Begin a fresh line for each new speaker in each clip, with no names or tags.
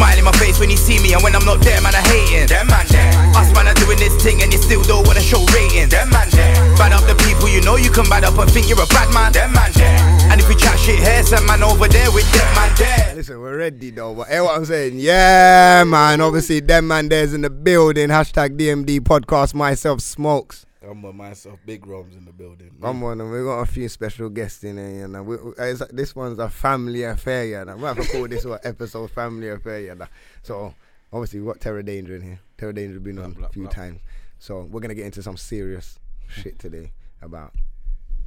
smile in my face when you see me, and when I'm not there, man, I hating. Them man there. Us man are doing this thing, and you still don't wanna show rating. Them man there. Bad up the people you know you can bad up and think you're a bad man. Them man there. And if we chat shit here, some man over there with them man there.
Listen, we're ready though. But hear eh, what I'm saying? Yeah, man. Obviously, them man there's in the building. Hashtag DMD podcast. Myself smokes.
I'm by myself, big Roms in the building.
Come on, and we got a few special guests in here. You know, we, we- it's, this one's a family affair. You know, we have to call this one episode family affair. You know, so obviously we got Terror Danger in here. Terror Danger been on
blah,
a few
blah.
times, so we're gonna get into some serious shit today about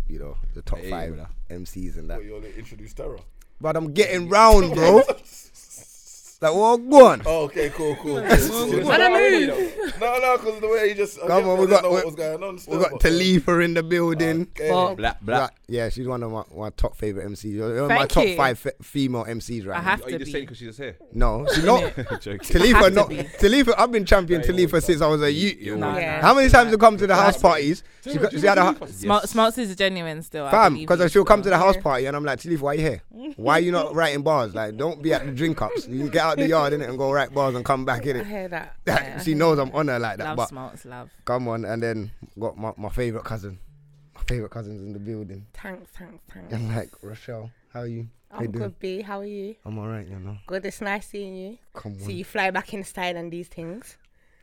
you know the top
Hey,
five. MCs and that.
What, you want to introduce Terror?
But I'm getting round, bro. like what? Go on.
Oh, okay, cool, cool.
I don't know.
no, no, because the way he just. I
Come
guess
on, we got-
know
we-
what was going on.
We got Talifa in the ah, building.
Okay.
Well,
Black, black.
yeah, she's one of my, my top favorite MCs. You're you're my
Thank
top
you.
five fe- female MCs right
I
now.
have
Are
to
you just saying because she's just here?
No, she's not. Talifa, not. Talifa. I've been champion
Yeah,
Talifa since I was a youth. You
You
know.
Nah,
always-
How many times have you come to the house parties? She, got, she had a
Smart, Smarts is genuine still. I
fam because she'll come to the house party and I'm like, Talifa, why are you here? Why are you not writing bars? Like, don't be at the drink ups. You get out the yard innit, and go write bars and come back in
I hear that. Yeah,
she knows. I'm on her like that.
Love
But
Smarts, love.
come on, and then got my, my favorite cousin. My favorite cousin's in the building.
Thanks, thanks, thanks.
And like Rochelle, how are you?
I'm good, B. How are you?
I'm alright, you know.
Good. It's nice seeing you.
Come on.
See you fly back in style and these things.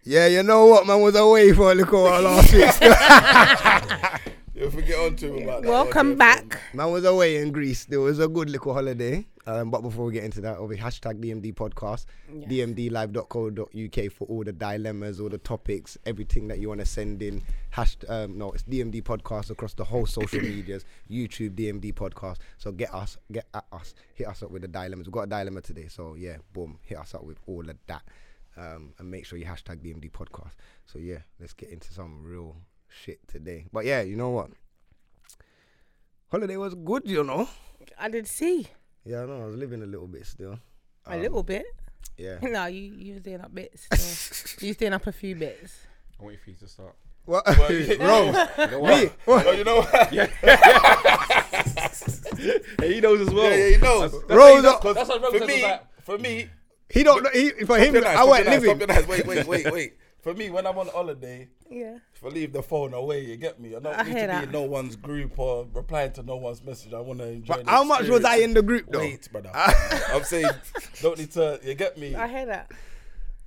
Yeah, you know what, man was away for a little while last week.
If we get on to him about that.
Welcome back.
man was away in Greece. There was a good little holiday. Um, but before we get into that, over hashtag DMD podcast, dmdlive.co.uk for all the dilemmas, all the topics, everything that you want to send in. Hash, um, no, it's DMD podcast across the whole social medias, YouTube DMD podcast. So get us, get at us, hit us up with the dilemmas. We've got a dilemma today, so yeah, boom, hit us up with all of that, um, and make sure you hashtag DMD podcast. So yeah, let's get into some real shit today. But yeah, you know what? Holiday was good, you know.
I did see
Yeah, I know. I was living a little bit still.
a
Um,
little bit.
Yeah.
No, you you was doing up bits. Still. you was doing up a few bits.
I'm waiting for you to start.
What?
Well, you-
Rose.
You know
Me?
what?
You know what? Yeah,
Hey, he knows as well.
yeah, he knows.
That's,
Rose.
Because
That's what Rose
for
said
me,
about-
for me,
He don't. know- He, for him,
Stop your knife,
I
stop
wasn't
your knife,
living.
stop your knife. Wait, wait, wait, wait. For me, when I'm on holiday,
Yeah.
if I leave the phone away, you get me. I don't
I
need
hear
to be in no one's group or replying to no one's message. I want to enjoy.
But
the
how much was I in the group though?
Wait, brother. I'm saying, don't need to. You get me?
I hear that.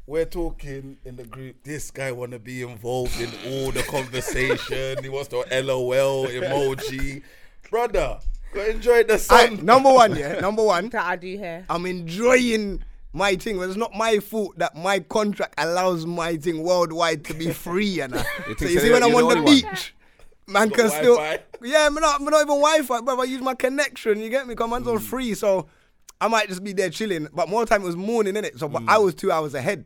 We're talking in the group. This guy want to be involved in all the conversation. he wants to LOL emoji, brother. Go enjoy the
I,
sun.
number one, yeah. Number one.
That I do here.
I'm enjoying my thing. But it's not my fault that my contract allows my thing worldwide to be free. And so you see, when I'm on the beach, man can still.
Wi-Fi?
Yeah, I'm not, I'm not even Wi-Fi, but I use my connection. You get me? Come on,
Mm.
on free, so I might just be there chilling. But more time it was morning, innit? So, but I
Mm.
was two hours ahead.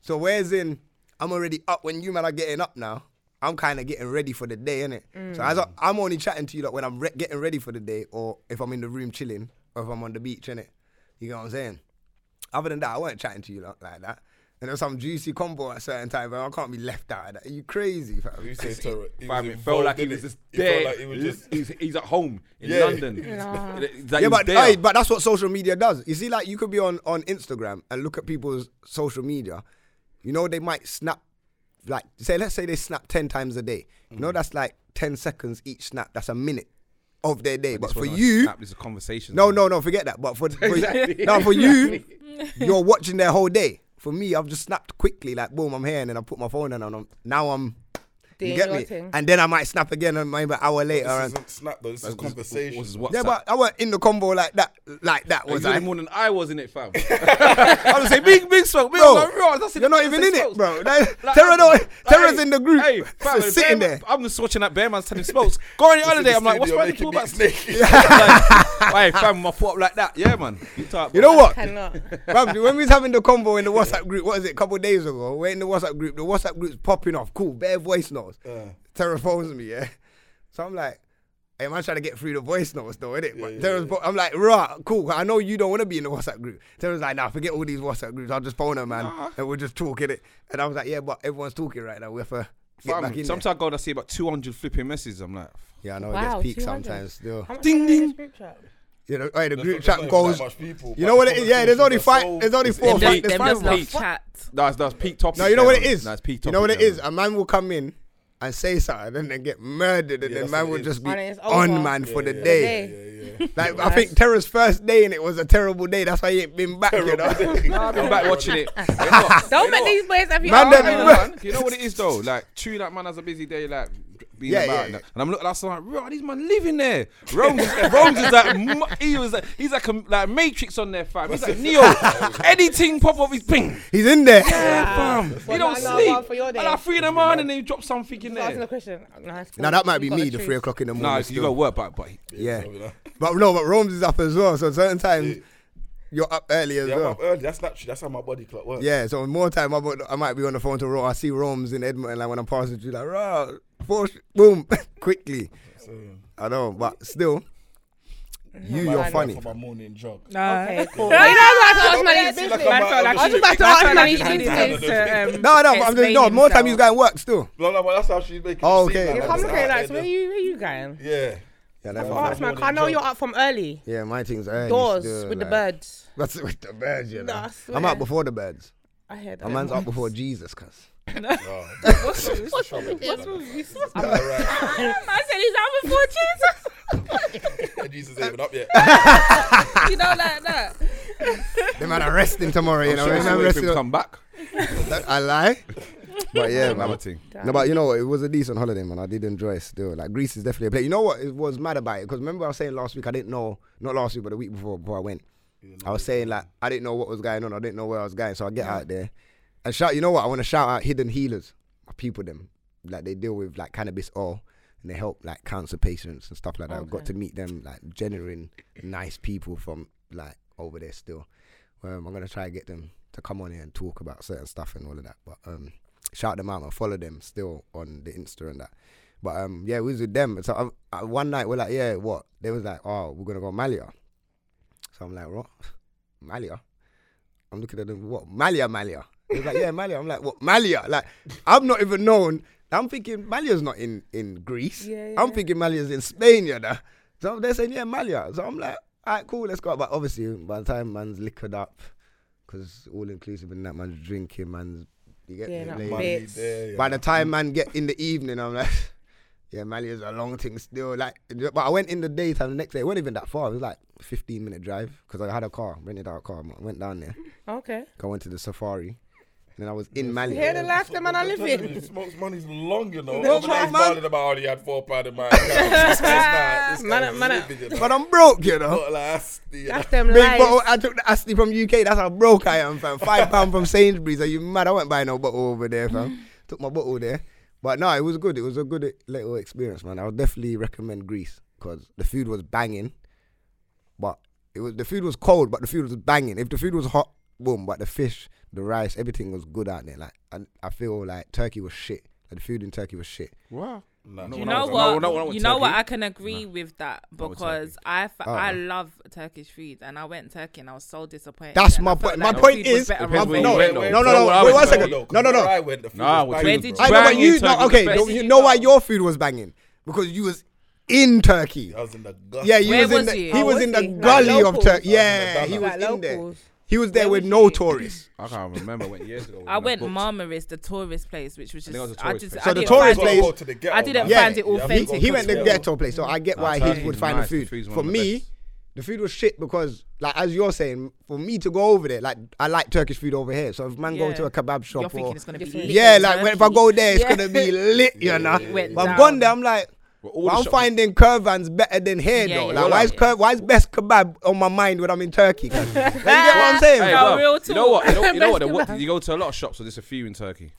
So whereas in, I'm already up when you man are getting up now. I'm kind of getting ready for the day, innit? So as I, I'm only chatting to you like when I'm re- getting ready for the day, or if I'm in the room chilling, or if I'm on the beach, innit? You know what I'm saying? Other than that, I weren't chatting to you like, like that. And there was some juicy combo at a certain time, but I can't be left out of that. Are you crazy, fam?
You say to it.
Fam, it felt like he was just
He
there.
like he was just.
he's, he's at home in
Yeah.
London.
No.
It's like
yeah, but hey, but that's what social media does. You see, like you could be on on Instagram and look at people's social media. You know, they might snap like say, let's say they snap ten times a day. You
Mm.
know, that's like ten seconds each snap. That's a minute of their day. But,
This
for you,
snap, this is a conversation.
no, no, no, forget that. But for, for
Exactly.
no, for you, you're watching their whole day. For me, I've just snapped quickly, like boom, I'm here, and then I put my phone down, and I'm, now I'm.
Doing
you get
your
me?
thing.
And then I might snap again, and maybe an hour later.
This
And,
isn't snap though. This is conversation.
Was his WhatsApp.
yeah, but I wasn't in the combo like that, like that. Was
was
I?
in more than I was in it, fam. I was say big, big smoke, big
Bro,
smoke. Bro, that's
You're not even in it, bro. Like,
Like,
Terror don't,
like,
Terror's in the group.
Hey, fam,
just sitting
Bear
there.
I'm just watching that bear man's telling smokes. Go on your
Just in
holiday.
the
I'm like, what's
studio
wrong with
making
you
beats
about?
naked.
like, hey, fam, my foot up like that. Yeah, man. You, talk,
You know what?
Cannot.
Bruv, when we was having the convo in the WhatsApp group, what is it, a couple of days ago, we're in the WhatsApp group, the WhatsApp group's popping off. Cool, bare voice notes. Uh. Terror phones me, yeah? So I'm like, hey, man, trying to get through the voice notes though, innit? But Terror's, po- I'm like, right, cool. I know you don't want to be in the WhatsApp group. Terror's like, nah, forget all these WhatsApp groups. I'll just phone her, man. And we'll just talk, innit? And I was like, yeah, but everyone's talking right now. We have to get
Fam,
back in
sometimes I go to see about 200 flipping messages. I'm like.
Yeah, I know
Wow,
it gets peak sometimes still.
Ding,
are you in
ding.
this group chat?
You know, hey, the
There's
group chat goes.
people,
You know what it is? Yeah, there's only five.
so-
There's only four.
in
Five, there's
Them
five
just
of
chat.
That's that's peak topic.
No, you know what it
man.
is.
That's peak
You know what it
topic,
is.
man.
A man will come in and say something, and then get murdered, and
Yeah,
then man
what
will just be
And
on
over.
man for the
yeah,
day.
Day.
Yeah, yeah.
Like I think Terror's first day, and it was a terrible day. That's why he ain't been back. You know.
Nah, I've been back watching it. You know-
Don't
you
make
know-
these boys have you
Man,
on,
them-
man.
man, you know what it is though? Like, true, that man has a busy day, like being
Yeah,
about,
yeah,
and,
yeah.
and I'm looking at us like, bro, these man living there. Rome, is- Rome is like, he was like, he's like a like Matrix on there, fam. He's like Neo. Anything pop up his ping.
He's in there.
Yeah, fam.
Well,
He don't
no, no,
sleep.
well, for your day.
And like three in the morning, and then you drop something in
Just Asking the
there.
question. No,
Now that might be me,
the
the three o'clock in the morning.
Nah, you
still.
got work, but but
Yeah, but no, but Rome's is up as well. So certain times you're up early as
Yeah, I'm
well.
up early. That's naturally. That's how my body clock works.
Yeah, so more time I, might- I might be on the phone to Rome. I see Rome's in Edmonton, like when I'm passing through, like, raw, four, sh- boom, quickly.
So,
I know, but still, you,
Not
you're
bad.
funny.
For my morning jog.
Okay, cool. You know what I ask man his
feel
business.
I'm
Man
out
felt
of
like
the
I was
shit.
about to ask
felt
man
like
his
he needed
business.
Um, um,
no, no, but I'm just, no, more time he's
himself.
going work still.
No, no, but that's how she's making.
Oh,
it seem
okay.
You
I'm
okay,
out
like, so
there
where you, where you going?
Yeah.
Yeah,
Oh,
that's
ask, man, 'cause I know you're up from early.
Yeah, my thing's early.
Doors
still,
with the birds.
That's with the birds, you know.
Nah, I
I'm
swear.
up before the birds.
I heard
A
that.
man's up before Jesus, cuz.
Oh,
What's wrong with this?
I said he's out before Jesus.
Jesus ain't even up yet.
you know, like that.
They man are resting tomorrow, you know.
Sure,
They man
wait him come back.
I lie. But yeah,
Another
man.
thing.
No, but you know? It was a decent holiday, man. I did enjoy it still. Like Greece is definitely a place. You know what? It was mad about it because remember I was saying last week I didn't know, not last week, but the week before before I went. I was saying like I didn't know what was going on. I didn't know where I was going, so I get out there and shout. You know what? I want to shout out Hidden Healers. My people, them like they deal with like cannabis oil and they help like cancer patients and stuff like that. I've got to meet them like genuine nice people from like over there still. Um, I'm gonna try and get them to come on here and talk about certain stuff and all of that. But um, shout them out and follow them still on the Insta and that. But um, yeah, we was with them. So I, I, one night we're like, yeah, what? They was like, oh, we're gonna go Malia. So I'm like, what? Malia? I'm looking at them, what? Malia, Malia. He's like, yeah, Malia. I'm like, what? Malia? Like, I'm not even known. I'm thinking Malia's not in, in Greece.
Yeah,
I'm thinking Malia's in Spain, you know. So they're saying, yeah, Malia. So I'm like, all right, cool, let's go. But obviously, by the time man's liquored up, because all inclusive and that man's drinking, man's, you get
Yeah,
me?
not
Like,
Bits.
there, yeah.
by the time man get in the evening, I'm like, yeah, Mali is a long thing still. Like, but I went in the daytime the next day. It wasn't even that far. It was like 15 minute drive because I had a car, rented out a car. I went down there.
Okay.
I went to the safari. And then I was in Mali.
Hear the life the man I live in.
Smokes money's long, you know.
Well,
Over there he's
man.
balling about how he had four pound in my account. This guy's
Man,
living,
man,
you know.
But I'm broke, you know.
Not like Asti, you know.
That's them
Big bottle.
lies.
I took the Asti from UK. That's how broke I am, fam. Five pound from Sainsbury's. Are you mad? I went buy no bottle over there, fam. took my bottle there. But no, it was good. It was a good little experience, man. I would definitely recommend Greece because the food was banging. But it was the food was cold, but the food was banging. If the food was hot, boom. But the fish, the rice, everything was good out there. Like I, I feel like Turkey was shit. Like the food in Turkey was shit.
Wow. No,
You know
was- uh,
what?
no, no, when I went
you know what? I can agree with that because
Turkey.
I, f- oh, I
Oh.
love Turkish food and I went Turkey and I was so disappointed.
That's my point.
like
My point is-
better
Depends
over
where
no,
you
there.
went, though.
no, no, no, wait
went
one
to.
second. No, no, no.
where I went,
Nah,
was
what you-
did
I know, but you
Turkey
okay.
the
don't
best.
you know why your food was banging? Because you was in Turkey.
I was in the gut.
Yeah, you
Where
was in the,
you?
he was
was
in the
he? Like
gully of? Turkey. Yeah, he was
Like
in there.
Locals.
He was there
Where
with
was
no
you?
tourists.
I can't remember. I went years ago.
I
when
went. Marmaris, the tourist place, which was
think it was
just
a
I
tourist
just
place.
I
So the
didn't
tourist
find it-
place-
Go to the ghetto,
I didn't
man.
Yeah,
find it
You have
he,
go
authentic.
he
to
went the
the
ghetto place, so I get
Nah,
why
Turkey
he would
is
find
nice.
the
The
food.
food's one
For
of the
me,
best.
the food was shit because, like as you're saying, for me to go over there, like I like Turkish food over here. So if man go
Yeah.
to a kebab shop
You're thinking
or
it's gonna be lit
yeah, like when, if I go there, it's
Yeah.
gonna be lit, you know.
Went
But I've
down.
gone there, I'm like.
Well, all
Well,
the
I'm
shops-
finding Curvans better than here
Yeah,
though.
yeah,
like, why is
yeah.
Cur- why is best kebab on my mind when I'm in Turkey? cuz? Like, you get what I'm saying?
Hey,
No,
bruv,
real
you know what? You know, you know what?
Best
the- what-
kebab.
You go to a lot of shops, so there's a few in Turkey.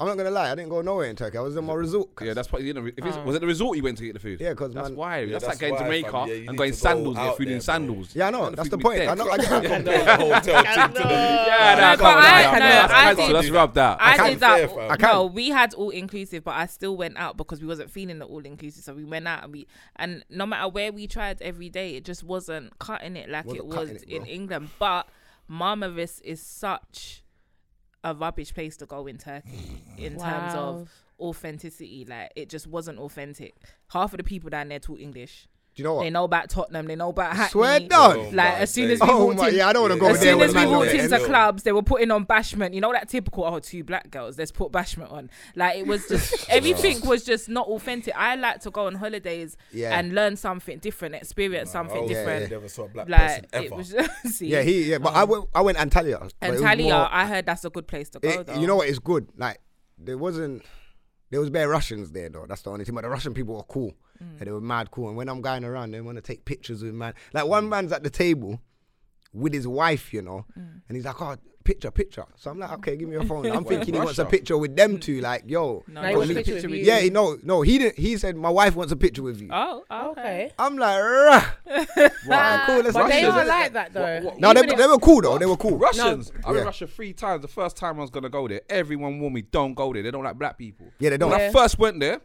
I'm not gonna lie, I didn't go nowhere in Turkey. I was in my resort.
Yeah, that's probably. You know, if it's,
Oh.
was it the resort you went to get the food?
Yeah, 'cause
that's
man-
why.
Yeah,
that's, like
that's
going to Jamaica
fam. Yeah,
and
need
going
to go
sandals, get food
there,
in sandals.
yeah, I know. That's the point.
dead.
I know. I get
Yeah, the hotel to the.
Yeah,
No,
nah,
but
come on,
I-
nah,
no,
that's
did-
so let's rub that.
I
can't
did that.
fair, fam.
I can't.
no, we had all inclusive, but I still went out because we wasn't feeling the all inclusive. So we went out and we and no matter where we tried every day, it just wasn't cutting it like it was in. England. But Marmaris is such a rubbish place to go in Turkey in terms of authenticity. Like it just wasn't authentic. Half of the people down there talk English.
Do you know what?
They know about Tottenham. They know about Hackney.
Swear down.
Oh like as soon as we
Oh
walked
my,
in,
yeah, I don't want to go
as soon as we walked
there.
into clubs, they were putting on bashment. You know that typical oh two black girls. Let's put bashment on. Like it was just everything was just not authentic. I like to go on holidays
Yeah.
and learn something different, experience something
Oh,
different.
I never saw a black
Like
person
it
ever.
was. see,
Yeah, he yeah, but I went I went Antalya. but it was
Antalya,
more-
I heard that's a good place to go.
it-
though.
you know what? It's good. Like there wasn't. There was bare Russians there though. That's the only thing. But the Russian people were cool.
Mm.
And they were mad cool. And when I'm going around, they want to take pictures with man. Like one man's at the table with his wife, you know,
Mm.
and he's like, "Oh, picture, picture." So I'm like, "Okay, give me your phone." I'm thinking he wants a picture with them two. Like, yo,
No,
Now
he
he
wants
wants
a
a
picture
picture
with
with
you.
yeah, no, no, he didn't. He said, "My wife wants a picture with you."
Oh, okay.
Okay.
I'm like, Rah. Right, cool. Let's
But they
Russians.
are like that though.
what-
No, they, they were cool though. They were cool.
Russians. I
Yeah.
went Russia three times. The first time I was gonna go there, everyone warned me, "Don't go there. They don't like black people."
Yeah, they don't.
When I first went there,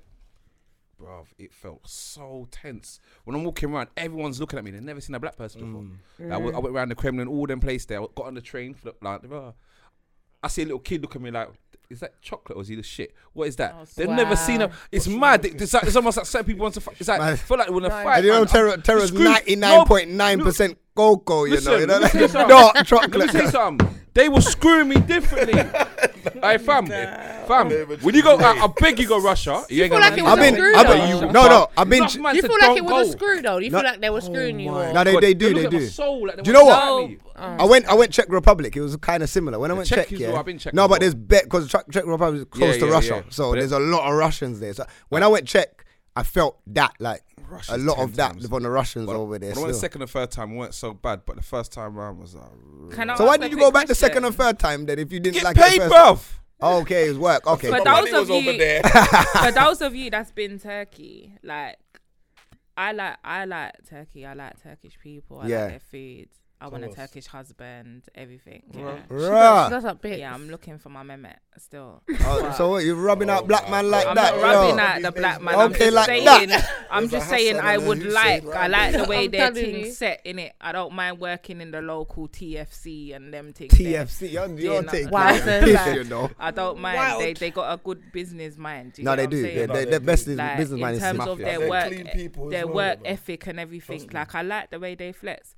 bruv, it felt so tense. When I'm walking around, everyone's looking at me. They've never seen a black person before. Mm. Like, I, went, I mm. went around the Kremlin, all them places there. I got on the train, flip, like, bruh. I see a little kid look at me like, is that chocolate or is he the shit? What is that?
Oh,
They've never seen a.
wow.
It's mad. It's, like, it's almost like certain people want to. Fight. It's like
Man.
I feel like they want to
No.
fight.
And you know,
man.
terror,
I'm-
terror's ninety nine point nine percent cocoa. You know,
Listen,
you know,
let me
like
tell you something.
dark
Let me
chocolate.
tell you something. They were screwing me differently. hey, fam, fam. When you go, I, I beg you go Russia. You, ain't
feel like it
I've
was a
been,
screw
I've
though.
been, no, no, I've been.
Enough
You feel like it was
go.
a screw though. You
No.
feel like they were screwing you. or-
No, they, they do,
look
they do.
like they
Do you know what?
to marry. Oh.
I went, I went Czech Republic. It was kind of similar. When I went
Czech
Czech, yeah.
I've been Czech
no, but
before.
there's bet because Czech, Czech Republic is close to Russia, so there's a lot of Russians there. So when I went Czech, I felt that like a lot of that
times.
from the Russians
But
over there.
When I went second and third time, weren't so bad, but the first time round was like.
Can
So why did you go back the second
question?
and third time then if you didn't
Get
like it
paid,
the first. Oh, okay, it was work. Okay,
But
cool.
that
Money
was
was
of you- For those of you that's been Turkey, like I like I like Turkey. I like Turkish people. I
Yeah.
like their food. I want a
course.
Turkish husband. Everything. Yeah.
She
Rah.
does that bit.
Yeah, I'm looking for my mehmet still.
Oh, so what, you're rubbing out
Oh
black
my
man like
I'm
that?
not rubbing out the black man.
Okay,
I'm just
like
saying.
that.
I'm just saying. I would
Hussein
like.
right
I like the way
I'm
their
telling
things
you.
set in it. I don't mind working in the local TFC and them things.
TFC, you're,
Yeah,
you're taking
Wow,
a
so
piss,
like-
you know.
I don't mind.
Wild.
They they got a good business mind. You
No,
get
they
what I'm
do.
saying?
They're,
No,
they're,
they
they're
do.
best is
like
business
in
mind is
terms of their work,
people
their work ethic and everything. Like I like the way they flex.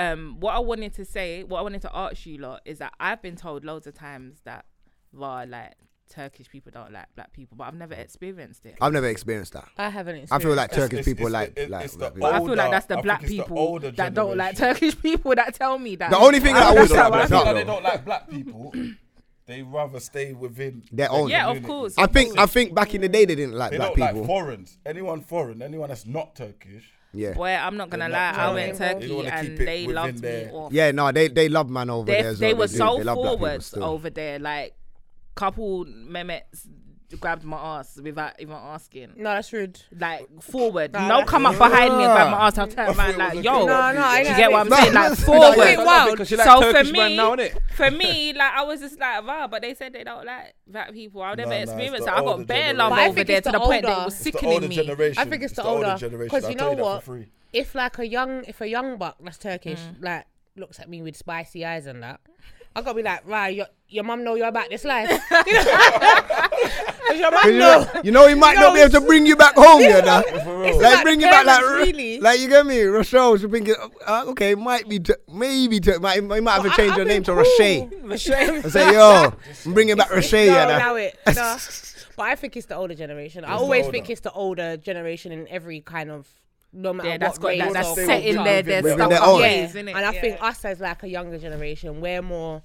Um, what I wanted to say, what I wanted to ask you lot is that I've been told loads of times that, well, like Turkish people don't like black people, but I've never experienced it.
I've never experienced that.
I haven't.
I feel like Turkish
It's-
people
it's
like
the-
like
it's
black
But
people.
I feel like that's the
I
black
it's the
people
older
that don't like. Turkish people that tell me that.
The only thing that I
I
always
don't
That's how
like
I
black
feel.
people. They don't like black people. They rather stay within
Their own.
Yeah, of course.
I think I think back in the day they didn't like
They
black
don't
people.
like foreigners. Anyone foreign, anyone that's not Turkish.
Yeah.
Boy, I'm not gonna
They're
lie. I went
to-
Turkey and they
within
loved me off.
Yeah, no, they they love man over
they,
there as
they
well.
were
do.
so
They love black people
forward over there. Like, couple Mehmets grabbed my ass without even asking.
No, that's rude.
Like forward,
Nah,
no come up behind me and grab my ass. I'll turn
I thought
around
it
like,
was a
yo,
thing.
No, no, I
you
know.
get what I'm saying? Like forward.
wait, wild.
Because you like
so for me,
now,
for me, like I was just like, wow, but they said they don't like black people. I've never
No, no, it's
experienced
the.
I
older
got bare
generation.
love
I
over
think
there
it's
to
the
the point that it
older-
was
It's the
sickening
older
me.
generation.
I think it's the older- generation. 'cause
I'll
you know
that
what? If like a young, if a young buck that's Turkish,
Mm.
like looks at me with spicy eyes and that, I gotta be like, right, your, your mum know you're about this life. You your mum
You
know.
know, you know, he might
You
not
know,
be able to bring you back home, you know.
It's
Like bring you back, like,
really.
like you get me, Rochelle should bring it. Uh, okay, might be, t- maybe, t- might, might have to change
I've
your
been
name to
cool.
Roche. I say, yo, I'm bringing back Roche,
no,
you know.
it. No. But I think it's the older generation. I
It's the
always think it's the older generation in every kind of no matter
Yeah,
what
that's got
race
that,
or
that's
stay
set in
within-
their their stuff
their
of
own.
ways,
Yeah.
innit?
And I
Yeah.
think us as like a younger generation, we're more.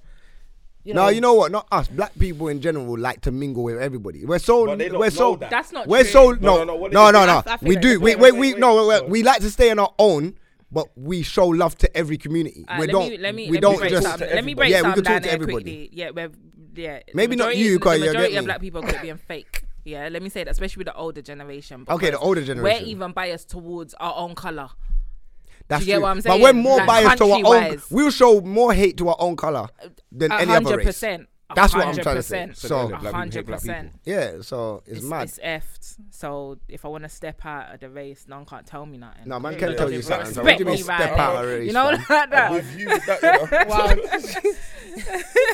You know,
No, you know what? Not us. Black people in general like to mingle with everybody. We're so,
But they don't
we're so,
that.
That's not
we're
true.
so
No,
no,
no,
no,
no,
no, no.
I- I
We do. We, we, we, no, we, we like to stay on our own, but we show love to every community.
Uh,
we
let
don't.
me let me
we
let
don't
me
just.
let me break
Yeah, we
some
could talk
down
to
there
everybody.
quickly. Yeah, we're, yeah. the
Maybe not
majority-
you, 'cause
The
you get
majority of black people could be fake. Yeah, let me say that, especially with the older generation.
Okay, the older generation.
We're even biased towards our own color.
That's
you get
true.
what I'm saying?
But we're more
Like,
biased to our own. We'll show more hate to our own color than
A
any other
hundred
race.
percent.
That's what I'm trying to say.
100%.
So-
a
Black people hate
hundred percent.
Yeah, so it's,
It's,
mad.
it's effed. So if I want to step out of the race, no one can't tell me nothing.
no, man
Yeah,
can
yeah,
tell you something. So
Respect
what do you mean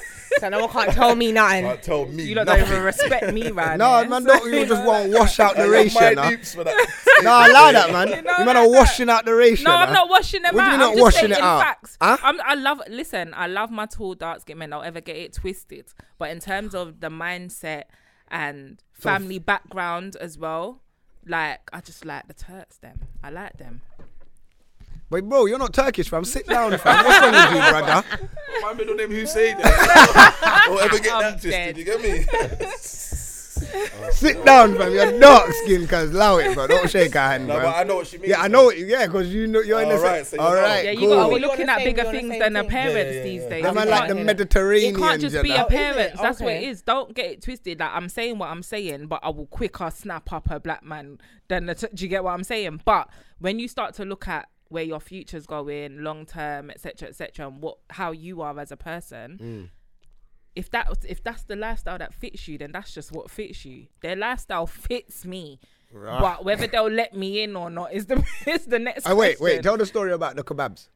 so no one can't tell me nothing.
Can't tell me.
You don't even respect me, man.
No, man, don't you just want to wash out the ratio? Nah, I like that, man.
You
man are washing out the ratio.
No, I'm not washing them out. You're
not washing it out.
i love. Listen, I love my tall, dark skin men. I'll ever get it twisted, but in terms of the mindset and family background as well. Like I just like the Turks them. I like them.
But bro, you're not Turkish, fam. Sit down, fam. What's wrong with you, brother?
My middle name Hussein. Don't ever get
I'm
that twisted. You get me?
Oh, Sit no. down, fam. You're dark skin, cause allow it, bro. Don't shake her hand,
no,
bro.
I know what she means.
Yeah, I know. It, yeah, cause you know you're all in the. Right,
so
all right.
Yeah, cool. you
cool.
gotta be looking at bigger things than the parents
yeah, yeah,
these days. Am
I like the Mediterranean.
It can't just be a parent. That's okay. what it is. Don't get it twisted. Like I'm saying what I'm saying, but I will quicker snap up a black man than the. T- do you get what I'm saying? But when you start to look at where your future's going, long term, etc., etc., and what how you are as a person.
Mm.
If that if that's the lifestyle that fits you, then that's just what fits you. Their lifestyle fits me. Right. But whether they'll let me in or not is the is the next.
Oh, wait,
question. wait!
Tell the story about the kebabs.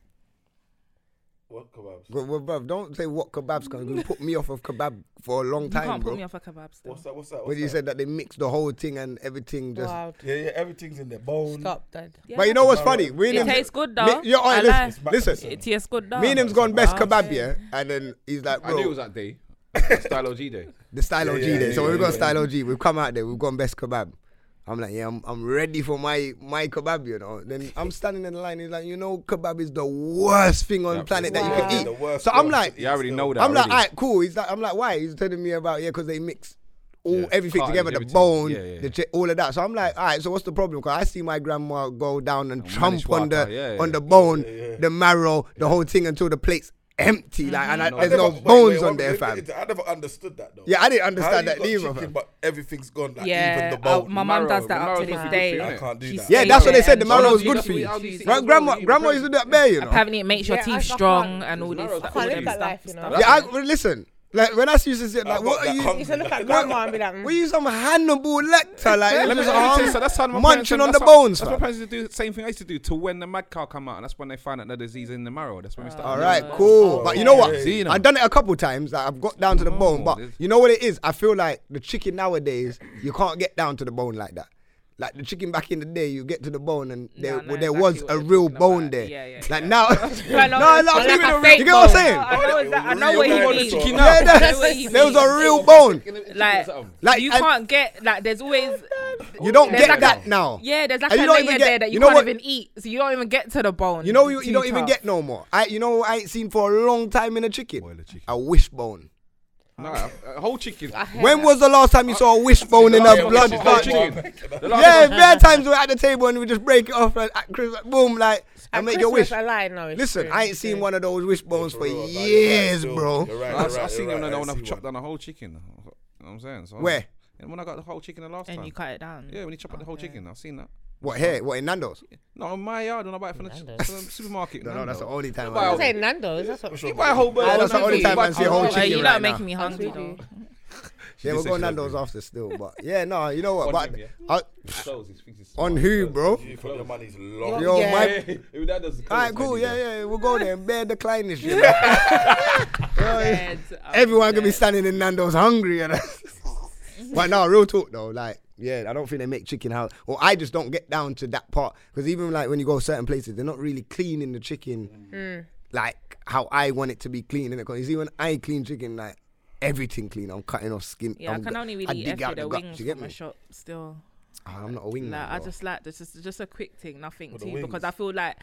What kebabs?
Well, bruv, don't say what kebabs because you put me off of kebab for a long time, you
can't
bro.
put me off of kebabs. Though.
What's that? What's that? What's
when
that?
you said that they mix the whole thing and everything just.
Yeah, yeah, everything's in the bone.
Stop, Dad.
Yeah.
But you know what's funny?
It tastes good, though.
Me, yeah,
right,
listen, listen.
It tastes good, though.
Me and him's gone best kebab, yeah? And then he's like, bro.
I knew it was that day. Style OG day.
The Style yeah, OG
yeah,
day.
Yeah,
so we've got Style OG. We've come out there. We've gone best kebab. I'm like, yeah, I'm, I'm ready for my my kebab, you know. Then I'm standing in the line. He's like, you know, kebab is the worst thing on planet that you can eat. so I'm like,
you already know that.
I'm
already.
like, alright, cool. He's like, I'm like, why? He's telling me about yeah, because they mix all
yeah,
everything together, the bone,
yeah, yeah,
the ch- all of that. So I'm like, all right, so what's the problem? Because I see my grandma go down and,
and
trump on the on the bone, the marrow, the whole thing until the plates empty. Like, and I,
no,
there's
never,
no bones
wait, wait,
on
there,
fam.
I never understood that though.
Yeah, I didn't understand that either.
Chicken, but everything's gone. Like,
yeah,
even the
uh,
bone.
My mum does that up to this day.
I can't do that.
Yeah, that's what they said. The marrow was good for
you.
Grandma, grandma used to do that bare. You know.
Apparently, it makes your teeth strong and all this.
Yeah, listen. Like when I see you sit like, what are you?
You should look at grandma and be like, mm.
were you some Hannibal Lecter? Like,
let me
just,
you, so that's how my
munching on the bones.
That's what parents used to do. Same thing I used to do. To when the mad cow come out, and that's when they find out the disease in the marrow. That's when we start.
All right, cool. Oh, but you know what? I've done it a couple times. Like I've got down to the
oh,
bone, but you know what it is? I feel like the chicken nowadays, you can't get down to the bone like that. Like the chicken back in the day, you get to the bone and there,
no, no,
well, there
exactly
was a real bone
about.
there.
Yeah, yeah,
like
yeah.
now, no, no,
like
you get what I'm saying?
I know, is I know what he means.
There was a real bone.
Like,
like
you can't get like. There's always
you don't get
like
that
a,
now.
Yeah, there's like
and
a layer
get,
there that you,
you know
can't
what,
even eat, so you don't even get to the bone.
You know, you, don't even get no more. I, you know, I ain't seen for a long time in chicken.
A chicken.
A wishbone.
Nah, a whole chicken.
When was the last time you saw a wishbone in a blood clot?
Yeah,
there are times we're at the table and we just break it off and at Christmas, boom, like, and make your wish.
I lied, no,
Listen,
true,
I ain't seen one of those wishbones for years,
right,
bro.
right,
I've
right,
seen
one
when
I've
chopped down a whole chicken. You know what I'm saying? So
Where?
When I got the whole chicken the last
And
time.
you cut it down.
yeah, when you chop up the whole chicken, I've seen that.
What here? What in Nando's?
No, in my yard when I buy it from the,
Nando's.
the supermarket.
No, no, that's the only time. I buy
say Nando's. That's what.
you buy a whole burger.
that's the only time I see a whole chicken
You're
not
making me hungry though.
Yeah, we're
going
Nando's after still, but yeah, no, you know what? But
I,
on who, bro?
Your money's long.
Yo,
Yeah.
my
Alright,
cool. Yeah, yeah, we'll go there. Bear decline this shit. Everyone gonna be standing in Nando's hungry. You know? but no, real talk though, like yeah, I don't think they make chicken house. Or I just don't get down to that part because even like when you go certain places, they're not really cleaning the chicken mm. like how I want it to be clean. In it, because even I clean chicken, like everything clean. I'm cutting off skin.
Yeah,
I'm,
i
can
only really
I
dig
out
the wings
you get my
shop still.
Ah, I'm not a wing.
Like, I just like this is just a quick thing, nothing too, because I feel like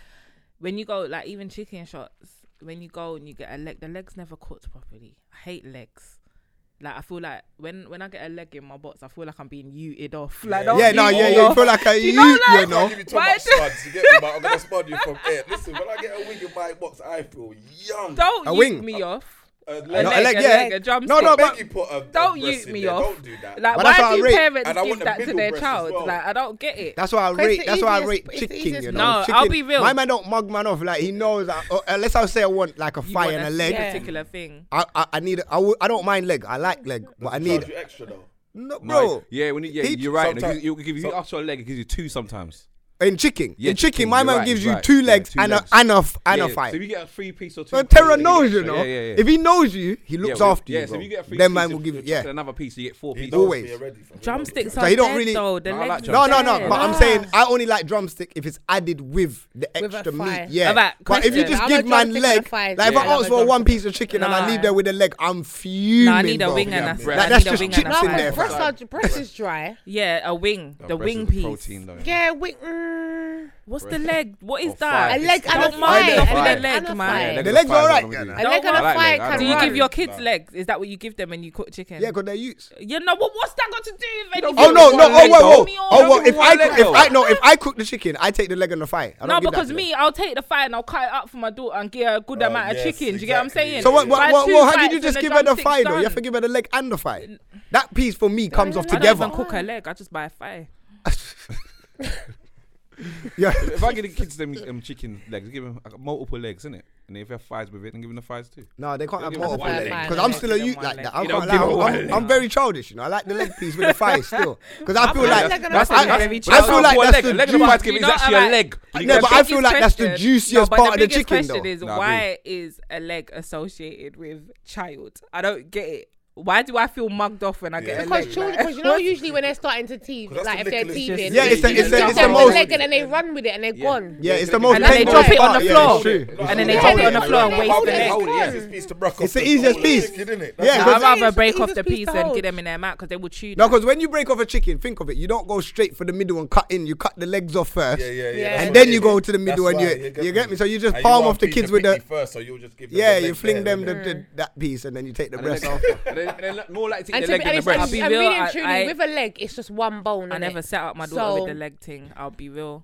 when you go like even chicken shots, when you go and you get a leg, the leg's never cooked properly. I hate legs. Like I feel like when when I get a leg in my box, I feel like I'm being uted off. Like yeah,
yeah, no, yeah, yeah. You feel like I
you,
you
know, like,
you
know. Give me too much spuds. You get me, I'm gonna spud you from air. Listen, when I get a wing in my box, I feel young.
Don't
a wing.
me off
uh,
a
leg,
a
leg, a leg,
yeah.
leg, a.
No, no, but
put a,
don't
use
me off.
Don't do that.
Like,
but
why do parents give that to their child?
Well.
Like, I don't get it.
That's why I rate. That's why I rate chicken. You know,
no,
chicken.
I'll be real.
My man don't mug man off. Like he knows. That, uh, unless I say I want like a
you fire
and a leg.
Particular thing.
I, I, I need. I w- I don't mind leg. I like leg, but I need.
Extra though.
No, bro.
Yeah, when you, yeah,
he,
you're right. Sometime, you, give you so, a leg, it gives you two sometimes.
In chicken,
yeah,
in chicken,
chicken,
my man
right,
gives you
right.
two legs, yeah,
two
and,
legs.
A, and a and
yeah,
a fight.
So if you get a free piece or two,
So
Terror
knows you know. If he knows you, he looks after you.
Yeah,
so
if you get a free
then man will give
you
yeah
another piece. You get four pieces.
Always
drumsticks.
So he don't really.
Though,
no,
no, no. But I'm saying I only like drumstick if it's added with the extra meat. Yeah, but if you just give man leg, like if I ask for one piece of chicken and I leave there with a leg, I'm fuming.
No, I need a wing and a
that's just chips in there.
Breast is dry.
Yeah, a wing. The wing piece.
Yeah, wing.
What's the leg? What is that?
A leg and a
fight. mind. The leg, man.
The leg's all right.
A leg and a fight.
Do you give your kids legs? Is that what you give them when you cook chicken?
Yeah, because they're
used. Yeah, no. What's that got to do with anything?
Oh no, no. Oh,
oh
whoa, whoa. Oh well, if I if I no if I cook the chicken, I take the leg and the fight.
No, because me, I'll take the fight and I'll cut it up for my daughter and get a good
oh,
amount of chicken. Do you get what I'm saying?
So what? What? How did you just give her the fight though? You have to give her the leg and the fight. That piece for me comes off together.
I don't even cook her leg. I just buy a fight.
Yeah.
if I give the kids them um, chicken legs, give them uh, multiple legs, innit? And if they have thighs with it, then give them the thighs too.
No, they can't have multiple legs. Because I'm still a
Give
youth like
leg.
that. I'm
quite
I'm- I'm very childish, you know. I like the leg piece with the thighs still. Because I feel like.
that's-
that's-
that's-
I feel like that's the
leg.
juice.
You know, that's your
alright. leg.
No, but I feel like that's the juiciest part of the chicken, though.
is
Nah, I
why is a leg associated with child? I don't get it why do I feel mugged off when I get yeah.
Because
leg?
children, because you know, usually when they're starting to teeth, like if they're teething,
yeah, it's the, it's the, it's the most.
Leg and then they run with it and they're yeah. gone.
Yeah, it's the most.
And then they drop it on the floor.
Yeah,
and then they drop it on the floor and waste the
neck.
It's the easiest piece. Yeah,
I'd rather break off the
piece
and get them in their mouth because they will chew.
No, because when you break off a chicken, think of it. You don't go straight for the middle and cut in. You cut the legs off first.
Yeah, yeah, yeah.
And then you go to the middle and you you get me. So you just palm off the kids with the
first. So you'll just give
yeah, you fling them that piece and then you take the rest off
they're, more likely to eat
and
the leg than the breast.
I'll be
and
real,
really
I-
truly,
I-
with a leg, it's just one bone.
I
innit?
never set up my daughter with the leg thing. I'll be real.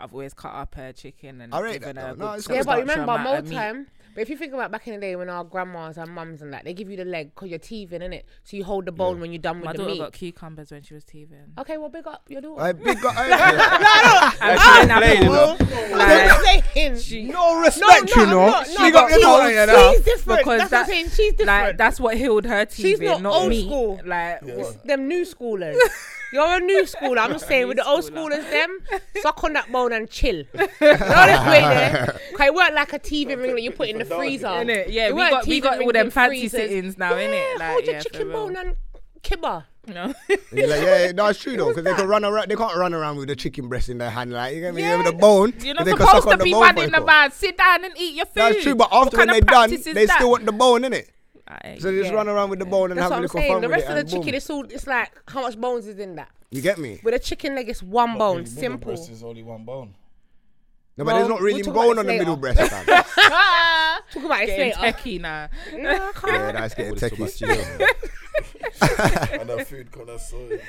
I've always cut up her chicken and given her.
though. No, it's.
Yeah, but remember, more time but if you think about back in the day when our grandmas and mums and that, they give you the leg because you're teething, innit? So you hold the bone yeah. when you're done
My
with
the
meat.
My daughter got cucumbers when she was teething.
Okay, well, big up your daughter.
I big
up.
no, no,
no.
I'm saying.
She,
no respect,
no,
you know.
No,
she
got
your daughter, you know.
She's different.
Because
that's
that,
what She's different.
Like, that's what healed her teething,
She's
not,
not old
me.
school.
Like,
them new schoolers. You're a new schooler. I'm just saying, with the old schoolers, them suck on that bone and chill. no, this way there. It weren't like a TV ring that you put in the freezer.
Innit? Yeah, we got, we got all them fancy
freezers.
sittings now,
yeah,
it? Like,
hold your
yeah,
chicken bone and kibba.
No.
like, yeah, no, it's true though, because they can run around. They can't run around with a chicken breast in their hand, like you get me, yeah. with a bone.
You're not supposed to be bad in the bad. Sit down and eat your food.
That's true, but after when
kind they
done, they still want the bone in
it.
I, so they just
yeah.
run around with the bone and
That's
have a little
saying.
fun
The rest of the
chicken, boom.
it's all. It's like how much bones is in that?
You get me?
With a chicken leg, it's one but
bone.
Simple.
Breast is only one bone.
No, but there's not really
we'll
bone on the middle breast.
talk about it's
getting techie now.
yeah,
that's getting techie.
and a food connoisseur.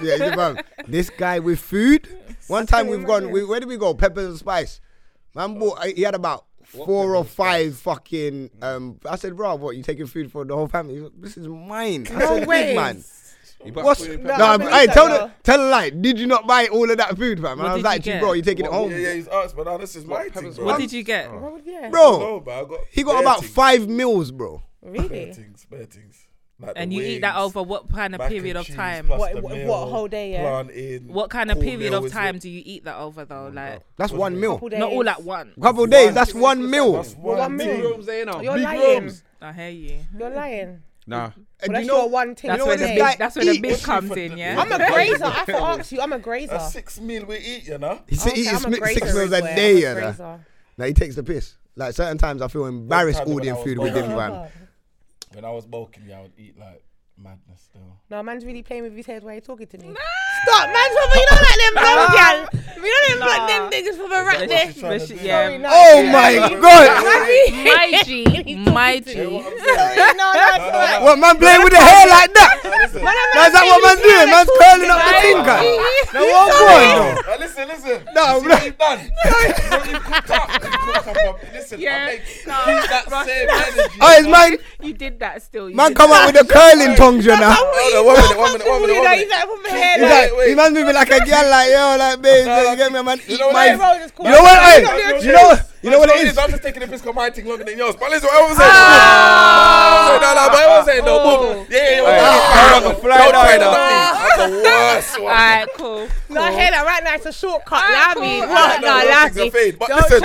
yeah, man. This guy with food. One time we've gone. We, where did we go? Pepper and spice. Man, bought, he had about four or five fucking. Um, I said, bro, what you taking food for the whole family? This is mine. I said, big man. What's no?
no
hey, tell the, tell a lie. Did you not buy all of that food,
man?
I was like,
you
bro, you taking it home?
Yeah, yeah, he's asked, but now this is my thing.
What did you get,
bro? He got about five meals, bro.
Really?
Spare things, spare things. Like
and you wings, eat that over what kind of period of time?
What, what,
meal,
what, whole day? Yeah.
Planting,
what kind of period of time do you eat that over though? Oh, like
that's one meal.
Not all at one.
Couple days. One, that's one meal.
That's one,
one meal.
Rooms, you know.
You're
big
lying.
Rooms.
I hear you.
You're lying.
Nah.
Well, that's
you
know, one thing.
That's, you
know
where, the big, that's where the comes in, yeah?
I'm a grazer. I forgot ask you. I'm a grazer.
Six meals we eat, you know?
He's said six meals a day, you
know?
Now he takes the piss. Like certain times I feel embarrassed ordering food with him, man.
When I was bulking, yeah, I would eat like Madness though.
No, man's really playing with his head while he's talking to me. Nah. Stop, man's over. You don't like them blow gal. We don't
even
nah. them niggas for a rat there.
Yeah.
no,
oh my god.
my G, my G.
What, man playing with the hair like that? Is that what man's doing? Man's curling up the finger. No, what going on?
Listen, listen.
No, bro.
You've done. You've. Listen,
yeah.
I make that same energy.
Oh, it's mine.
You did that still.
Man, come up with the curling tongue tongues, you know.
Hold on, one minute, one minute, one minute, one minute.
He's like, he man moving like a girl, like yo, like babe, you get me, man. Eat
know what
my.
it is?
You know what? Hey,
No, no,
you know what? You know what it is?
I'm just taking the piss because my thing longer than yours. But listen, what I'm saying. Ah! No, no, no, but I was saying, no, oh. boom. Yeah, yeah, yeah.
Hey,
yeah.
like a fly
Don't
down
try
now.
that. That's the ah. worst one.
Alright, cool.
No, I hear that right now. It's a shortcut.
Alright,
me. What?
No,
No,
no,
allow
things are
me.
But
Don't
listen,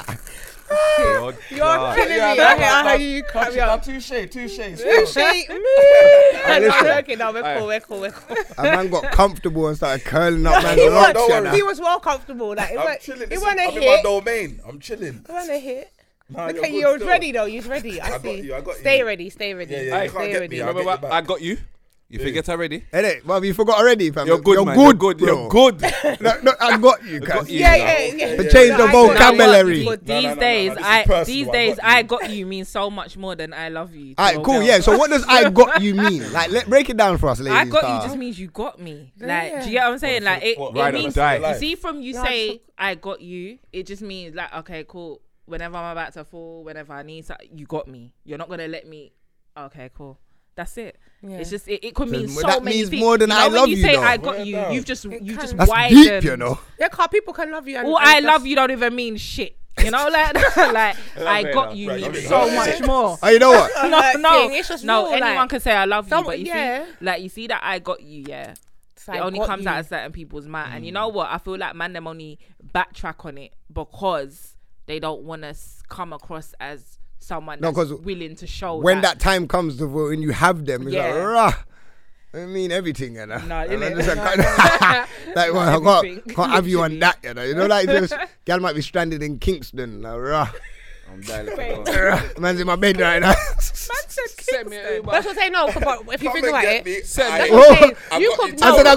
God,
You're
God.
killing me.
Yeah,
I
no,
hear
no,
how
no.
you cut me off.
touche, touche.
Shake me. I'm. No, we're cool. We're cool. We're cool.
A man got comfortable and started curling up man's
He
don't
was,
worry.
he was well comfortable. Like it
I'm
was,
chilling.
it
Listen,
wasn't a
I'm in my domain. I'm chilling.
It wasn't a hit.
Nah,
Look
you're
at you. You're
still.
ready though. You're ready. I,
I got
see.
you, I got
stay
you.
ready. Stay ready.
Yeah, yeah, you
stay
can't get
ready.
me, I'll get you back.
I got you. You forget already?
Innit? Well, you forgot already, fam.
You're good,
You're
man.
good,
You're good.
bro.
You're good.
No, no, I got you,
got
cuz.
you.
Yeah, yeah, yeah.
To change the
I
vocabulary.
But
No, no,
these
no, no,
days,
no,
I
personal,
these
I
days
got
I got you means so much more than I love you.
Alright, cool.
girl.
Yeah. So what does I got you mean? Like, let break it down for us, ladies.
I got
cuz.
you just means you got me. Like, do you get what I'm saying? Like, it,
What,
it
ride or
means you see from you
No,
say I got you, it just means like okay, cool. Whenever I'm about to fall, whenever I need, something, you got me. You're not gonna let me. Okay, cool. That's it. It's just it, it could
So
mean
that
so many
means
things.
more than
you know,
I
when
love
you
you,
say
though.
I got
Word
you,
down.
you've just
It
you
can.
just
That's
widened.
deep, you know.
Yeah, car people can love you. And,
Or
and
I
that's-
love you don't even mean shit. You know, like like I
it,
got
though.
you
Right,
means
you
so
mean-
much more.
Oh, you know what?
no,
Like,
no,
thing, it's just
no.
more
Anyone
like-
can say I love you,
Some-
but you
yeah.
see, like you see that I got you, yeah.
It's
it only
got
comes
you.
out of certain people's mind, and you mm. know what? I feel like man them only backtrack on it because they don't want to come across as someone
No,
that's willing to show
When that time comes to when you have them, it's
Yeah.
like rah. I mean everything, you know.
No,
And
innit?
then it's like,
No,
like, well, I can't, can't have you on that, you know. You know, like this gal might be stranded in Kingston, like, rah.
I'm dying.
rah. Man's in my bed right now.
Send me a Uber.
That's what I say. No, but if you
Come
think
and
about
get
it,
me.
Send
I-
me-
what I'm saying. You
got
could
you.
no,
I said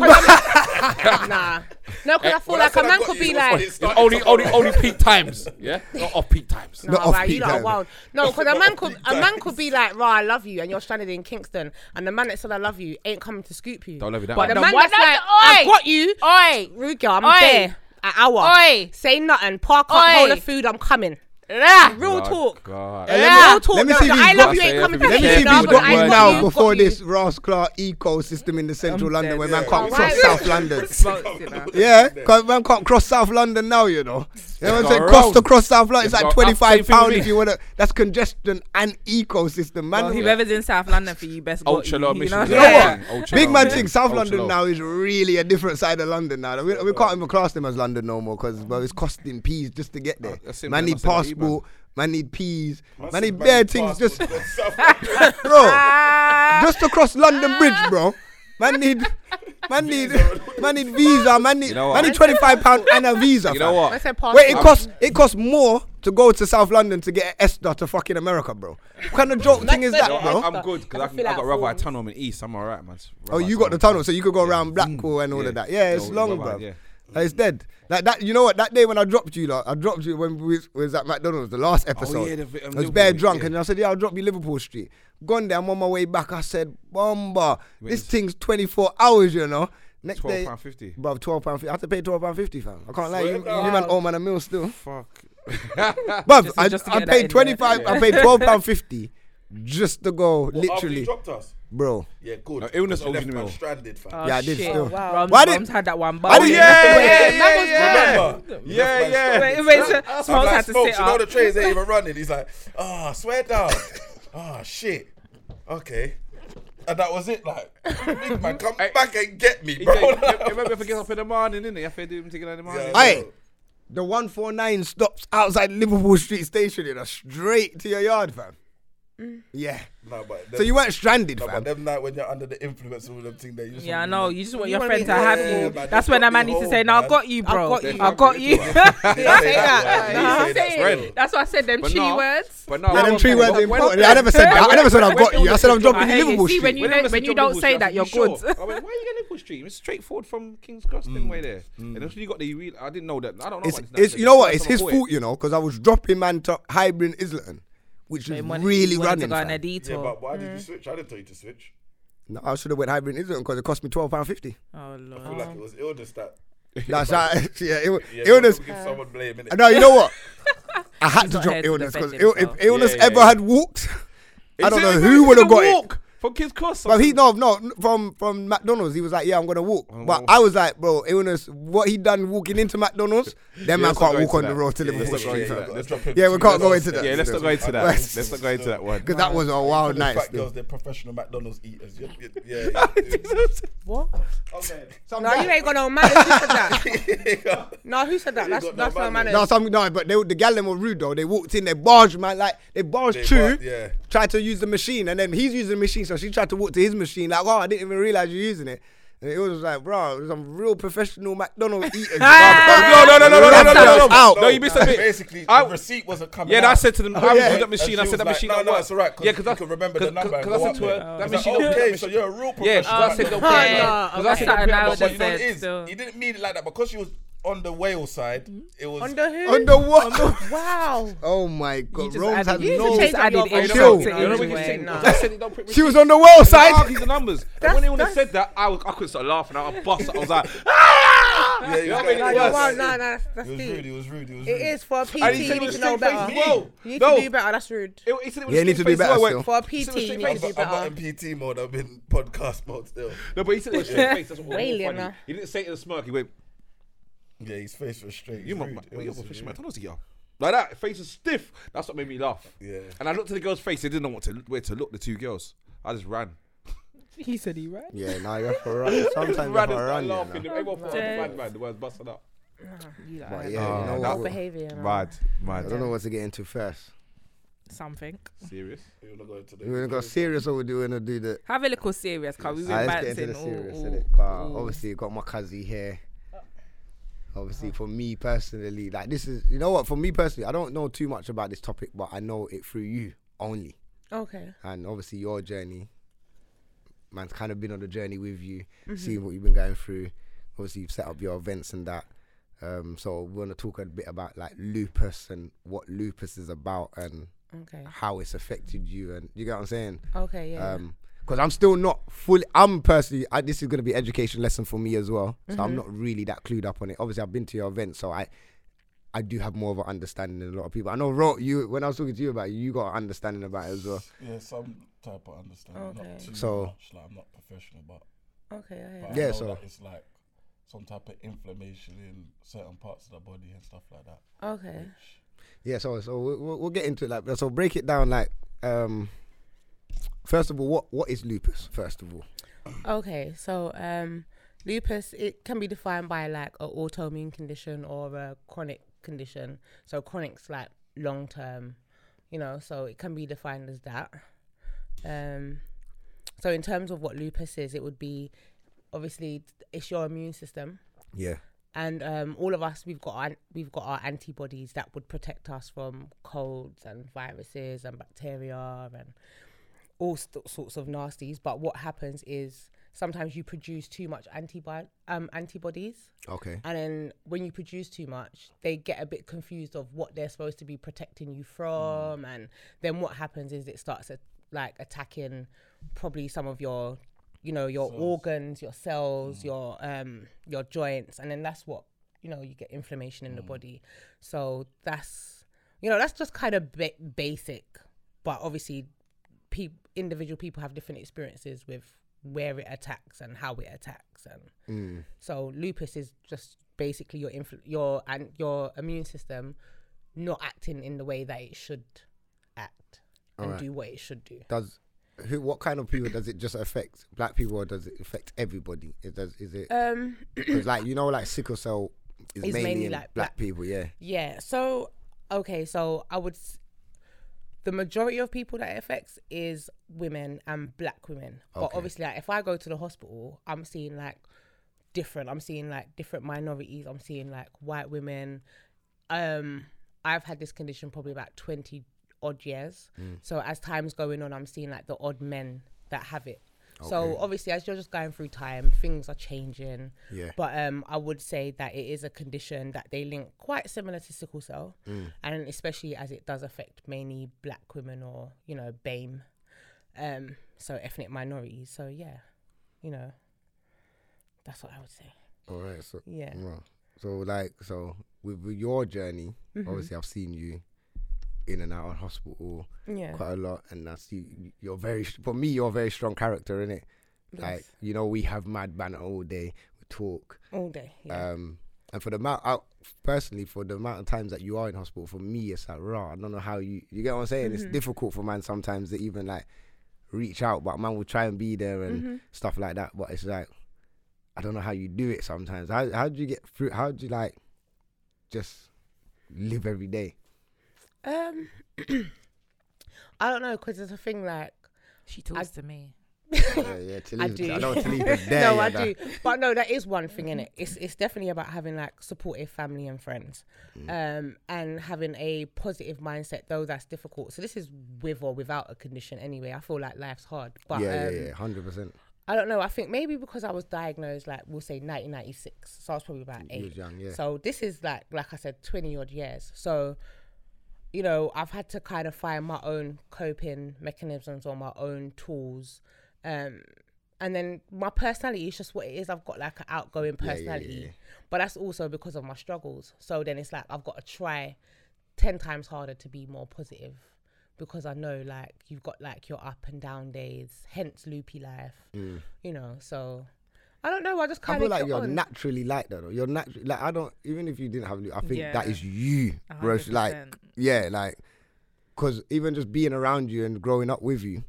because nah. No, because I
eh, feel
like
said
a
I
man could be
it was when
like.
it
only, only, only peak times. Yeah, not off peak times.
No,
Not off
right, you
peak
lot are
time.
wild. No, because a man could a man could be like, "Right, I love you," and you're stranded in Kingston, and the man that said "I love you" ain't coming to scoop you.
Don't love you that
But the
much.
man
The one
that's like, "I
Oi!
got you,"
Oi,
rude girl, I'm
Oi!
there. An hour.
Oi.
Say nothing. Park up,
Oi.
hold of food. I'm coming.
Ah.
Real
God,
talk.
God.
Let me-
Real talk.
let me
No,
see if
the
he's
I
got-
love you ain't coming to
Let
Let me
me.
see if
No,
he's
but
got
I
you
got
now before this Ross Clark ecosystem in the central
I'm
London
dead.
where man can't
Oh,
cross. South London.
Smokes, you know.
Yeah, because man can't cross South London now, you know. You know what I'm saying?
got
Cost to cross South London, it's
It's
like £25 if you want to. That's congestion and ecosystem, man.
Well, whoever's in South London for you, best got
Ultra
you,
low
you
mission.
know?
You know what? Big man thinks South London now is really a different side of London now. We, we can't even class them as London no more because well, it's costing peas just to get there.
That's it,
man
man.
need
That's about
man need peas, man need
man
bare things just,
passport.
bro, just to cross London Bridge, bro. Man need, man need, man need visa. Man need,
You know
man need twenty five pound and a visa.
You know
fam.
I
what?
said pass.
Wait, it costs it costs more to go to South London to get an ESTA to fucking America, bro. What kind of joke thing is that,
Yeah,
bro?
I'm, I'm good because I,
I
can-
feel
I
like
got Rubber
form.
Tunnel in East. I'm alright, man.
Oh, you got the tunnel, so you could go around Blackpool and all of that. Yeah, it's
Yo,
long,
Rubber,
bro.
yeah.
Like, it's dead. Like that. You know what? That day when I dropped you, like, I dropped you when we was, was at McDonald's, the last episode.
Oh, yeah, the vi- um,
I was
Liverpool
bare drunk,
yeah.
and I said, "Yeah, I'll drop you Liverpool Street." Gone there. I'm on my way back. I said, "Bomba, this thing's 24 hours." You know. Next
Twelve
day,
pound fifty.
bro, £12.50. I have to pay 12 pound 50, fam. I can't lie. You, you
Swear
man owe man a meal still.
Fuck.
Bruv,
Just-
I,
just
I paid 25.
there.
I paid 12 pound 50 just to go,
After you
literally,
dropped us.
Bro.
Yeah, good.
No, illness
You left
owes you
man stranded, fam.
Oh,
Yeah, I did
shit.
still.
wow.
Rom-
Why did-
Rom's had that one.
Why did-
bar.
Yeah,
yeah,
that was
yeah.
Remember? You
Yeah,
left
yeah.
Wait, wait, so
I'm
Smalls
like,
had to
Smokes,
sit
you know the trains ain't even running. He's like, ah, swear down. Ah, shit. Okay. And that was it. Like, big man, come back and get me, bro.
said, you remember if I get up in the morning, innit? You have to do him taking in the morning.
Yeah.
Aye. The 149 stops outside Liverpool Street Station, you know, straight to your yard, fam. Yeah.
No, but
So you weren't stranded,
No, but them night when you're under the influence of all them things, that you just
Yeah, I know.
be
You just want
You
your
wanna
friend to have
Yeah,
you.
man,
That's
they
when a man needs to say, "No, I
man.
got you, bro.
I got you.
I got you." That's
They say that,
that.
yeah,
Nah,
they say that,
friend.
bro.
That's why I said them
But
chilly words.
But no,
them
when-
three words
when-
are
when-
important. I never said that. I never said I got you. I said I'm dropping
I
you
hear you.
Liverpool
See, when you don't- when you don't say that, you're good.
Why are you getting Liverpool Street? It's straightforward from King's Cross them mm. way there. Mm. And that's when you got the real. I didn't know that. I don't know.
It's, it's you know what? It's his
time I bought
fault, you know, because I was dropping man to Highbury Islington, which was
wanted-
really
wanted
running.
to go on a
fam.
Yeah, but why did you mm. switch? I didn't tell you to switch.
No, I should have went Highbury Islington because it cost me twelve pound fifty.
Oh lord!
I feel
lord.
like it was illness that.
That's how, yeah, it,
Yeah,
illness.
Give someone blame innit?
No, you know what? I had to drop illness because
defend
if illness
Yeah, yeah,
ever
yeah.
had walked, I don't know who would have
the
got it.
Walk? From King's Cross.
But he no no from from McDonald's. He was like, yeah, I'm gonna walk. Oh. But I was like, bro, illness. What he done walking into McDonald's? Them man can't walk on
into
the road to
Yeah,
Liverpool
let's not go
Street.
Let's
Yeah, we can't go into that.
Yeah, let's not go into that. Let's not go into that one.
Because that was a wild night.
fat
Still.
girls, they're professional McDonald's eaters. Yeah, yeah, yeah, yeah.
What?
Okay.
No, you ain't got no manners. Who said that? no, who said that? That's
no
that's no
manners.
manners.
No, some no, but they, the gal them were rude though. They walked in, they barged man, like they barged
They
Chew,
bar- yeah.
tried to use the machine, and then he's using the machine, so she tried to walk to his machine, like, oh, I didn't even realize you're using it. And it was like, bro, some real professional McDonald's eaters.
No, no, no, no, no, no, no, no, no.
Out.
No, you missed a bit.
Basically,
I-
the receipt wasn't coming
Yeah,
out.
I said to them, oh, I was
yeah.
with that machine. I said that machine
no, no, it's all right, 'cause
Yeah,
you
because
can remember the number
Because I said to her, that machine
okay, so you're a real professional.
because I said
McDonald's.
don't
Yeah.
pay.
Yeah.
Because I said
Something I
But you know what it
said.
He didn't mean it like that because she was on the whale side. It was
Under who?
Under what?
Wow.
oh my god,
just
Rose
added-
has
you
You
no.
need to change up
added
your
in
voice.
Chill.
to
You know what we
anyway,
can. I said it don't prick me.
She was on the well
And
side.
I these are numbers. And when he
that's-
said that, I, was, I couldn't stop laughing. I was bust. I was like,
ah! yeah,
You know what I mean?
No,
going-
you're
Yes.
wild. No, no, that's, that's
It was rude. It was rude. It was rude.
is for a PT.
And he
You
said it
need
with
to know
straight face
better.
well.
You need
No.
to do better. That's rude.
It- he said it with
Yeah, you need to
straight
do
face as
better
well.
still.
For a PT,
said with a
you
straight
need to
face.
do
I'm not in. PT mode. I'm in podcast mode still.
No, but he said it with a straight face. That's what was
Wailing,
funny.
huh?
He didn't say it in a smirk. He went,
Yeah, his face was straight.
"You
It's
must,
rude.
well,
It
you're
was
official
rude.
McDonald's, yeah." Like that, face is stiff. That's what made me laugh.
Yeah.
And I looked at the girl's face. They didn't know what to where to look. The two girls. I just ran.
He said he ran.
Yeah, now you have to run. Sometimes you have
ran
to
and started
run. you
laughing.
know.
Everyone thought I was a
Dead.
bad man. The words busted up.
You like,
But
I
yeah,
Oh,
you know
that
what?
Behavior. you know.
Mad,
I don't know what to get into first.
something.
Serious.
You wanna go into the-
We're gonna go serious or we're doing to do the.
Have a little serious, cause we've
Ah,
been
let's get into
bouncing all,
serious.
all, all-
Obviously, you got my cousin here. Obviously, for me personally, like this is, you know what? For me personally, I don't know too much about this topic, but I know it through you only,
Okay.
and obviously your journey. Man's kind of been on the journey with you,
Mm-hmm.
seeing what you've been going through. Obviously, you've set up your events and that. Um, so we want to talk a bit about like lupus and what lupus is about and
Okay.
how it's affected you, and you get what I'm saying.
Okay. Yeah.
Um, because I'm still not fully. I'm personally. I, this is going to be education lesson for me as well. So I'm not really that clued up on it. Obviously, I've been to your event, so I, I do have more of an understanding than a lot of people. I know, Ro, you when I was talking to you about it, you got an understanding about it as well.
Yeah, some type of understanding.
Okay.
Not too
So-
much. Like I'm not professional, but,
okay. Yeah.
but
yeah.
Yeah,
know
so-
that it's like some type of inflammation in certain parts of the body and stuff like that.
Okay.
Which,
Yeah. So so we'll, we'll- we'll get into it. Like so, break it down. Like, um, first of all, what what is lupus? First of all,
Okay, so um, lupus it can be defined by like an autoimmune condition or a chronic condition. So chronic's like long term, you know. So it can be defined as that. Um, so in terms of what lupus is, it would be obviously it's your immune system,
yeah.
and um, all of us we've got our, we've got our antibodies that would protect us from colds and viruses and bacteria and all st- sorts of nasties. But what happens is sometimes you produce too much antibi- um, antibodies,
Okay.
and then when you produce too much, they get a bit confused of what they're supposed to be protecting you from, and then what happens is it starts at, like attacking probably some of your, you know, your organs, your cells, your um, your joints, and then that's what you know you get inflammation in the body. So that's you know that's just kind of ba- basic, but obviously, peop individual people have different experiences with where it attacks and how it attacks and
Mm.
so lupus is just basically your infl- your and your immune system not acting in the way that it should act and
Alright.
do what it should do.
Does who? What kind of people does it just affect? Black people or does it affect everybody? It does. Is it?
Um,
Because like you know, like sickle cell is mainly,
mainly like
black
black-
people. Yeah.
yeah. So okay, so I would. The majority of people that it affects is women and black women. But
Okay.
obviously, like, if I go to the hospital, I'm seeing like different. I'm seeing like different minorities. I'm seeing like white women. Um, I've had this condition probably about twenty odd years.
Mm.
So as time's going on, I'm seeing like the odd men that have it.
Okay.
So obviously, as you're just going through time, things are changing.
Yeah.
But um, I would say that it is a condition that they link quite similar to sickle cell,
Mm.
and especially as it does affect mainly black women or you know BAME, um, so ethnic minorities. So yeah, you know, that's what I would say.
All right. So
Yeah.
well, so like so with, with your journey,
Mm-hmm.
obviously I've seen you. In and out of hospital
Yeah.
quite a lot, and that's you. You're very for me. You're a very strong character in it. Like you know, we have mad banter all day. We talk.
All day. Yeah.
Um, and for the amount, I, personally, for the amount of times that you are in hospital, for me, it's like raw. I don't know how you, you get what I'm saying.
Mm-hmm.
It's difficult for man sometimes to even like reach out, but man will try and be there and
Mm-hmm.
stuff like that. But it's like, I don't know how you do it sometimes. How how do you get through? How do you like just live every day?
Um, I don't know because it's a thing like
She talks to me.
yeah, yeah. To
I
leave,
do.
I know to leave is there.
no,
yeah,
I
that-
do. But no, that is one thing in it. It's it's definitely about having like supportive family and friends,
Mm.
um, and having a positive mindset. Though that's difficult. So this is with or without a condition. Anyway, I feel like life's hard. But
yeah,
um,
yeah, yeah, hundred percent.
I don't know. I think maybe because I was diagnosed, like we'll say 1996, so I was probably about
You
eight.
was young, yeah.
So this is like, like I said, 20 odd years. So, you know, I've had to kind of find my own coping mechanisms or my own tools. Um, and then my personality is just what it is. I've got like an outgoing
Yeah, yeah, yeah,
personality,
yeah.
but that's also because of my struggles. So then it's like I've got to try 10 times harder to be more positive because I know like you've got like your up and down days, hence loopy life, you know. So I don't know. I just.
I
kind
feel
of
like you're naturally like that. Though. You're naturally like I don't even if you didn't have. I think that
Yeah.
is you, bro. Like yeah, like because even just being around you and growing up with you,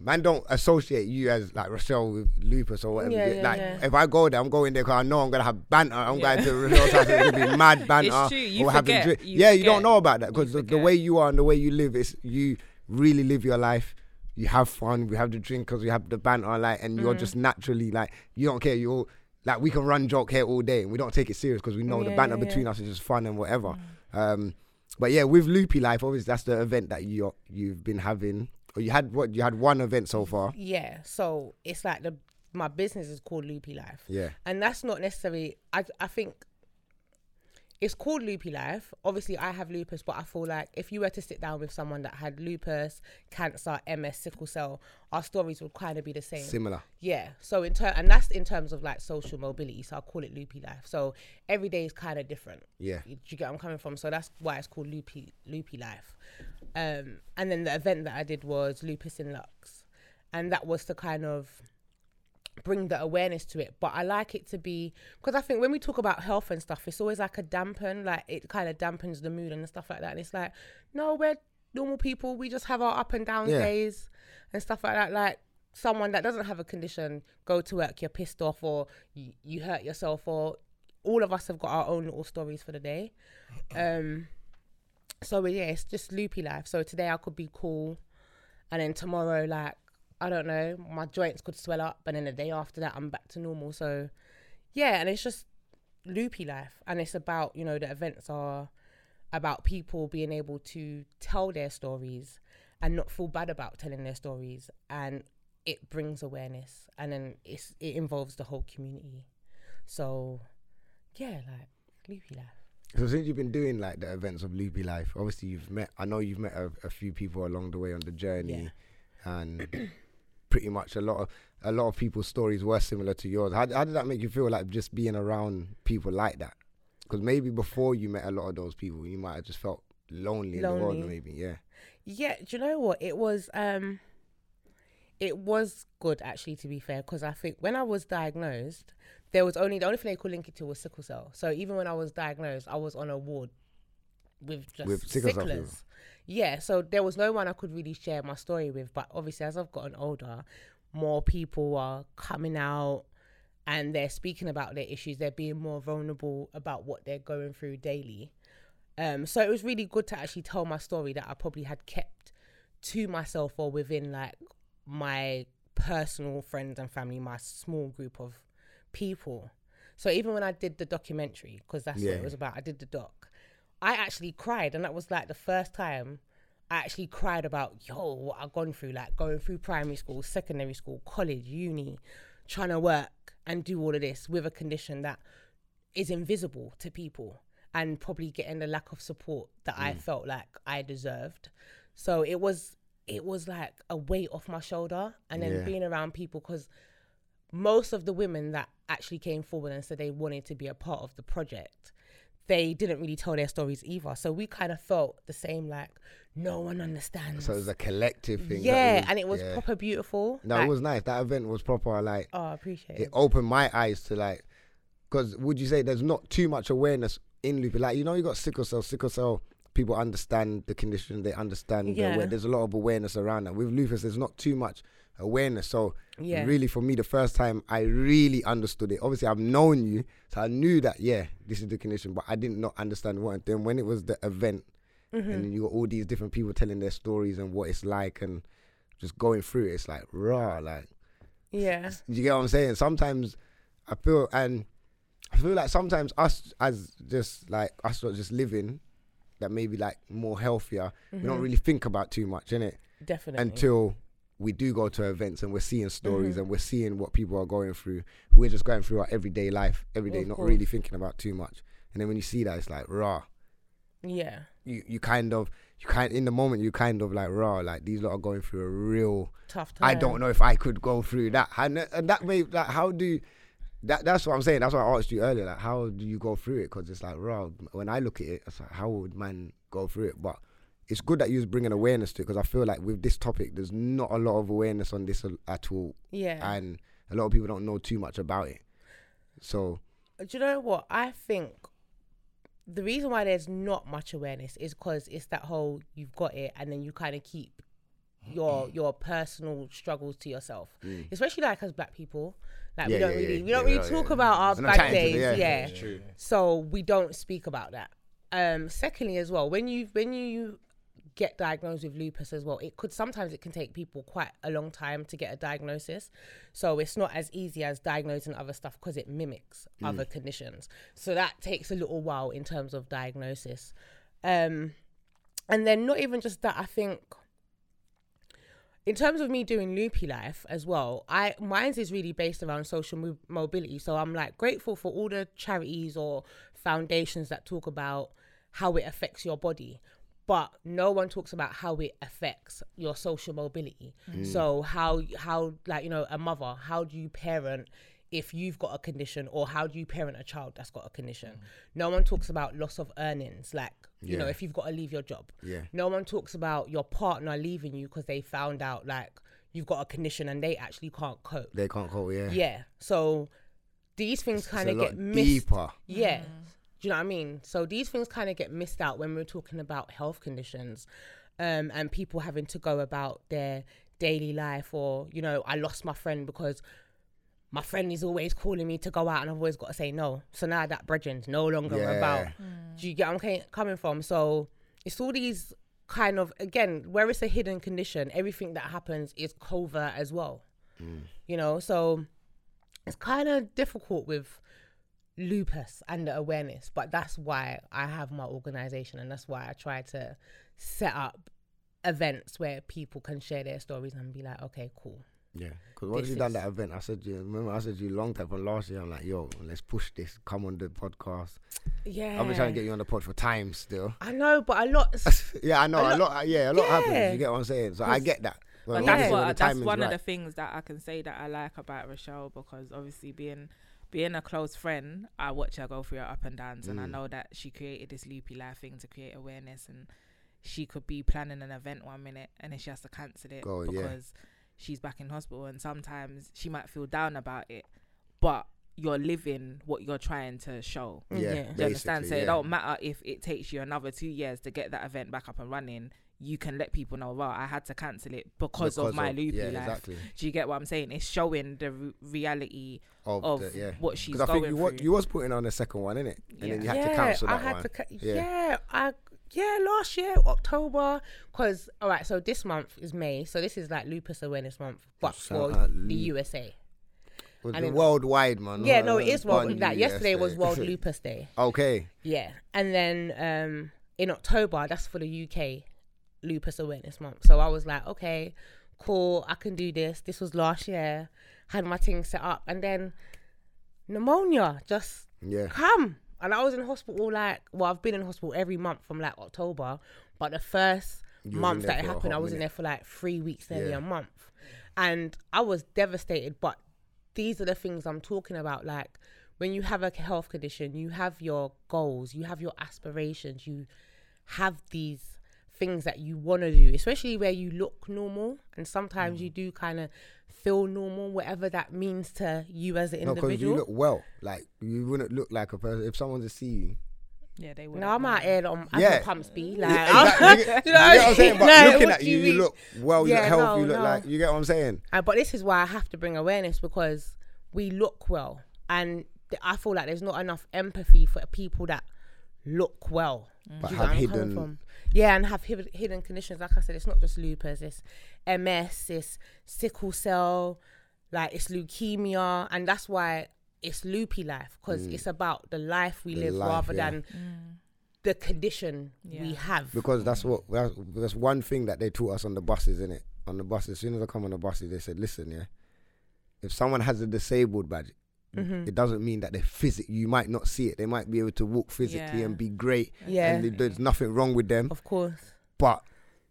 man, don't associate you as like Rochelle with lupus or whatever.
Yeah, yeah,
like if I go there, I'm going there because I know I'm gonna have banter. I'm going to Rochelle's house. It's gonna be mad banter.
true, you
or having
forget,
drink. yeah, you don't know about that because the, the way you are and the way you live is you really live your life. You have fun. We have the drink because we have the banter, like, and
Mm.
you're just naturally like you don't care. You're like we can run joke here all day and we don't take it serious because we know the
Yeah,
banter
yeah,
between
yeah.
us is just fun and whatever.
Mm.
Um, but yeah, with Loopy Life, obviously that's the event that you you've been having. Or you had what? You had one event so far.
Yeah, so it's like the my business is called Loopy Life.
Yeah.
And that's not necessarily I I think it's called Loopy Life. Obviously I have lupus, but I feel like if you were to sit down with someone that had lupus, cancer, MS, sickle cell, our stories would kind of be the same.
Similar.
Yeah. So in ter- and that's in terms of like social mobility. So I call it loopy life. So every day is kind of different.
Yeah.
Do you get where I'm coming from? So that's why it's called loopy loopy life. Um, and then the event that I did was lupus in Lux, and that was to kind of bring the awareness to it. But I like it to be because I think when we talk about health and stuff, it's always like a dampen, like it kind of dampens the mood and stuff like that. And it's like, no, we're normal people. We just have our up and down
Yeah.
days and stuff like that. Like someone that doesn't have a condition, go to work, you're pissed off or you, you hurt yourself, or all of us have got our own little stories for the day. Um, so yeah, it's just loopy life. So today I could be cool, and then tomorrow, like I don't know, my joints could swell up, and then the day after that, I'm back to normal. So yeah, and it's just loopy life, and it's about you know the events are about people being able to tell their stories and not feel bad about telling their stories, and it brings awareness, and then it's it involves the whole community. So yeah, like loopy life.
So since you've been doing like the events of Loopy Life, obviously you've met. I know you've met a, a few people along the way on the journey, and pretty much a lot of a lot of people's stories were similar to yours. How, how did that make you feel like just being around people like that? Because maybe before you met a lot of those people, you might have just felt lonely, in the world.
Lonely.
Maybe, yeah.
Yeah, do you know what? It was um it was good actually to be fair because I think when I was diagnosed, there was only the only thing they could link it to was sickle cell. So even when I was diagnosed, I was on a ward with just
With sickle cell
sicklers. Yeah, so there was no one I could really share my story with. But obviously, as I've gotten older, more people are coming out and they're speaking about their issues. They're being more vulnerable about what they're going through daily. Um, so it was really good to actually tell my story that I probably had kept to myself or within like my personal friends and family, my small group of people. So even when I did the documentary, because that's what it was about, I did the doc. I actually cried, and that was like the first time I actually cried about yo what I've gone through, like going through primary school, secondary school, college, uni, trying to work and do all of this with a condition that is invisible to people and probably getting the lack of support that I mm. felt like I deserved. So it was it was like a weight off my shoulder and then
Yeah.
being around people because most of the women that actually came forward and said they wanted to be a part of the project they didn't really tell their stories either. So we kind of felt the same, like no one understands.
So it was a collective thing.
yeah, and it was
yeah.
proper beautiful.
No,
like,
it was nice. That event was proper. Like
Oh, I appreciate
it
it.
opened my eyes to like, because would you say there's not too much awareness in lupus? Like you know, you got sickle cell. Sickle cell. People understand the condition. They understand.
Yeah.
there's a lot of awareness around that. With lupus, there's not too much awareness. So
Yeah.
really, for me, the first time I really understood it. Obviously, I've known you, so I knew that yeah, this is the condition, but I did not understand what. Then when it was the event,
Mm-hmm.
and you got all these different people telling their stories and what it's like, and just going through it, it's like raw, like.
Yeah.
You get what I'm saying? Sometimes I feel and I feel like sometimes us as just like us just living that maybe like more healthier, we don't really think about too much in it
Definitely.
until we do go to events and we're seeing stories
Mm-hmm.
and we're seeing what people are going through. We're just going through our everyday life every day, not
course.
really thinking about too much. And then when you see that, it's like raw.
yeah.
You you kind of you kind in the moment you kind of like raw like these lot are going through a real
Tough time.
I don't know if I could go through that. And, and that may like how do that that's what I'm saying. That's what I asked you earlier. Like how do you go through it? Because it's like, raw. When I look at it, it's like how would man go through it? But it's good that you was bringing awareness to it because I feel like with this topic, there's not a lot of awareness on this at all,
Yeah.
and a lot of people don't know too much about it. So
Do you know what? I think the reason why there's not much awareness is because it's that whole you've got it and then you kind of keep your your personal struggles to yourself. Especially like as black people. Like
Mm. Yeah,
we don't
yeah,
really
yeah,
we don't really
yeah,
talk
yeah.
about our bad days.
yeah,
yeah.
True.
So we don't speak about that. Um secondly as well, when you when you get diagnosed with lupus as well, it could sometimes it can take people quite a long time to get a diagnosis. So it's not as easy as diagnosing other stuff because it mimics other conditions. So that takes a little while in terms of diagnosis. Um and then not even just that, I think in terms of me doing loopy life as well i mine's is really based around social mo- mobility so i'm like grateful for all the charities or foundations that talk about how it affects your body but no one talks about how it affects your social mobility mm. so how how like you know a mother how do you parent if you've got a condition or how do you parent a child that's got a condition mm. no one talks about loss of earnings like you know if you've got to leave your job
Yeah.
no one talks about your partner leaving you because they found out like you've got a condition and they actually can't cope.
they can't cope. Yeah.
Yeah. So these things kind of
lot
get missed.
deeper.
Yeah. Mm. Do you know what I mean? So these things kind of get missed out when we're talking about health conditions um, and people having to go about their daily life or, you know, I lost my friend because my friend is always calling me to go out and I've always got to say no. So now that bridging's no longer
Yeah.
about. Do you get where I'm coming from? So it's all these kind of, again, where it's a hidden condition, everything that happens is covert as well. You know, so it's kind of difficult with lupus and the awareness but that's why i have my organization and that's why i try to set up events where people can share their stories and be like okay cool
Yeah, because once
This
you done that event, I said, you remember, I said you long time from last year. I'm like, yo, let's push this. Come on the podcast.
yeah
I've been trying to get you on the pod for time still.
i know but a lot
yeah, I know. A
A
lot,
lot-
yeah, a lot
Yeah.
happens. You get what I'm saying? So I get that. When-
But that's what that's
timing's
one of the things that I can say that I like about Rochelle because obviously being being a close friend, I watch her go through her up and downs,
Mm.
and I know that she created this loopy life thing to create awareness, and she could be planning an event one minute and then she has to cancel it
Go, yeah.
because she's back in hospital, and sometimes she might feel down about it, but you're living what you're trying to show.
Yeah,
Yeah.
You understand? So
yeah.
it don't matter if it takes you another two years to get that event back up and running. You can let people know, well, I had to cancel it because, of my loopy
yeah,
life.
exactly.
Do you get what I'm saying? It's showing the re- reality
Of,
of
the, yeah.
what she's
Because I
going
think you,
through.
you was putting on the second one, innit? And then you
Yeah.
had to cancel that
I had
one.
to ca-
Yeah.
yeah. I yeah last year October because all right so this month is May so this is like lupus awareness month but
Shout
for the USA
was
and
worldwide, man.
yeah no it is
worldwide.
Like yesterday was World Lupus Day
okay.
yeah and then um in October that's for the UK lupus awareness month so I was like okay cool I can do this this was last year had my thing set up and then pneumonia just
Yeah.
come. And I was in hospital like, well, I've been in hospital every month from like October, but the first month that it happened, I was in there for like three weeks, nearly
Yeah.
a month, and I was devastated. But these are the things I'm talking about. Like when you have a health condition, you have your goals, you have your aspirations, you have these things that you want to do, especially where you look normal. And sometimes
Mm.
you do kind of feel normal, whatever that means to you as an
No, because you
individual.
look well. Like you wouldn't look like a person if someone to see you.
Yeah, they will.
no, I'm out here on as
Yeah.
my pumps be like.
Exactly. You get,
you
you
know
what I'm saying? But
No,
looking at you,
you
you look well. You
Yeah,
look healthy.
no,
you look
no.
like you get what I'm saying.
Uh, but this is why I have to bring awareness because we look well, and th- I feel like there's not enough empathy for people that look well,
But have
get where I'm coming
hidden-
from? Yeah, and have hid- hidden conditions. Like I said, it's not just lupus; it's MS, it's sickle cell, like it's leukemia, and that's why it's loopy life because it's about the life we
Mm. The
live
life,
rather
yeah.
than the condition we have.
Because that's what that's, that's one thing that they taught us on the buses, isn't it? On the buses, as soon as I come on the buses, they said, "Listen, yeah, if someone has a disabled badge,
Mm-hmm.
it doesn't mean that they physically you might not see it. They might be able to walk physically
Yeah.
and be great,
Yeah,
and they- there's nothing wrong with them.
of course.
But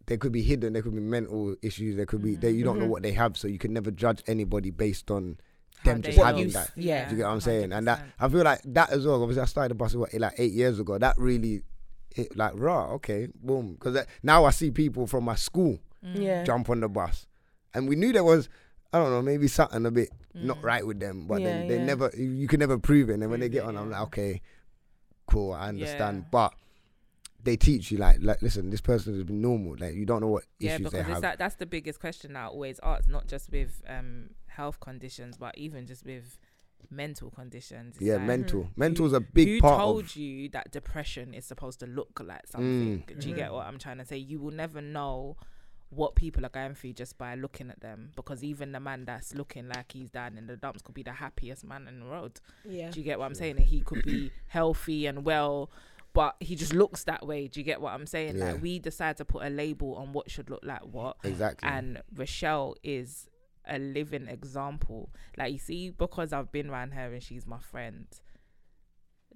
they could be hidden. There could be mental issues. There could be they, you don't know what they have, so you can never judge anybody based on them just having
you
that.
yeah.
Do you get what I'm saying? And that I feel like that as well. Obviously, I started the bus what, like eight years ago. That really, hit, like raw. Okay, boom. Because now I see people from my school
Yeah.
jump on the bus, and we knew there was, I don't know, maybe something a bit not right with them. But then they
yeah.
never, you- you can never prove it. And then when they get
it,
on, I'm like, okay, cool, I understand.
Yeah.
But they teach you like, like, listen, this person has been normal. Like you don't know what
yeah,
issues they
because it's
have.
that, that's the biggest question that I always ask, not just with um health conditions, but even just with mental conditions.
Yeah,
like,
mental. Mental's a big part.
who
part
told
of.
you that depression is supposed to look like something?
Mm.
Do you get what I'm trying to say? You will never know what people are going through just by looking at them because even the man that's looking like he's down in the dumps could be the happiest man in the world.
Yeah.
Do you get what I'm saying? And he could be healthy and well, but he just looks that way. Do you get what I'm saying?
Yeah.
Like we decide to put a label on what should look like what.
Exactly.
And Rochelle is a living example. Like you see, because I've been around her and she's my friend.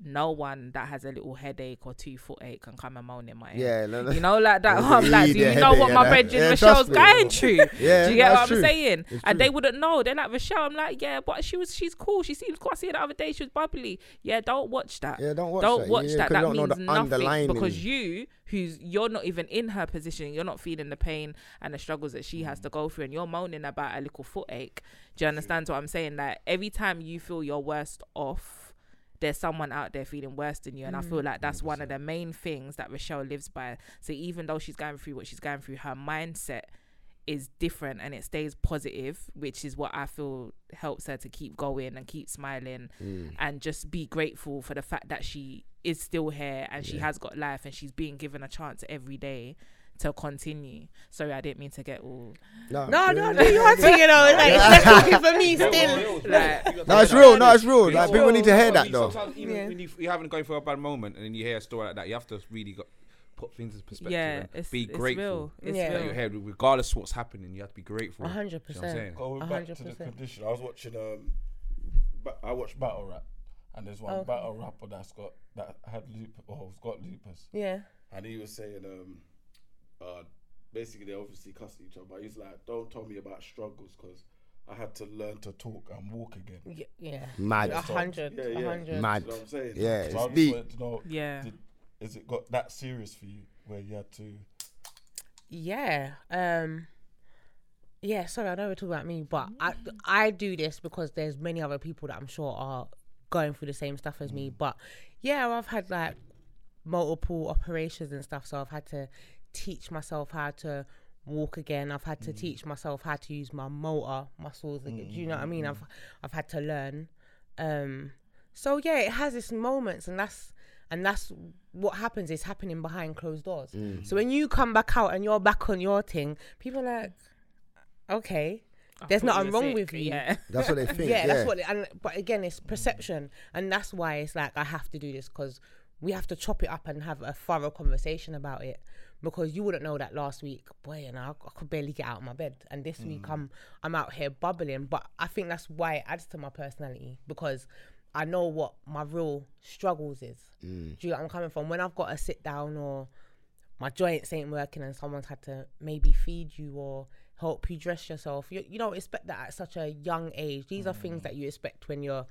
No one that has a little headache or two foot ache can come and moan in my ear.
yeah, no, no.
You know, like that. I'm like, do you know what my
yeah,
brethren
yeah,
Rochelle's going through?
yeah,
Do you get what I'm
true.
saying?
It's
And they wouldn't know. They're like Rochelle. I'm like, yeah, but she was, she's cool. She seems cool. I see her the other day. She was bubbly. Yeah, don't watch that.
Yeah, don't watch
don't
that.
watch
Yeah,
that. That means nothing because you, who's you're not even in her position. You're not feeling the pain and the struggles that she has to go through, and you're moaning about a little foot ache. Do you understand what I'm saying? Like every time you feel you're worst off. There's someone out there feeling worse than you, and I feel like that's one of the main things that Rochelle lives by. So even though she's going through what she's going through, her mindset is different and it stays positive, which is what I feel helps her to keep going and keep smiling
Mm.
and just be grateful for the fact that she is still here and she has got life and she's being given a chance every day to continue. Sorry, I didn't mean to get all
No, no, no, you your to, you know. It's like, it's just talking for me still.
like
No, it's real. No, it's real.
It's
Like people need to hear that though.
Sometimes even
Yeah.
when you, you're having going through a bad moment and then you hear a story like that, you have to really got, put things in perspective
yeah,
and
it's,
be
it's
grateful.
real. It's
Yeah.
That
real.
your head, regardless of what's happening, you have to be grateful.
Hundred
You know what I'm
percent.
Going back
hundred
to the condition, I was watching um, ba- I watched battle rap, and there's one
Okay.
battle rapper that's got that had lupus or has got lupus,
Yeah.
and he was saying um, uh, basically they obviously cussed each other. But he's like, don't tell me about struggles because I had to learn to talk and walk again.
Y- Yeah.
Mad.
A hundred.
Yeah,
A
yeah.
hundred.
Mad.
You know what I'm saying?
Yeah,
So
it's
I just
deep.
wanted to know,
Yeah.
did, is it got that serious for you where you had to?
Yeah. Um yeah, sorry, I know we're talking about me, but I I do this because there's many other people that I'm sure are going through the same stuff as me. But yeah, I've had like multiple operations and stuff, so I've had to teach myself how to walk again. I've had to mm. teach myself how to use my motor muscles. again. Do you know what I mean? I've mm-hmm. I've had to learn. Um so yeah, it has its moments and that's and that's what happens is happening behind closed doors. Mm. So when you come back out and you're back on your thing, people are like, okay,
I
there's
thought
nothing wrong
sick.
with you.
Yeah.
That's what they think.
yeah,
Yeah,
that's what. And but again, it's perception, and that's why it's like I have to do this because we have to chop it up and have a thorough conversation about it. Because you wouldn't know that last week, boy, and I, I could barely get out of my bed, and this week mm. I'm I'm out here bubbling. But I think that's why it adds to my personality because I know what my real struggles is. Mm. Do you where I'm coming from? When I've got to sit down or my joints ain't working and someone's had to maybe feed you or help you dress yourself. You, you don't expect that at such a young age. These are things mm. that you expect when you're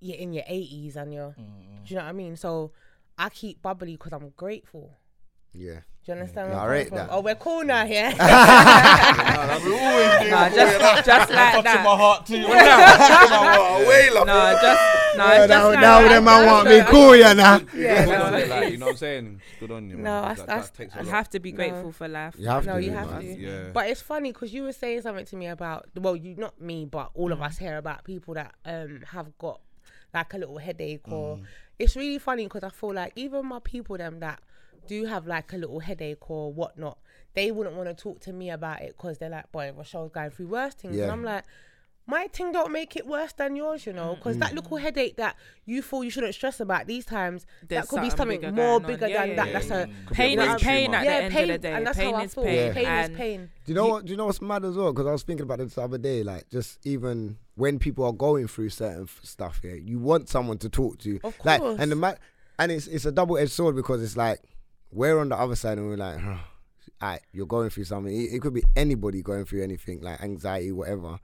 you're in your 80s and you're, do you know what I mean? So I keep bubbly because I'm grateful.
Yeah.
Do you understand?
Yeah,
where
I
I'm
rate
from? Oh, we're cool now, yeah.
We.
Nah, just, just like that.
my heart too. Touching my heart. Wait, love.
No, just no.
Yeah,
just
now,
like
now
that.
them man
Just
want me cool, yeah, now.
Yeah,
Good
no,
on you, know what I'm saying? Good on you.
No,
That-
that's-
that,
that's-
You have to be grateful for life.
You have
No,
to.
you have to.
Yeah.
But it's funny because you were saying something to me about well, you not me, but all
Mm.
of us here about people that um have got like a little headache or
Mm.
it's really funny because I feel like even my people them that do have like a little headache or whatnot, they wouldn't want to talk to me about it because they're like, boy, Rochelle's going through worse things,
Yeah.
and I'm like. My thing don't make it worse than yours, you know, because
Mm.
that little headache that you feel you shouldn't stress about these times,
There's
that could be
something
something
bigger
more
going
bigger
Yeah,
than
yeah,
that.
yeah,
That's
yeah.
a
Could be
Pain
a
is pain at
yeah,
the end
pain,
of the day.
and that's
pain
how I
is
feel.
pain.
Pain is pain.
Do you know what? Do you know what's mad as well? Because I was thinking about this the other day. Like, just even when people are going through certain f- stuff here, you want someone to talk to.
Of
Like, and the ma- and it's it's a double edged sword because it's like we're on the other side and we're like, huh, alright, you're going through something. It, it could be anybody going through anything like anxiety, whatever.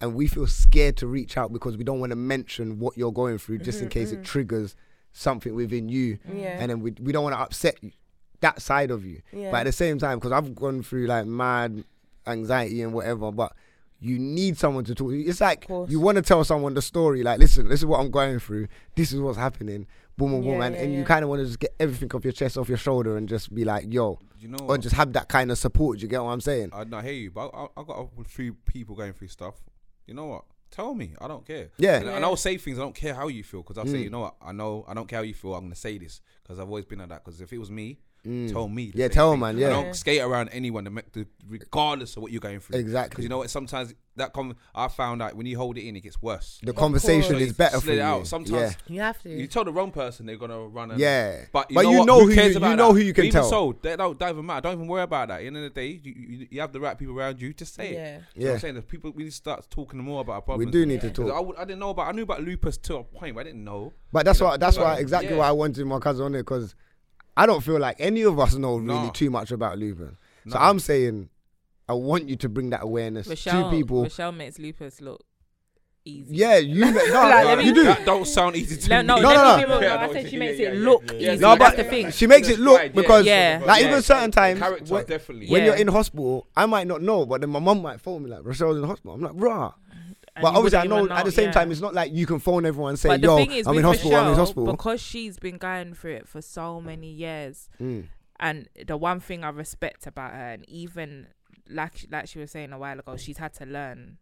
And we feel scared to reach out because we don't want to mention what you're going through, just in case it triggers something within you.
Mm-hmm, Yeah.
And then we we don't want to upset you, that side of you.
Yeah.
But at the same time, because I've gone through like mad anxiety and whatever, but you need someone to talk. to. It's like you want to tell someone the story. Like, listen, this is what I'm going through. This is what's happening. Boom, boom, boom,
Yeah,
and,
yeah,
and you
yeah.
kind of want to just get everything off your chest, off your shoulder, and just be like, yo,
You know
or just have that kind of support. Do you get what I'm saying?
I, I hear you, but I, I got a few people going through stuff. You know what? Tell me. I don't care.
Yeah.
And, and I'll say things. I don't care how you feel because I'll say,
Mm.
you know what? I know. I don't care how you feel. I'm gonna say this because I've always been like that. Because if it was me, tell me.
Mm. Yeah, tell
thing.
man,
I
yeah.
don't skate around anyone, the, regardless of what you're going through.
Exactly.
Because you know what? Sometimes that com- I found out when you hold it in, it gets worse.
The conversation
course.
is better
Just
for
let
you.
it out. Sometimes
You have to.
you tell the wrong person they're gonna run. And,
Yeah.
but you
But
know,
you
what?
know
who
who
cares
you-
about
you know
that?
who you can
Even
tell.
so, that don't, don't even matter. Don't even worry about that. At the end of the day, you, you, you have the right people around you. Just say
Yeah.
it. You know what
Yeah.
I'm saying? The people we need to start talking more about our
We
problems.
do need to
'Cause
talk.
I, would, I didn't know about. I knew about lupus to a point, but I didn't know.
But that's
You
why that's why exactly
yeah.
why I wanted my cousin on it because I don't feel like any of us know really
Nah.
too much about lupus. So
Nah.
I'm saying I want you to bring that awareness
Rochelle,
to people.
Rochelle makes lupus look easy.
Yeah, you no,
Like,
no,
me-
you do.
That don't sound easy to
No,
me.
no,
No,
let
no,
me
no.
Yeah, I
I said she
you
makes
mean,
it
yeah,
look
yeah,
easy.
yeah.
No,
That's
but
the thing.
she makes it look
Right, yeah.
because
Yeah.
like
Yeah.
even certain times
Character,
when,
definitely.
when you're in hospital, I might not know, but then my mum might phone me like Rochelle's in hospital. I'm like, rah.
And
But obviously, I
wouldn't
know at the same
yeah.
time, it's not like you can phone everyone and say,
But
"Yo,
thing is,
I'm in
with
hospital. I'm in hospital."
because she's been going through it for so many years.
Mm.
And the one thing I respect about her, and even like like she was saying a while ago, she's had to learn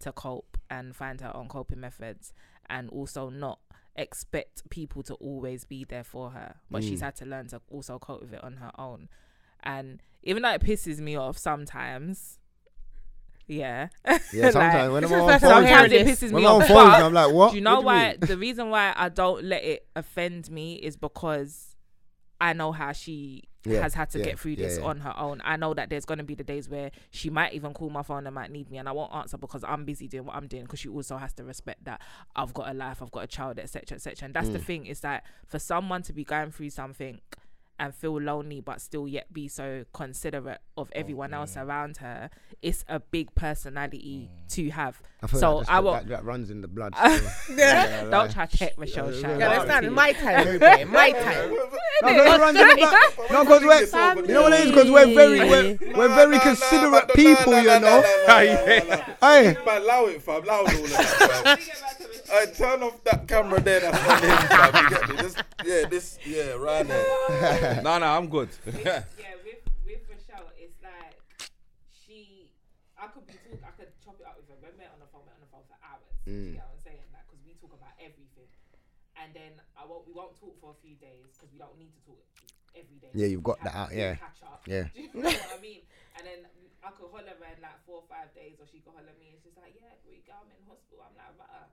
to cope and find her own coping methods, and also not expect people to always be there for her. But she's
Mm.
had to learn to also cope with it on her own. And even though it pisses me off sometimes, yeah,
Yeah,
Like,
sometimes when I'm on
the first time I'm
phone,
sometimes it pisses
when
me off.
I'm like, "What?"
do you know
What
why?
mean?
the reason why I don't let it offend me is because I know how she
Yeah,
has had to
yeah,
get through this
yeah.
on her own. I know that there's going to be the days where she might even call my phone and might need me, and I won't answer because I'm busy doing what I'm doing. Because she also has to respect that I've got a life, I've got a child, etc., etc. And that's
Mm.
the thing is that for someone to be going through something and feel lonely but still yet be so considerate of oh, everyone else around her, it's a big personality mm. to have.
I
So
like
I
that's-
will.
that, that runs in the blood. still.
Yeah. Don't try to check Michelle
Yeah,
Shine.
You
yeah,
understand? My time. My time.
No, 'cause it runs in the blood. No, because we're, you know what it is? Because we're very, we're, we're very considerate people, you know. Hey,
Man, allow it, fam. Allow all of that, fam. Turn off that camera there. That's on him, fam. You get me? This, yeah, this, yeah, right there.
no, no, I'm good.
yeah, with with Rochelle, it's like she. I could be talk. I could chop it up with her. We're met on the phone, met on the phone for hours.
Mm.
You know what I'm saying? Like, because we talk about everything, and then I won't. We won't talk for a few days because we don't need to talk every day.
Yeah, you've got that out, yeah.
Catch up.
Yeah.
Do you know what I mean? And then I could holler her in like four or five days, or she could holler me, and she's like, "Yeah, we go. I'm in hospital." I'm like, "Right."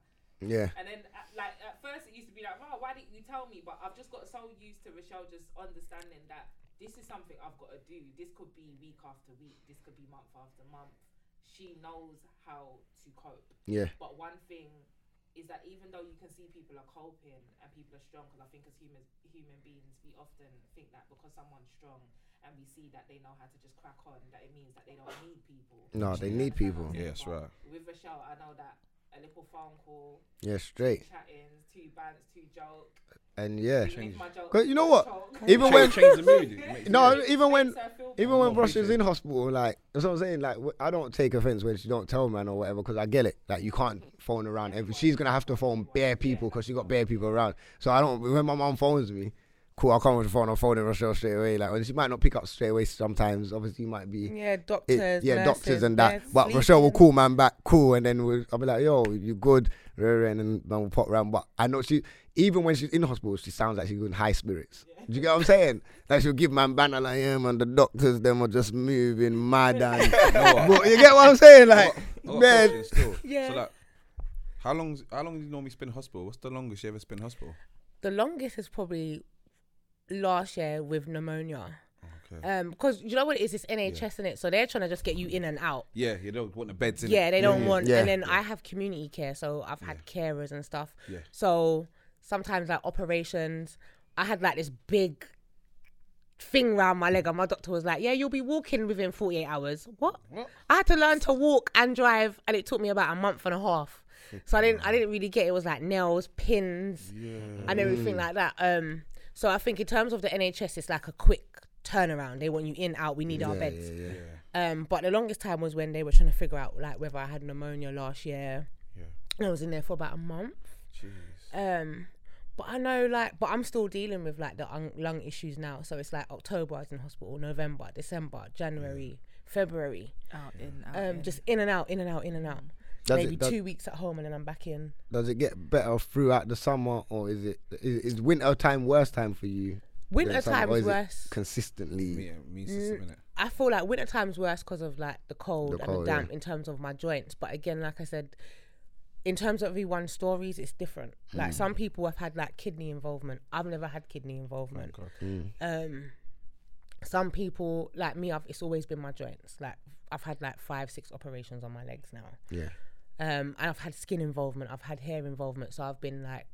Yeah,
And then, uh, like at first, it used to be like, "Oh, why didn't you tell me?" But I've just got so used to Rochelle just understanding that this is something I've got to do. This could be week after week. This could be month after month. She knows how to cope.
yeah,
But one thing is that even though you can see people are coping and people are strong, because I think as human human beings, we often think that because someone's strong and we see that they know how to just crack on, that it means that they don't need people.
No, they need people.
Yes, right.
With Rochelle, I know that a little phone call,
Yeah, straight.
chatting, two bands, two joke.
And yeah.
Even if my joke
'Cause you know what? Even when
change the mood.
no, even when
Makes her feel
even when
I
Brush is in hospital, like that's what I'm saying. Like I don't take offense when she don't tell man or whatever because I get it. Like you can't phone around. Every, she's gonna have to phone bare people because she got bare people around. So I don't. When my mom phones me, cool. I'll come with the phone. I'll phone her Rochelle straight away. Like when she might not pick up straight away. Sometimes obviously you might be.
Yeah,
it-
doctors.
yeah, doctors and that.
beds,
But Rochelle will call man back, cool, and then we'll, I'll be like, "Yo, you good?" And then we'll pop around. But I know she, even when she's in hospital, she sounds like she's in high spirits. Do you get what I'm saying? Like she'll give man banner like, "Yeah, man, the doctors them are just moving mad and." but you get what I'm saying? Like,
I got a
man.
Yeah.
So like, how long? How long do you normally spend in hospital? What's the longest you ever spent in hospital?
The longest is probably last year with pneumonia.
Okay.
Um, because you know what it is, it's NHS in it, so they're trying to just get you in and out.
Yeah, you don't want the beds in.
Yeah, they don't want.
Yeah.
And then I have community care, so I've had carers and stuff.
Yeah.
So sometimes like operations, I had like this big thing round my leg, and my doctor was like, "Yeah, you'll be walking within 48 hours." What? I had to learn to walk and drive, and it took me about a month and a half. So I didn't, I didn't really get it. It was like nails, pins, and everything like that. Um, so I think in terms of the NHS, it's like a quick turnaround. They want you in, out. We need our beds.
yeah, yeah.
Um, but the longest time was when they were trying to figure out like whether I had pneumonia last year.
Yeah.
I was in there for about a month.
Jeez.
Um, but I know like, but I'm still dealing with like the un- lung issues now. So it's like October I was in hospital, November, December, January, February.
Out in, out
Um,
in.
just in and out, in and out, in and out.
Does
Maybe
it- does-
two weeks at home and then I'm back in.
Does it get better throughout the summer, or is it is, is winter time worse time for you?
Winter
time summer, is
worse.
Consistently.
Yeah, me system innit?
I feel like winter time's worse because of like the cold
The
and
cold,
the
yeah.
damp in terms of my joints. But again, like I said, in terms of everyone's stories, it's different. Like
Mm.
some people have had like kidney involvement. I've never had kidney involvement.
Mm.
Um, some people like me, I've, it's always been my joints. Like I've had like five, six operations on my legs now.
Yeah.
Um, and I've had skin involvement. I've had hair involvement. So I've been like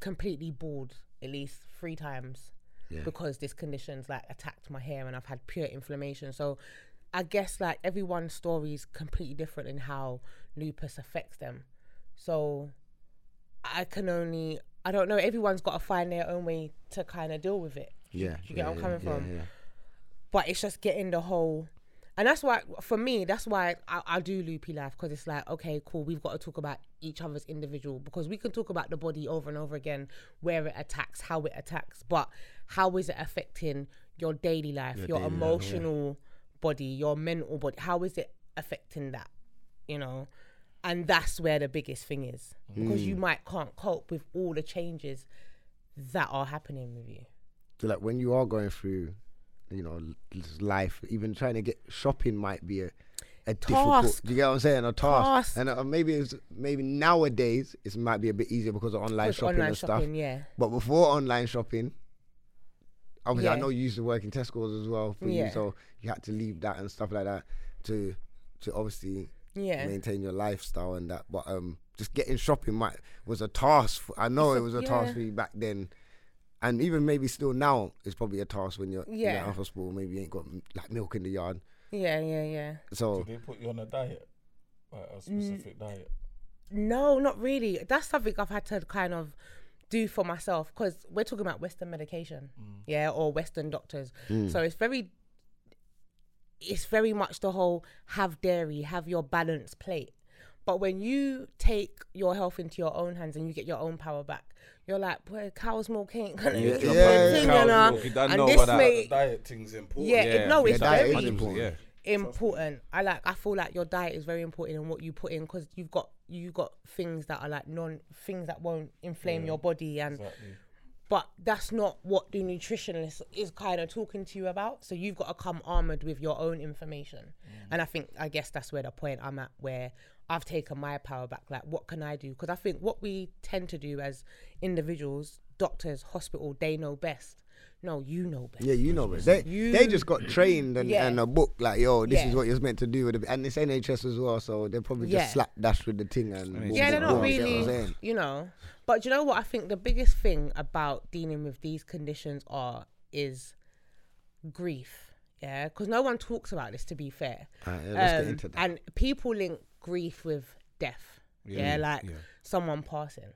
completely bald at least three times
Yeah.
because this condition's like attacked my hair and I've had pure inflammation. So I guess like everyone's story is completely different in how lupus affects them. So I can only I don't know. Everyone's got to find their own way to kind of deal with it.
Yeah.
you get
yeah,
where I'm coming from?
Yeah.
But it's just getting the whole. And that's why, for me, that's why I, I do loopy life because it's like, okay, cool, we've got to talk about each other's individual because we can talk about the body over and over again, where it attacks, how it attacks, but how is it affecting your daily life, your,
daily life, yeah.
emotional body, your mental body? How is it affecting that? You know, and that's where the biggest thing is because
Mm.
you might can't cope with all the changes that are happening with you.
So like when you are going through, you know, life, even trying to get shopping might be a, a.
Task.
Do you get what I'm saying? A task.
Task.
And uh, maybe it's maybe nowadays it might be a bit easier because of online shopping
online
and stuff.
yeah.
But before online shopping, obviously I know you used to work in Tesco's as well for
Yeah.
you, so you had to leave that and stuff like that to to obviously
Yeah.
maintain your lifestyle and that. But um, just getting shopping might was a task. For, I know
It's
it was a
yeah.
task for you back then, and even maybe still now it's probably a task when you're yeah.
Yeah.
in hospital. Maybe you ain't got like milk in the yard,
Yeah, yeah, yeah.
so
Did they put you on a diet? Like a
Mm.
specific diet?
No, not really. That's something I've had to kind of do for myself because we're talking about Western medication, yeah, or Western doctors. So it's very, it's very much the whole have dairy, have your balanced plate. But when you take your health into your own hands and you get your own power back, you're like, boy, cow's milk ain't gonna
Yeah,
make your
yeah,
protein,
cow's
you know?
milk, you don't
and
know
this
about that.
may,
The diet thing's important.
yeah, it- no,
yeah,
it's
diet
very
important.
Yeah.
important. I like. I feel like your diet is very important in what you put in because you've got you got things that are like non things that won't inflame your body and
Exactly.
But that's not what the nutritionist is kind of talking to you about. So you've got to come armored with your own information. Mm. And I think, I guess that's where the point I'm at, where I've taken my power back. Like, what can I do? Because I think what we tend to do as individuals, doctors, hospital, they know best. No, you know best.
yeah, you know, but they
You-
they just got trained and,
Yeah.
and a book like yo, this
Yeah.
is what you're meant to do with it, and it's NHS as well, so they probably
Yeah.
just slap dash with the thing and boom,
Yeah, they're
boom,
not
boom, you get
really, you know. But you know what? I think the biggest thing about dealing with these conditions are is grief. Yeah, because no one talks about this. To be fair,
Alright, yeah, let's get
Um,
into that.
and people link grief with death. Yeah, like
yeah.
someone passing.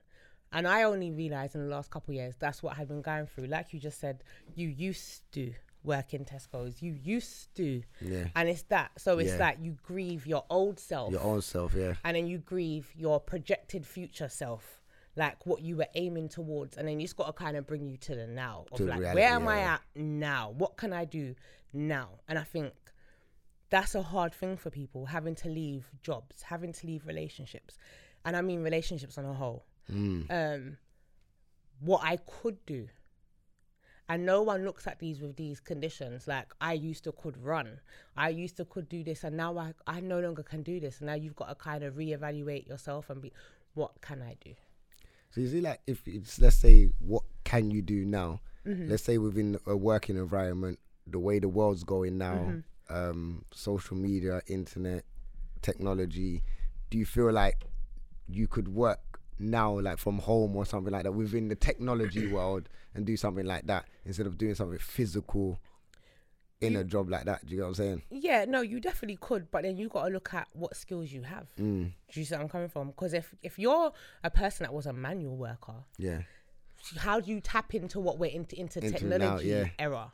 And I only realized in the last couple of years that's what I've been going through. Like you just said, you used to work in Tesco's. You used to.
Yeah.
And it's that. So it's
Yeah.
like you grieve your old self
Your own self, yeah.
and then you grieve your projected future self, like what you were aiming towards, and then you just got to kind of bring you to the now of
To
like,
reality,
where am I
yeah.
at now? What can I do now? And I think that's a hard thing for people having to leave jobs, having to leave relationships, and I mean relationships on a whole.
Mm.
Um, what I could do. And no one looks at these with these conditions. Like I used to could run, I used to could do this, and now I I no longer can do this. And now you've got to kind of reevaluate yourself and be, what can I do?
So you see, like, if it's let's say, what can you do now?
Mm-hmm.
Let's say within a working environment, the way the world's going now,
Mm-hmm.
um, social media, internet, technology. Do you feel like you could work now, like from home or something like that, within the technology world, and do something like that instead of doing something physical in a job like that? Do you get what I'm saying?
Yeah, no, you definitely could, but then you got to look at what skills you have.
Mm,
Do you see where I'm coming from? Because if if you're a person that was a manual worker,
yeah.
how do you tap into what we're into into,
Into now,
technology
yeah.
era?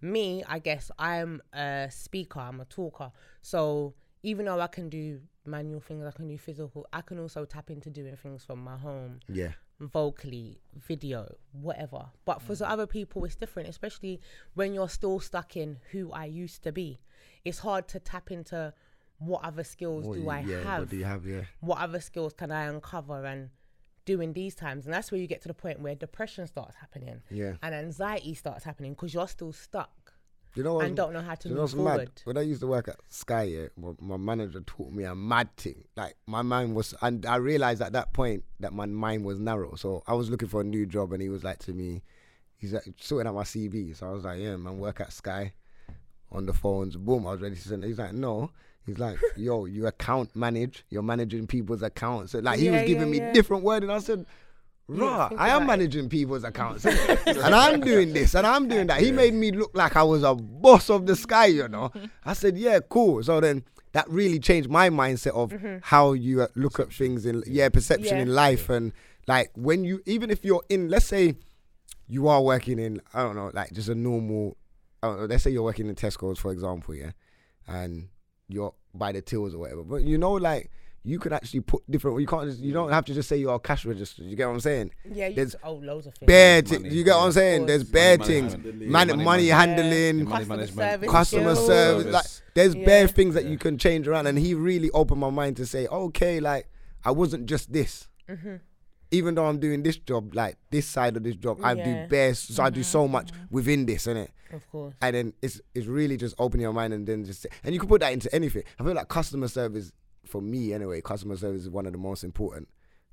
Me, I guess I'm a speaker, I'm a talker. So even though I can do manual things, I can do physical, I can also tap into doing things from my home,
Yeah.
vocally, video, whatever. But for some other people, it's different, especially when you're still stuck in who I used to be. It's hard to tap into what other skills
What
do
you-
I
yeah,
have
What do you have? Yeah.
what other skills can I uncover and do in these times? And that's where you get to the point where depression starts happening
Yeah.
and anxiety starts happening because you're still stuck
You know what?
and don't know how to
Do you know
move
what's mad?
forward.
When I used to work at Sky, yeah, my, my manager taught me a mad thing. Like my mind was, and I realized at that point that my mind was narrow. So I was looking for a new job, and he was like to me, he's like sorting out my CV. So I was like, yeah, man, work at Sky, on the phones. Boom, I was ready to send. He's like, no. He's like, yo, you account manage. You're managing people's accounts. So like he
Yeah,
was giving
yeah,
me
yeah.
different word, and I said. Rah,
think
I am
about it.
managing people's accounts, eh? and I'm doing this, and I'm doing that. He made me look like I was a boss of the sky, you know. I said, yeah, cool. So then that really changed my mindset of mm-hmm. how you look at things in, yeah, perception
Yeah.
in life, and like when you, even if you're in, let's say you are working in, I don't know, like just a normal, know, let's say you're working in Tesco's, for example, yeah, and you're by the tills or whatever, but you know, like. You could actually put different. You can't. Just, you don't have to just say you're cash register. You get what I'm saying?
Yeah, you
There's
oh loads of things.
bare
Money,
things. You get what I'm saying? There's
course.
bare
Money
things.
management.
Man,
Money
money, handling,
Yeah.
Customer
Money
service,
customer
skills.
service. Like, there's
Yeah.
bare things that you can change around. And he really opened my mind to say, okay, like I wasn't just this.
Mm-hmm.
Even though I'm doing this job, like this side of this job, I do
Yeah.
bare. So I do so much within this, innit?
Of course.
And then it's it's really just opening your mind and then just and you can put that into anything. I feel like customer service for me anyway. Customer service is one of the most important.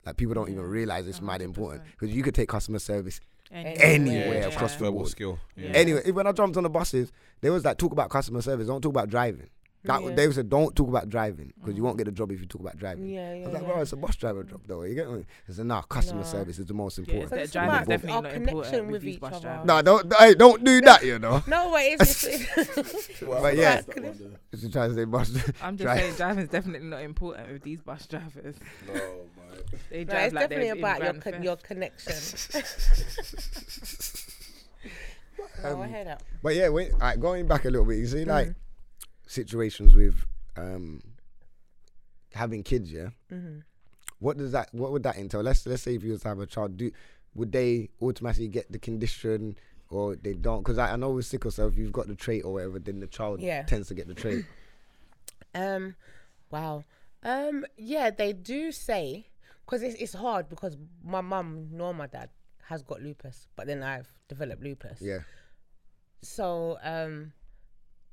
Like people don't even realize it's mad important because you could take customer service anywhere
Yeah.
across the
Verbal
board.
skill. Yeah.
Anyway, when I jumped on the buses, there was like talk about customer service, don't talk about driving. That
Yeah.
they said don't talk about driving because you won't get a job if you talk about driving.
Yeah, yeah.
I was like,
yeah.
bro, it's a bus driver job though. You get me? I said, nah, customer
Nah.
service is the most
Yeah,
important.
So
that
it's
driving is definitely
our
not
connection
important
with
with these
each
bus
other.
drivers.
No, don't, hey, don't do that, you know.
No, but it's, it's
But yeah,
That one there.
just trying to say bus.
I'm just saying driving is definitely not important with these bus drivers.
No, man.
They
no, it's
like
definitely about your
in
con- your
theft.
connection. no, I hear that.
But yeah, wait, alright, going back a little bit, you see, like
Mm.
Situations with um having kids, yeah.
Mm-hmm.
What does that? What would that entail? Let's let's say if you was to have a child, do would they automatically get the condition or they don't? Because I, I know with sickle cell, if you've got the trait or whatever, then the child
Yeah.
tends to get the trait.
Um, wow. Um, yeah, they do say because it's it's hard because my mum nor my dad has got lupus, but then I've developed lupus.
yeah,
So um,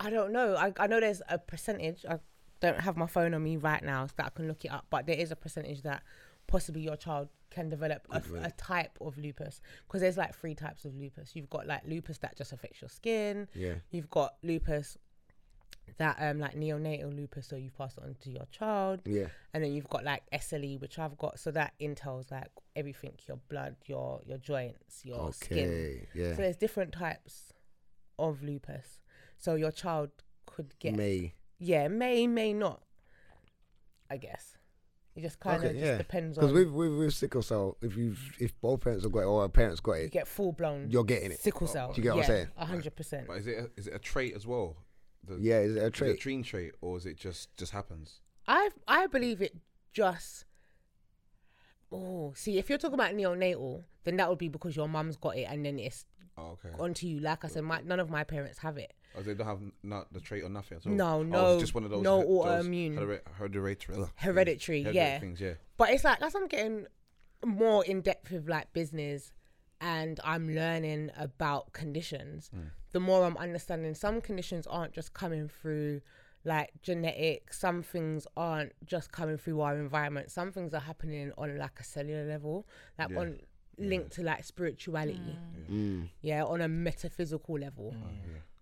I don't know. I I know there's a percentage. I don't have my phone on me right now so that I can look it up, but there is a percentage that possibly your child can develop a, a type of lupus because there's like three types of lupus. You've got like lupus that just affects your skin.
yeah,
You've got lupus that um like neonatal lupus, so you pass it on to your child,
yeah.
and then you've got like SLE, which I've got. So that entails like everything: your blood, your your joints, your skin.
Okay, yeah.
So there's different types of lupus. So your child could get
May
yeah, may may not. I guess. It just kind of
Okay,
just
yeah.
depends on.
Because
on.
with, with with sickle cell, if you if both parents have got it or a parent's got
you get full blown.
you're getting it.
sickle cell.
Do you get what I'm saying?
A hundred percent.
But is it a, is it a trait as well? The,
Yeah, is it a trait?
Is it a
trait?
gene trait or is it just just happens?
I I believe it just. Oh, see, if you're talking about neonatal, then that would be because your mum's got it and then it's
Oh, okay.
onto you. Like I said, my, none of my parents have it.
Or they don't have not the trait or nothing at all.
No,
Oh, it's
no,
just one of those.
no
he-
autoimmune.
heri- Hereditary.
Hereditary,
things.
yeah.
Things, yeah.
But it's like as I'm getting more in depth with like business and I'm learning about conditions, the more I'm understanding some conditions aren't just coming through like genetic, some things aren't just coming through our environment. Some things are happening on like a cellular level, like
Yeah.
on linked to like spirituality.
Mm.
Yeah, on a metaphysical level.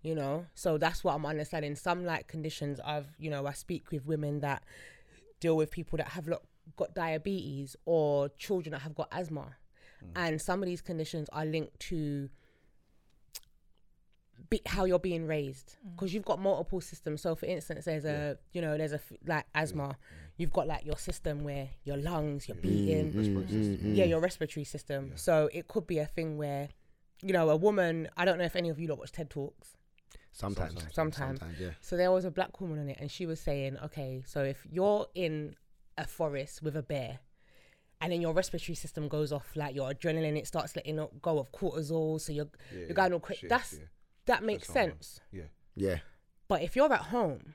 You know? So that's what I'm understanding. Some like conditions I've you know, I speak with women that deal with people that have lo- got diabetes or children that have got asthma. Mm. And some of these conditions are linked to be, how you're being raised mm. because you've got multiple systems. So, for instance, there's a you know there's a f- like asthma. You've got like your system where your lungs, your mm, beating,
Mm,
yeah, your respiratory system. So it could be a thing where you know a woman. I don't know if any of you lot watch TED talks.
Sometimes.
Sometimes.
yeah.
So there was a black woman on it, and she was saying, okay, so if you're in a forest with a bear, and then your respiratory system goes off, like your adrenaline, it starts letting it go of cortisol, so you're
Yeah,
you're going
yeah,
all crazy. That's
yeah.
that makes
Stress hormone.
sense.
Yeah.
Yeah.
But if you're at home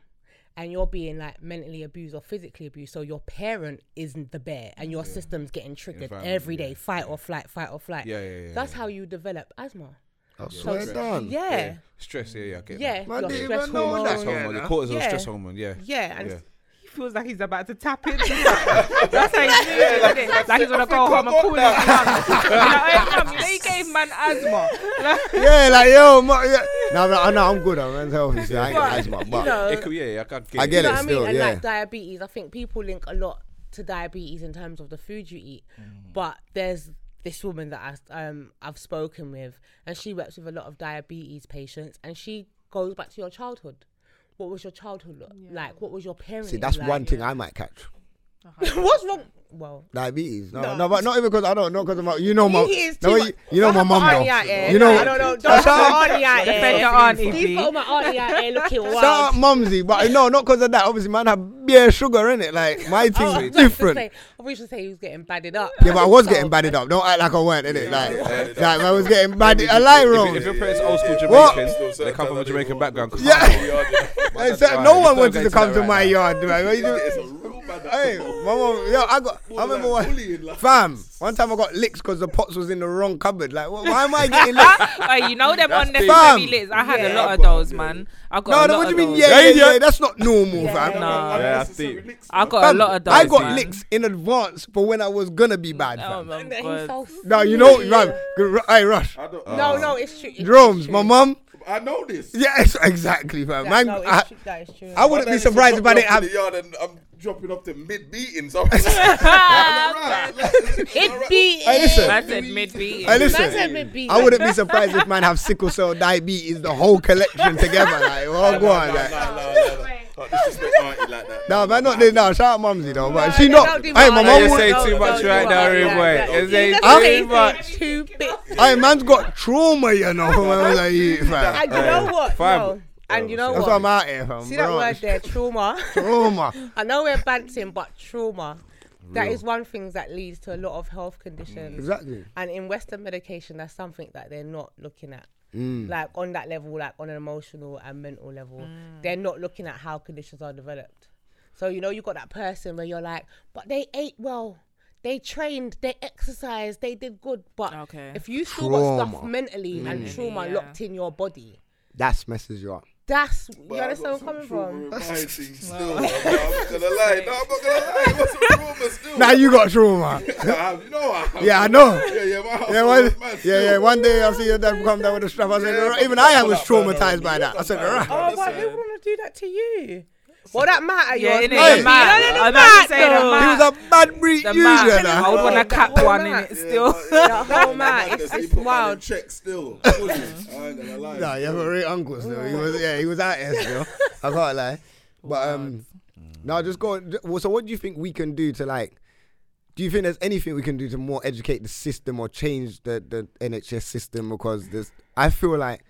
and you're being like mentally abused or physically abused, so your parent isn't the bear, and your system's getting triggered every day,
yeah,
fight or flight, fight or flight.
Yeah, yeah, yeah,
That's
yeah.
how you develop asthma.
Oh, I
So
swear
it's-
down.
Yeah.
Stress, yeah, yeah, I get
Yeah,
that.
Man
your
didn't
stress
even know
hormone.
that.
Stress hormone,
Yeah,
the cortisol
Yeah.
stress hormone, yeah.
Yeah, and
yeah.
He feels like he's about to tap it. That's how he's moving, isn't it? Like he's gonna go home and call his mum. You know, hey mum, you know you gave man asthma. Like,
Yeah, like yo, ma, yeah. No, no, I know I'm good. I'm healthy. So I ain't got asthma, but
you know,
It could, yeah, yeah, I can get
I
it.
get
you know
it
what I mean?
still,
And
yeah.
like diabetes, I think people link a lot to diabetes in terms of the food you eat. Mm. But there's this woman that I, um, I've spoken with, and she works with a lot of diabetes patients, and she goes back to your childhood. What was your childhood look like? What was your parents?
see, that's
like?
one thing I might catch.
What's wrong? Well,
Diabetes. No,
No.
no, but not even because I don't know because of my. You know my.
He is
no,
too
you, you know my mum
my
though.
auntie out here.
You know.
I don't know. Don't
Shout out-
my auntie out
Defend
here.
your auntie,
He's got my auntie out here looking
Shout out mumsy, but no, not because of that. Obviously, man have beer sugar in it. Like my
I
thing's
was
different.
say- I was to say he was getting badded up.
Yeah, but I was getting badded up. Don't act like I weren't in it. Like,
badded
like I was getting badded. I lie wrong.
if your parents old school
What?
Jamaican, they come from a Jamaican background.
Yeah.
on.
Hey,
that's
so
right.
no one wanted to
to
come to my yard. What you do?
It's a real bad
Hey, my mom, yo, I got, I remember one,
bullying, like-
fam, one time I got licks because the pots was in the wrong cupboard. Like, wh- why am I getting licked?
Hey, you know them
That's
unnecessary
Fam.
lists. I had
Yeah.
a lot of those,
them,
man. I got
no,
a
no,
lot
what do you mean?
those.
Yeah, yeah, yeah, that's not normal,
Yeah.
fam.
No.
Yeah, I
Unnecessary
think-
licks,
I
man.
got a lot of those.
I got
man.
licks in advance for when I was gonna be bad,
Oh
fam.
my
And
god.
so
Now you know,
silly.
fam. Hey, Rush,
I don't,
No, no, it's true. It's
drums,
true.
my mum.
I know this.
Yeah, it's- exactly, fam.
That,
Man,
no,
I,
true. That is true.
I wouldn't be
dad used to
surprised if
drop
I didn't have.
The yard and I'm dropping off to mid beatings. I'm like,
It be.
Hey, listen.
I said mid beat.
Hey,
Man said mid beat.
I wouldn't be surprised if man have sickle cell diabetes, the whole collection together. Like, oh, go on, like.
Nah, nah, nah, nah. Oh, Can't disrespect auntie like that.
No, man, not this. No, shout out mumsy though, but
No,
she not.
don't
Hey, my mum.
you
would-
say too much right now,
I
rude
like
boy. You say too much.
Too bit.
Hey, man's got trauma, you know, from when I was a youth,
And you know what?
fam.
No. And you know what?
That's why
what?
I'm out here, fam.
See that
bro.
word there, trauma.
Trauma.
I know we're banting, but trauma. That is one thing that leads to a lot of health conditions.
Exactly.
And in Western medication, that's something that they're not looking at.
Mm.
Like on that level, like on an emotional and mental level, they're not looking at how conditions are developed. So you know, you got that person where you're like, but they ate well, they trained, they exercised, they did good. But
Okay.
if you still got stuff
Trauma.
mentally and trauma
yeah.
locked in your body,
That's messes you up.
That's you
But I
understand where I'm coming from.
in my thing still. I'm not gonna lie. No, I'm not gonna lie. I got some trauma still.
Now you got trauma.
I have, you know I have.
Yeah, I know.
Yeah, yeah, my house
Yeah,
was
one,
mad
yeah, yeah. One day I'll see your dad come down with a strap. I said,
Yeah,
even I was traumatized by that. I said,
all
right. Oh, "Right."
can't
Oh, why
Listen.
who want to do that to you? Well, that matter.
Yeah,
yours,
innit?
maybe.
The man.
No, no, no,
I was about to say the
though.
He was a bad breed
The
user.
man.
nah.
I would want to cap one in it still.
yeah,
The whole
yeah,
man,
madness.
it's- it's
put man in
wild.
Check still. I ain't gonna lie.
Nah, you have a great uncle still. He was, yeah, he was out here still. I can't lie. But um, Now just go. j- Well, so what do you think we can do to like? Do you think there's anything we can do to more educate the system or change the the NHS system? Because there's, I feel like,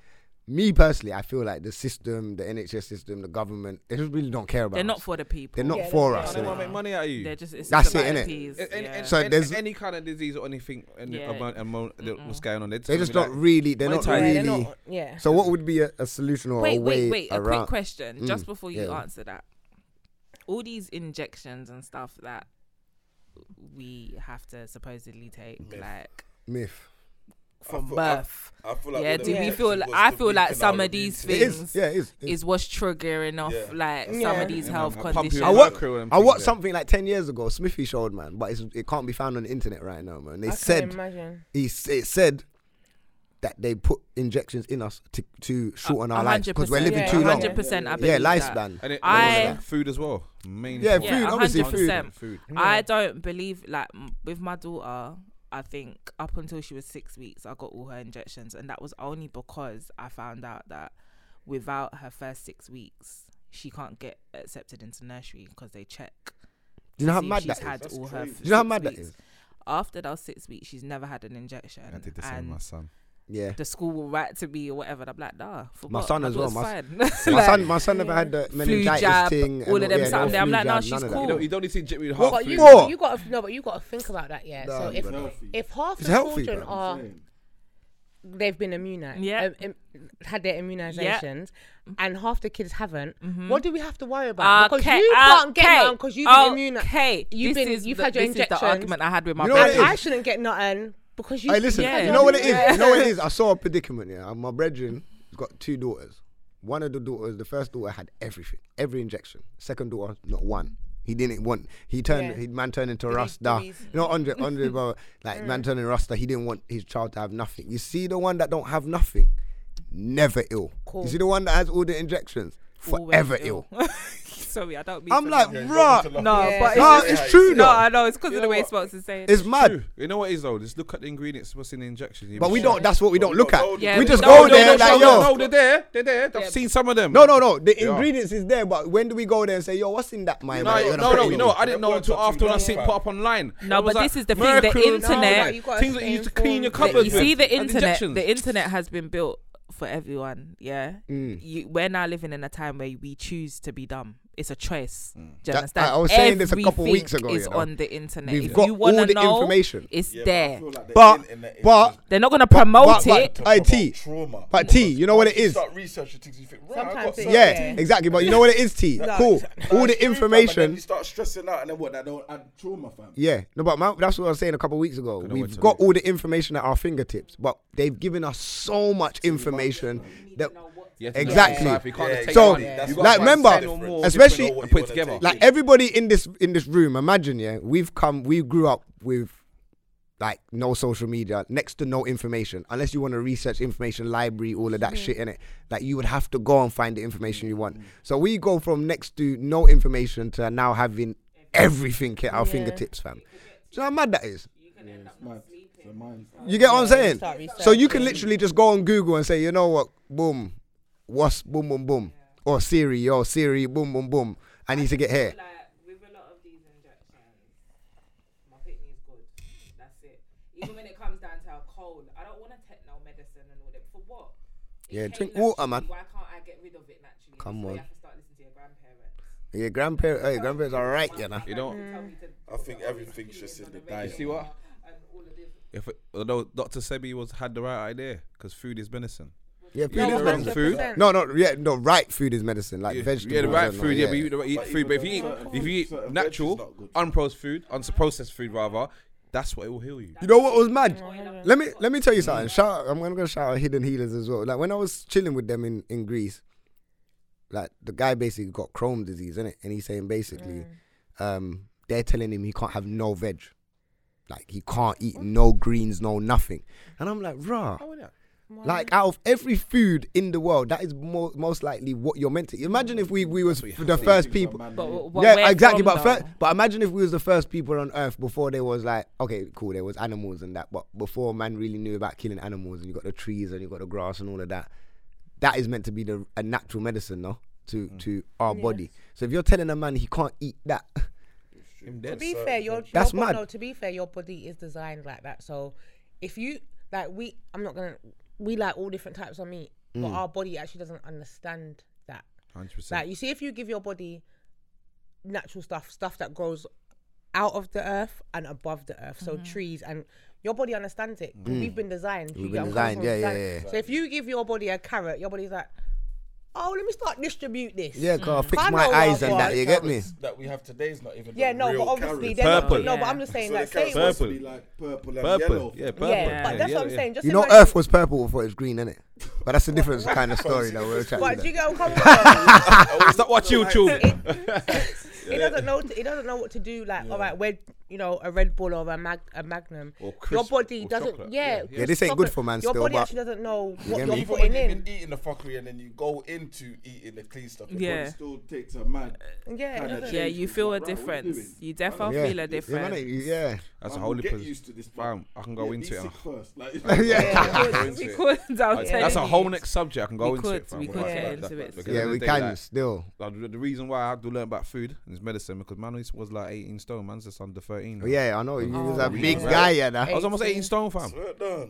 me personally, I feel like the system, the NHS system, the government, they just really don't care about.
They're not for the people.
They're not
Yeah,
for
they're-
us.
They
Yeah.
want to make money out of you.
They're just it's
That's
just
it,
about
innit?
any,
yeah.
So
any,
there's-
any kind of disease or anything, any,
Yeah.
amount, amount, what's going on?
They
tell
just
me
don't
that.
really. They're not really.
they're not, yeah.
So what would be a, a solution or
wait,
a way
wait, wait. A quick question,
Mm,
just before you
yeah.
answer that. All these injections and stuff that we have to supposedly take,
Myth.
like
Myth.
From
feel-
birth.
I feel like
yeah, do
the
we feel?
was
I feel like some of these things
is. Yeah, it is. It is.
is what's triggering off
Yeah.
like some of these
Yeah,
health
man,
conditions.
I watched, I watched
there.
something like 10 years ago, Smithy showed, man, but it's, it can't be found on the internet right now, man. They
I
said,
imagine.
he, it said that they put injections in us to, to shorten our lives because we're living
yeah,
too long.
hundred
Hundred percent. I
Yeah,
believe that.
lifespan.
And it,
I-
I, food as well. Mainly
Yeah,
food.
food,
Yeah,
obviously food.
100%.
Food.
I don't believe like with my daughter. I think up until she was six weeks, I got all her injections, and that was only because I found out that without her first six weeks, she can't get accepted into nursery because they check.
Do you know how mad
she's
that is?
had
That's
all her
Do you know how mad that
weeks.
is?
After those six weeks, she's never had an injection.
I did the same with my son.
Yeah.
the school will write to me or whatever. And I'm like, nah. For
My
what?
son as well, my-
fine.
My
Like,
son, my son never had the meningitis
jab,
thing. and
all of them
yeah, no
something. I'm like, no, she's
none of that.
cool.
You don't, you don't need to inject me with
But
half
you,
food.
What?
you got to no, but you got to think about that, yeah. so
Nah,
if
bro.
if half
It's
the
healthy,
children
bro.
are they've been immunized,
Yeah.
um, im- had their immunizations, and half the kids haven't, what do we have to worry about?
Mm-hmm. Okay,
because you can't get
okay,
because you've been immunized.
Okay,
You've
this
been- you've
the,
had your
this is the argument I had with my
You know what
And
it is?
I shouldn't get nothing because you.
Hey, listen.
Yeah.
You know what it is? You know what it is? I saw a predicament. Yeah, my brethren got two daughters. One of the daughters, the first daughter had everything, every injection. Second daughter, not one. He didn't want. He turned.
Yeah.
He man turned into Rasta. You know, Andre, Andre, bro, like man turning Rasta. He didn't want his child to have nothing. You see the one that don't have nothing, never ill.
Cool.
You see the one that has all the injections, forever ill.
Sorry, I don't mean.
I'm
to
like,
laugh.
bruh.
no,
Yeah.
but
No,
it's,
it's true
no,
though.
I know it's because
You
of the
know
way
what?
Spokes is saying.
It's mad.
True. You know what it is though? Just look at the ingredients. What's in the injection? You'll
But
be
we
shocked.
don't. That's what we don't look at.
Yeah,
we
we
just
don't
go
know,
there
no,
like,
no,
yo.
No, they're there. They're there. I've
Yeah.
seen some of them.
No, no, no. The
Yeah.
ingredients is there, but when do we go there and say, yo, what's in that, man?
No,
man,
no,
you're
no,
gonna
no,
put
you know. I didn't know
Them
until after
too
I see it
much,
put up online.
No,
It was
but
like
this is the thing, the
mercury and all
internet-
that,
You gotta
things that you
stay
used to clean your
informed.
Cupboards
you see the
and
internet
injections.
the internet has been built for everyone yeah
Mm.
you, we're now living in a time where we choose to be dumb it's a choice mm. do you
That-
understand
I was saying this a couple
Everything
weeks ago,
is
you know.
on the internet
We've
if
got
you
all
want to
the
know
information.
it's
Yeah,
there
feel like the
But-
internet
but-
they're not going to promote
but- but-
it
talk
T.
trauma.
But T, you know what it
is. You? Start researching things. You think, right,
Sometimes
got
it-
Yeah,
Yeah.
exactly. But you know what it is, T?
No,
cool.
it's-
All the
It's true, fam, and then
information.
You start stressing out, and then what? That don't add trauma, fam.
Yeah, no, but man, that's what I was saying a couple of weeks ago. We've got all the information at our fingertips, but they've given us so much information that,
You have to know
Exactly.
yourself, you can't just
Yeah,
So,
one.
exactly.
You gotta
like, remember,
10 or more
especially-
put together.
like everybody in this in this room, imagine, yeah, we've come, we grew up with like no social media, next to no information, unless you want to research information library, all of that shit in it. Like you would have to go and find the information you want. Mm. So we go from next to no information to now having everything at our
Yeah.
fingertips, fam. Do you know how mad that is?
Mad. So mine-
You get what I'm saying? So you can literally just go on Google and say, you know what, boom, what's boom, boom, boom, or oh, Siri, yo, Siri, boom, boom, boom. I need to get here.
like with a lot of these injections my kidney is good that's it even when it comes down to a cold I don't want to take no medicine and all that for what It
Yeah,
came
drink water,
naturally,
man.
why can't I get rid of it naturally
Come
This is why
on.
you have to start listening to your grandparents
Yeah, grandparents, hey, grandparents are right, you know.
You don't.
Tell
I think everything's just in the diet.
You see what?
and all of this
If it, although Dr. Sebi was had the right idea because food is medicine.
Yeah, food
No,
is medicine.
food.
No, no, yeah, no, right food is medicine, like
Yeah,
vegetables.
yeah, the right
and all,
food. Yeah, but you eat the
But
right food. But if you eat, if you eat
certain veg is
natural, unprocessed food, unprocessed food rather, that's what it will heal you.
You know what was mad? Let me let me tell you something. Shout, I'm gonna go shout out Hidden Healers as well. Like when I was chilling with them in in Greece, like the guy basically got Crohn disease, innit? And he's saying basically, um, they're telling him he can't have no veg, like he can't eat no greens, no nothing. And I'm like, rah. Like out of every food in the world, that is more, most likely what you're meant to. Imagine if we we was the first people.
but, but
yeah, exactly. But fir- but imagine if we was the first people on Earth before there was like, okay, cool, there was animals and that, but before man really knew about killing animals, and you got the trees and you got the grass and all of that. That is meant to be the a natural medicine, no? to
Mm.
to our body. So if you're telling a man he can't eat that,
To
dead.
be fair, your
That's
your,
mad.
No, to be fair, your body is designed like that. So if you like, we, I'm not gonna. We like all different types of meat,
Mm.
but our body actually doesn't understand that.
Hundred percent.
Like you see, if you give your body natural stuff, stuff that grows out of the earth and above the earth, so trees and your body understands it. We've been designed.
Mm. We've been
what I'm coming
designed,
from?
yeah, yeah, yeah.
So if you give your body a carrot, your body's like, oh, let me start distribute this.
yeah, cause I mm. fix
I
my
know
eyes
what
and that. You get me?
That we have today is not even.
Yeah,
the
no,
real
but obviously they're not.
Purple.
No, but I'm just saying
So
that. Say
carrots
it was,
to
Purple.
be like purple and
Purple.
yellow.
Yeah, purple.
yeah,
Yeah.
but that's what I'm saying. Just
You know,
imagine-
Earth was purple before it was green, innit? But that's a different kind of story that we're chatting
But
about.
do you get what I'm coming from?
Stop watching YouTube.
He doesn't know. He doesn't know what to do. Like, all right, red, you know, a Red Bull or a mag, a Magnum.
Or
your body
or
doesn't.
chocolate.
Yeah,
Yeah, yeah.
Yeah, this ain't good
it.
for man
Your
still,
body
but-
actually doesn't know what
get
you're
me?
Even when
putting
you've
in.
been eating the fuckery and then you go into eating the clean stuff, your
Yeah.
body still takes a mad.
Yeah, it
kinda
doesn't-
Yeah,
change
you
things.
feel a
Like, right, what you
difference.
doing?
You definitely feel a
Yeah,
difference.
yeah.
That's a
Man,
holy
get
pers-
used to this.
Fam, I can go
Yeah,
into
be
it.
sick first. Like,
Yeah.
Yeah.
Go
we
it.
could. I was
Like,
telling
That's a
you.
whole next subject. I can go
We
into
could,
it. fam.
we could
like,
get
that-
into
that-
it.
because at
Yeah,
the
we
end of the day,
can
like,
still.
like, the, the reason why I had to learn about food and medicine because man was- was like 18 stone. Man's just under 13.
Oh, yeah, I know. You was oh, a
Oh,
big
yeah.
guy, yeah. That.
I was almost 18 stone, fam.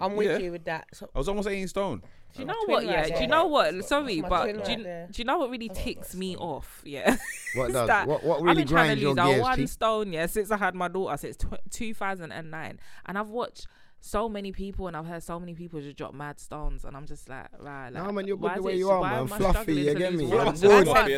I'm with
Yeah.
you with that. So,
I was almost 18 stone.
Do you know what? Yeah. Do you know what? Sorry, but do you, do you know what really oh, ticks me off? Yeah.
What does?
that
What, what
I've
really
been trying
grinds
to lose that one stone, yeah, since I had my daughter, since tw- 2009, and I've watched so many people and I've heard so many people just drop mad stones, and I'm just like, right, like,
Nah, man, you're good
why
the
is
way
it-
you are, man. Fluffy,
struggling
you get me? You're
I just
good,
fluffy.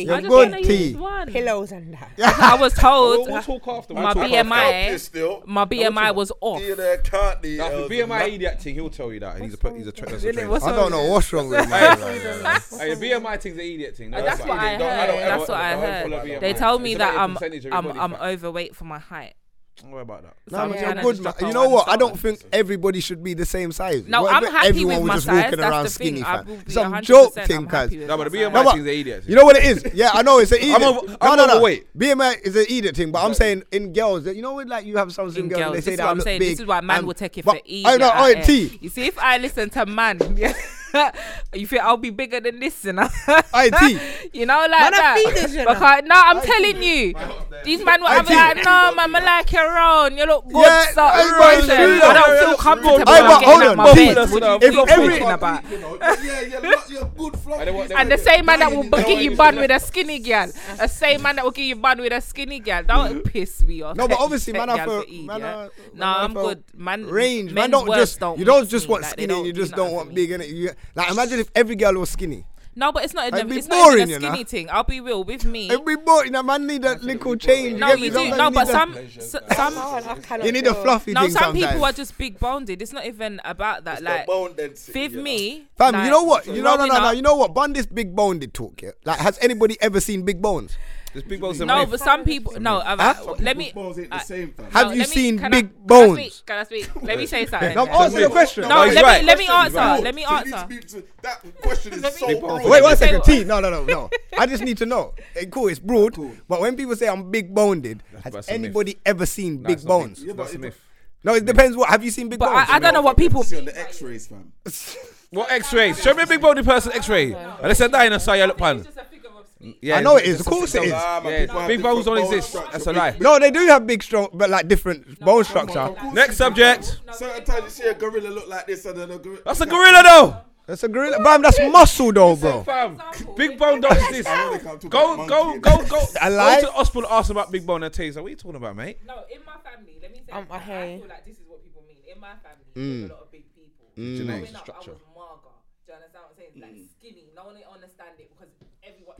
You're
I
good, T.
pillows and that.
I was told
We'll talk after.
my
we'll talk.
BMI,
Still.
my BMI was off.
Yeah, they can't. The,
That's the BMI
the-
idiot thing. He'll tell you that. He's a he's a tra- that's a trainer.
I don't know what's wrong with
Hey,
man.
hey, the BMI thing's the idiot thing.
That's what I
Don't- I don't
heard. That's what I heard. They told me that I'm
your percentage of your
I'm I'm overweight for my height.
Don't worry about that.
No,
I'm
man,
trying
you're good,
just
man. You know what? I don't think everybody should be the same size.
No,
What
I'm happy
everyone
with
was
my
just
size.
walking
That's
around
the
skinny,
thing.
Fam. Some
100%
joke
I'm
thing,
happy
cuz.
with
No, but the
my
BMI
No, but-
thing's the idiot.
You know what it is? Yeah, I know it's an idiot.
over-
no,
I'm
no, no.
overweight.
BMI is an idiot thing, but I'm saying in girls, you know, when like you have some slim
in
girls, and
girls.
they
This
say
is
that
what
I
I'm
look
saying.
big.
This is why man
and-
will take it for easy.
I know,
out
oh.
Eh?
T.
You see, if I listen to man, yeah, you think I'll be bigger than this, you know.
Aye, T.
you know, like
Man,
that.
feed you know.
Because no, I'm telling you, these man will
I
have like, no, man, I like your own. You look good,
Yeah,
so
I- but it's
Rosen.
true,
I
though.
don't feel comfortable
Aye, but
getting
hold
out
on,
my
but
bed. What are
If
you
every-
talking about?
You know, yeah, yeah, you're good fluffy.
And they want- they
And the same man that will
Dying
give you
in
bun with a skinny girl, the same man that will give you bun with a skinny girl, don't mm-hmm. piss me off.
No, but obviously, man, I feel,
to eat.
I,
No,
man, I
I'm good. Man,
Range, man, don't just
don't
you don't just want skinny, and you just don't want big, innit? You, like, imagine if every girl was skinny.
No, but it's not.
It'd
Even, it's not even
boring,
a
you know?
skinny thing. I'll be real with me.
It'd be boring. That man need a little change.
No,
get me?
you do. No, but
need
some
pleasure,
s- some.
Oh,
You need a fluffy
No,
thing
some
sometimes.
people are just big boned. It's not even about that.
It's
Like
bone density,
with
you know.
me,
Fam,
like,
you know what? You know, no,
growing
no, no. You know what? Bun this big boned did talk. Yeah? Like, has anybody ever seen big bones?
There's big bones
No, but some people. No,
Huh?
let me.
Bones ain't the same, fam.
Have you seen big
I, Can I
bones?
Can I speak? Let me say something.
No, answer the question.
No,
No,
let me let me answer. Let me
So you need to
answer.
That question is
Let me-
so broad.
Wait one
say
second.
what-
T. No, no, no, no. I just need to know. Eh, cool, it's broad. But when people say I'm big boned, has
that's a myth.
anybody ever seen big bones?
That's a myth.
No, it depends. What have you seen big
But
bones?
I, I don't know what people.
See on the X-rays, fam.
What X-rays? Show me a big boned person X-ray. And they said dinosaur you look pan. Yeah,
I know
it's-
Of course it is.
Nah, man,
Yeah,
have
big bones don't
bone
exist.
structure.
That's a
Big-
lie.
No, they do have big, strong, but like different bone structure.
Next subject.
Certain times you see a gorilla look like this and then a gorilla.
That's a gorilla though.
That's a gorilla. Bam, that's muscle though, bro.
Fam, big bone don't exist.
Ironic, I'm talking
Go,
about
go,
monkey.
go, go.
I
Go
lie.
to the hospital, ask about big bone and taser. What are you talking about, mate?
No, in my family, let me say,
Um,
I,
okay.
I feel like this is what people mean. In my family, there's a lot of big people.
Genetics,
Growing up,
structure.
I was mager. Do you understand what I'm saying? Like skinny. No one understand it because everyone.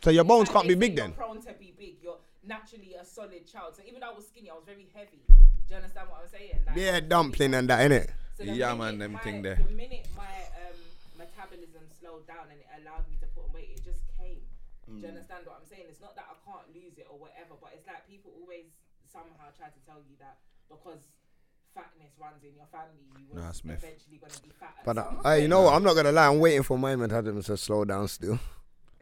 So your bones can't be big then?
You're prone to be big. You're naturally a solid child. So even though I was skinny, I was very heavy. Do you understand what I'm saying? Like,
Yeah, dumpling and that, innit?
So the
Yeah,
minute
man, them
my-
thing there.
The minute my um, metabolism slowed down and it allowed me to put on weight, it just came. Do you understand what I'm saying? It's not that I can't lose it or whatever, but it's like people always somehow try to tell you that because fatness runs in your family, you will
Nah, Smith.
eventually going to be fat.
But uh, hey, you know what? I'm not gonna lie. I'm waiting for my metabolism to slow down still.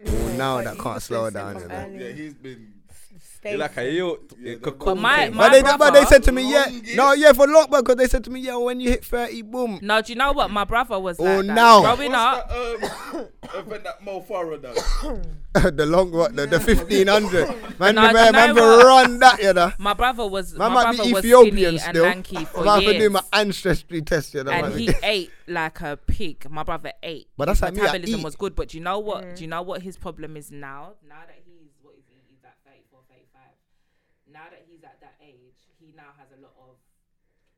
Well, now that
you've
can't slow down. You know?
Yeah, he's been.
Stay
You're like a yo.
Yeah,
But my, my
But they,
brother,
but they said to me, yeah,
Longest.
no, yeah, for lockback, because they said to me, yeah, when you hit 30, boom.
no, do you know what? My brother was
Oh,
like that.
now.
Growing
What's
up,
that um, event that Mo Farah does?
the long, what, the, the 1500. Man,
No,
man, man, run that, you know.
my brother was
Man
my
might
brother
be
was
Ethiopian
skinny
still.
and lanky for
If I have to do my ancestry test, you know.
and he ate like a pig. My brother ate.
But that's
his
like me,
metabolism was good. But do you know what? Do you know what his problem is now? Now that he's what is he? He's at 34, 35. Now that he's at that age, he now has a lot of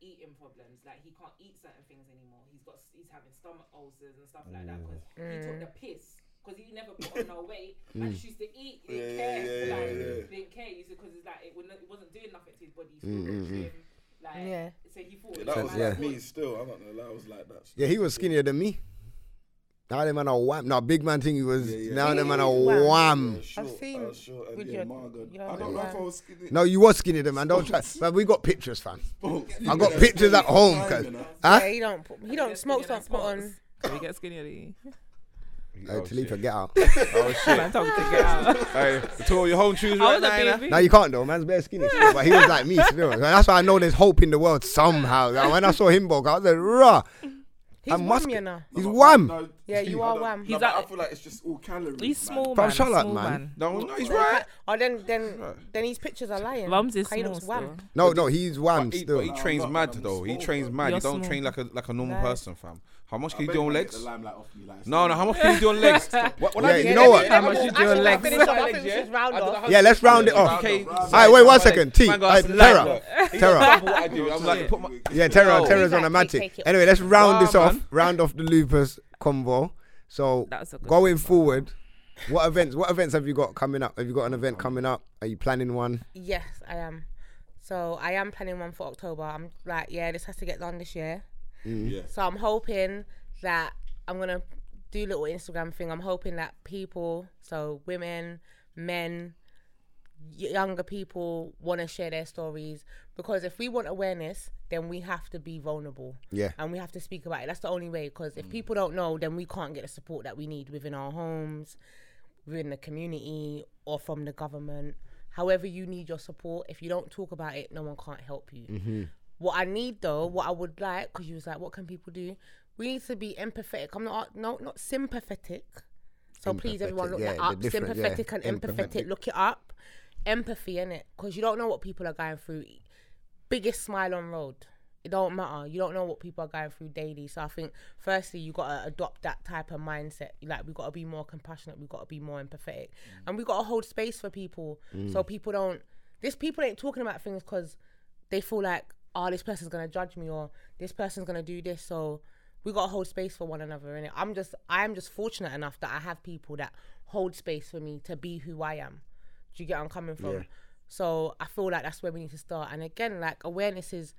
eating problems. Like he can't eat certain things anymore. He's got he's having stomach ulcers and stuff like that because he took the piss. Because he never put on no weight, and just used to eat. He didn't
Yeah,
care.
yeah, yeah,
like,
yeah.
didn't care. Because it's like it, wouldn't, it wasn't doing nothing to his body. He
Mm,
still mm. Like,
Yeah.
So he thought.
Yeah, that
was
was
like
Yeah.
me still. I'm not gonna lie, I was like that.
Yeah, he was skinnier than me. Now them man are wham. Now big man thing he was.
Yeah, yeah.
Now them man are
Wham.
wham.
I was short,
seen
I was short, and
with your- your-
I don't know if. I was skinny.
No, you was skinnier than man. Don't try. But we got pictures, fam.
I
I got pictures at home, cuz. Huh?
Yeah, he don't. He don't smoke. Don't put on.
Can we get skinny?
Hey, oh, Talifa, get out.
Oh shit.
Man, told me to get out.
Hey, to all your home tunes
I
right
was
now.
a
you
baby.
Now you can't though, man's bare skinny. still, but he was like me still. That's why I know there's hope in the world somehow. Like, when I saw him walk, I was like, rah.
He's
I
wham,
must-
you know.
He's wham.
No,
Yeah, you are
don't-
wham.
No,
He's
but
like-
I feel like it's just all calories.
He's
man.
small,
Bro,
man.
shut up,
small
man.
man.
No, no, he's right.
Oh, then then then his pictures are lying.
Rums is
He
small
looks wham.
still.
No, no, he's wham
But he,
still.
but he trains
not
mad
wham,
though. He trains
bro.
mad.
You're
he don't
small.
train like a like a normal
Nice.
person, fam. How much can you do on legs?
the limelight off me, like,
No, no. How much can you do on legs? What-
Yeah, you know what?
How much you do on legs?
Finish off, I think we should round
I did
off.
100
Yeah, let's round it off.
Okay.
All right, wait one second. T,
Man got Terror,
Terror.
does double what I do. I'm like, put my.
Yeah, Terror,
Yo.
Terror's on a magic. Anyway, let's round this off. Round off the lupus combo. So
That was a good
going forward, what events? What events have you got coming up? Have you got an event coming up? Are you planning one?
Yes, I am. So I am planning one for October. I'm like, yeah, this has to get done this year. Mm-hmm.
Yeah.
So I'm hoping that I'm gonna do a little Instagram thing. I'm hoping that people, so women, men, younger people, want to share their stories because if we want awareness, then we have to be vulnerable.
Yeah.
and we have to speak about it. That's the only way. Because if mm. people don't know, then we can't get the support that we need within our homes, within the community, or from the government. However, you need your support. If you don't talk about it, no one can't help you. Mm-hmm. What I need though, what I would like, because you was like, what can people do? We need to be empathetic. I'm not no not sympathetic. So please, everyone, look
yeah,
that up.
different- yeah,
Sympathetic and empathetic.
empathetic.
Look it up. Empathy in it, because you don't know what people are going through. Biggest smile on road. It don't matter. You don't know what people are going through daily. So I think, firstly, you got to adopt that type of mindset. Like we got to be more compassionate. We got to be more empathetic, mm. and we got to hold space for people. So mm. people don't. This people ain't talking about things because they feel like, oh, this person's gonna judge me or this person's gonna do this. So we gotta hold space for one another. And I'm just, I'm just fortunate enough that I have people that hold space for me to be who I am. Do you get where I'm coming from? So I feel like that's where we need to start. And again, like awareness is,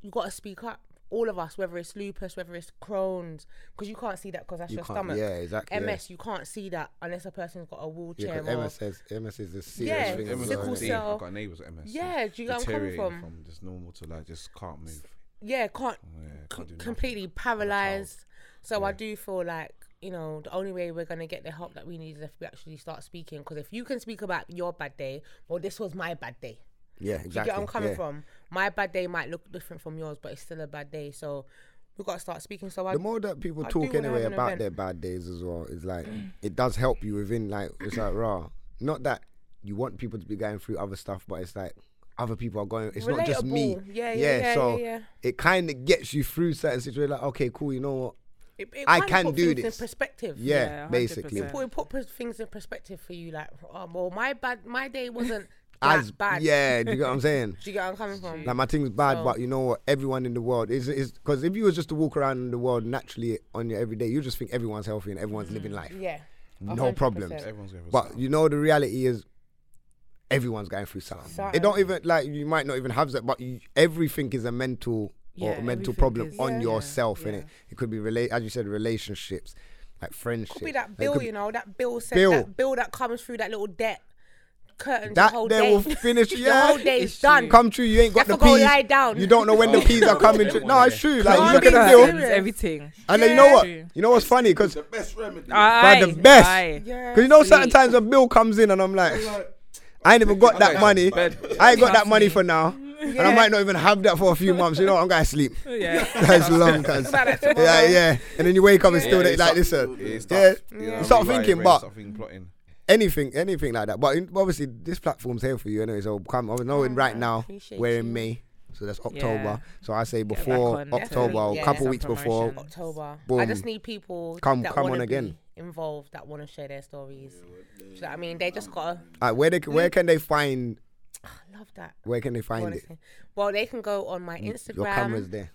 you gotta speak up. All of us, whether it's lupus, whether it's Crohn's, because you can't see that because that's
You
your stomach.
yeah, exactly, yeah.
MS, you can't see that unless a person's got a
Yeah,
wheelchair.
'cause
or,
MS says MS is a serious
Yeah,
thing. as
MS
sickle cell.
I've got neighbours with MS.
Yeah, do you get where I'm coming
Deteriorating
from?
just normal to like just can't move.
yeah, can't
Yeah, can't do nothing.
completely paralyzed. So I do feel like you know the only way we're gonna get the help that we need is if we actually start speaking. Because if you can speak about your bad day, well, this was my bad day.
Yeah,
Do you get where I'm coming
yeah.
from? My bad day might look different from yours, but it's still a bad day. So we've gotta start speaking. So I,
The more that people
I
talk anyway about
event.
their bad days as well, is like mm. it does help you within like it's like raw. Not that you want people to be going through other stuff, but it's like other people are going. It's not just me.
Relatable. Yeah, yeah, yeah,
so
yeah, yeah.
it kind of gets you through certain situations. Like okay, cool. You know what?
it, it
I
kinda
can do
things
this.
in perspective.
Yeah,
Yeah,
basically.
100%.
Put, it put things in perspective for you. Like, oh, well, my bad, my day wasn't
As
bad.
yeah, do you get what I'm saying?
Do you get where I'm coming from?
Like my thing's bad,
So-
but you know what? Everyone in the world is is because if you was just to walk around in the world naturally on your everyday, you just think everyone's healthy and everyone's living mm. life.
Yeah.
No
100%.
problems.
Everyone's going for
But you know the reality is everyone's going through something.
Something.
It don't even like you might not even have that, but you, everything is a mental or
Yeah,
a mental
everything
problem
is-
on
Yeah.
yourself,
Yeah.
innit? It could be relate as you said, relationships, like friendships.
It could be that
Like,
bill,
could
you know, that bill said
Bill.
that bill that comes through that little debt curtain the
That
whole
they
day.
will finish.
the
Yeah,
whole day is done.
come true. You ain't got
You
the
have to go
peas.
lie down.
You don't know when the oh. peas are coming. To, no, it's true. Like you
Can't
look at
be
the
serious.
bill,
everything.
and then you know what? You know what's funny? Because
The best remedy.
Aye,
the best.
aye.
Yeah.
Because you know, certain
Sleep.
times a bill comes in and I'm like,
Oh,
I ain't even got that money. I ain't got that money for now, and I might not even have that for a few months. You know. I'm gonna sleep.
Yeah.
That's long, cuz. Yeah, yeah. And then you wake up and still
Yeah,
like
it's
this.
tough. It's
Yeah.
You know,
you start thinking,
right,
but
start thinking, plotting.
Anything, anything like that. But in, obviously, this platform's here for you anyway. So come, I know in right
I
now we're in
you.
May, so that's October.
Yeah.
So I say before
on,
October,
definitely,
or a
yeah.
couple
Some
weeks before.
promotion.
October. I just need people
Come-
that
come on again.
involved that want to share their stories. Do you know what I mean? They just gotta
Uh, where they, where can they find?
love that.
Where can they find it?
Well, they can go on my Instagram.
Your
Instagram.
camera's there.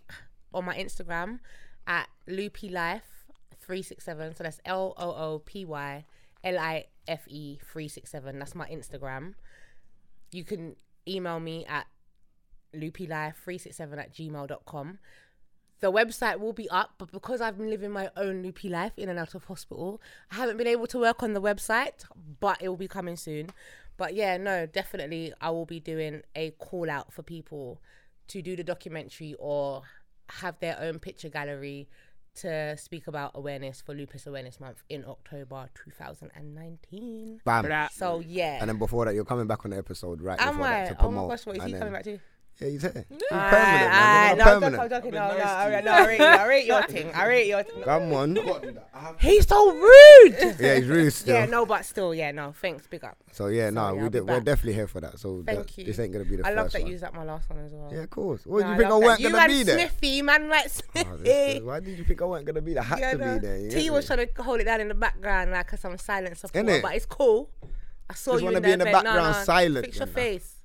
on my Instagram at Loopy Life three six seven. So that's L O O P Y L I F E three six seven. That's my Instagram. You can email me at loopylife367 at gmail.com. The website will be up, but because I've been living my own loopy life in and out of hospital, I haven't been able to work on the website, but it will be coming soon. But yeah, no, definitely I will be doing a call out for people to do the documentary or have their own picture gallery to speak about awareness for Lupus Awareness Month in October 2019.
Bam.
So yeah.
And then before that, you're coming back on the episode right
Am
before that
I?
to
Oh
promote.
my gosh, what is
and
he
then-
coming back to?
Yeah, he's here. He's
Aye,
permanent,
aye,
man.
no,
You're
I'm joking, I'm
permanent.
joking. No, no, I rate, no, I rate, your thing. I rate your thing.
Come on.
He's so rude.
Yeah, he's really still.
Yeah, no, but still, yeah, no. Thanks, big up.
So yeah, no,
Sorry,
we
I'll be
did, we're definitely here for that. So
Thank
that-
you.
this ain't gonna be the
I
first
love that
one.
you used that my last one as well.
Yeah, of course. What
No,
do
I
you think I
love
weren't gonna
and
be there?
Smithy, man, like
Oh,
Smithy.
this Why did you think I weren't gonna be there? I had
Yeah,
to be there.
T was trying to hold it down in the background like some silent supporter,
Innit?
but it's cool. I saw
Just
you
wanna be in the background silent,
Fix your face.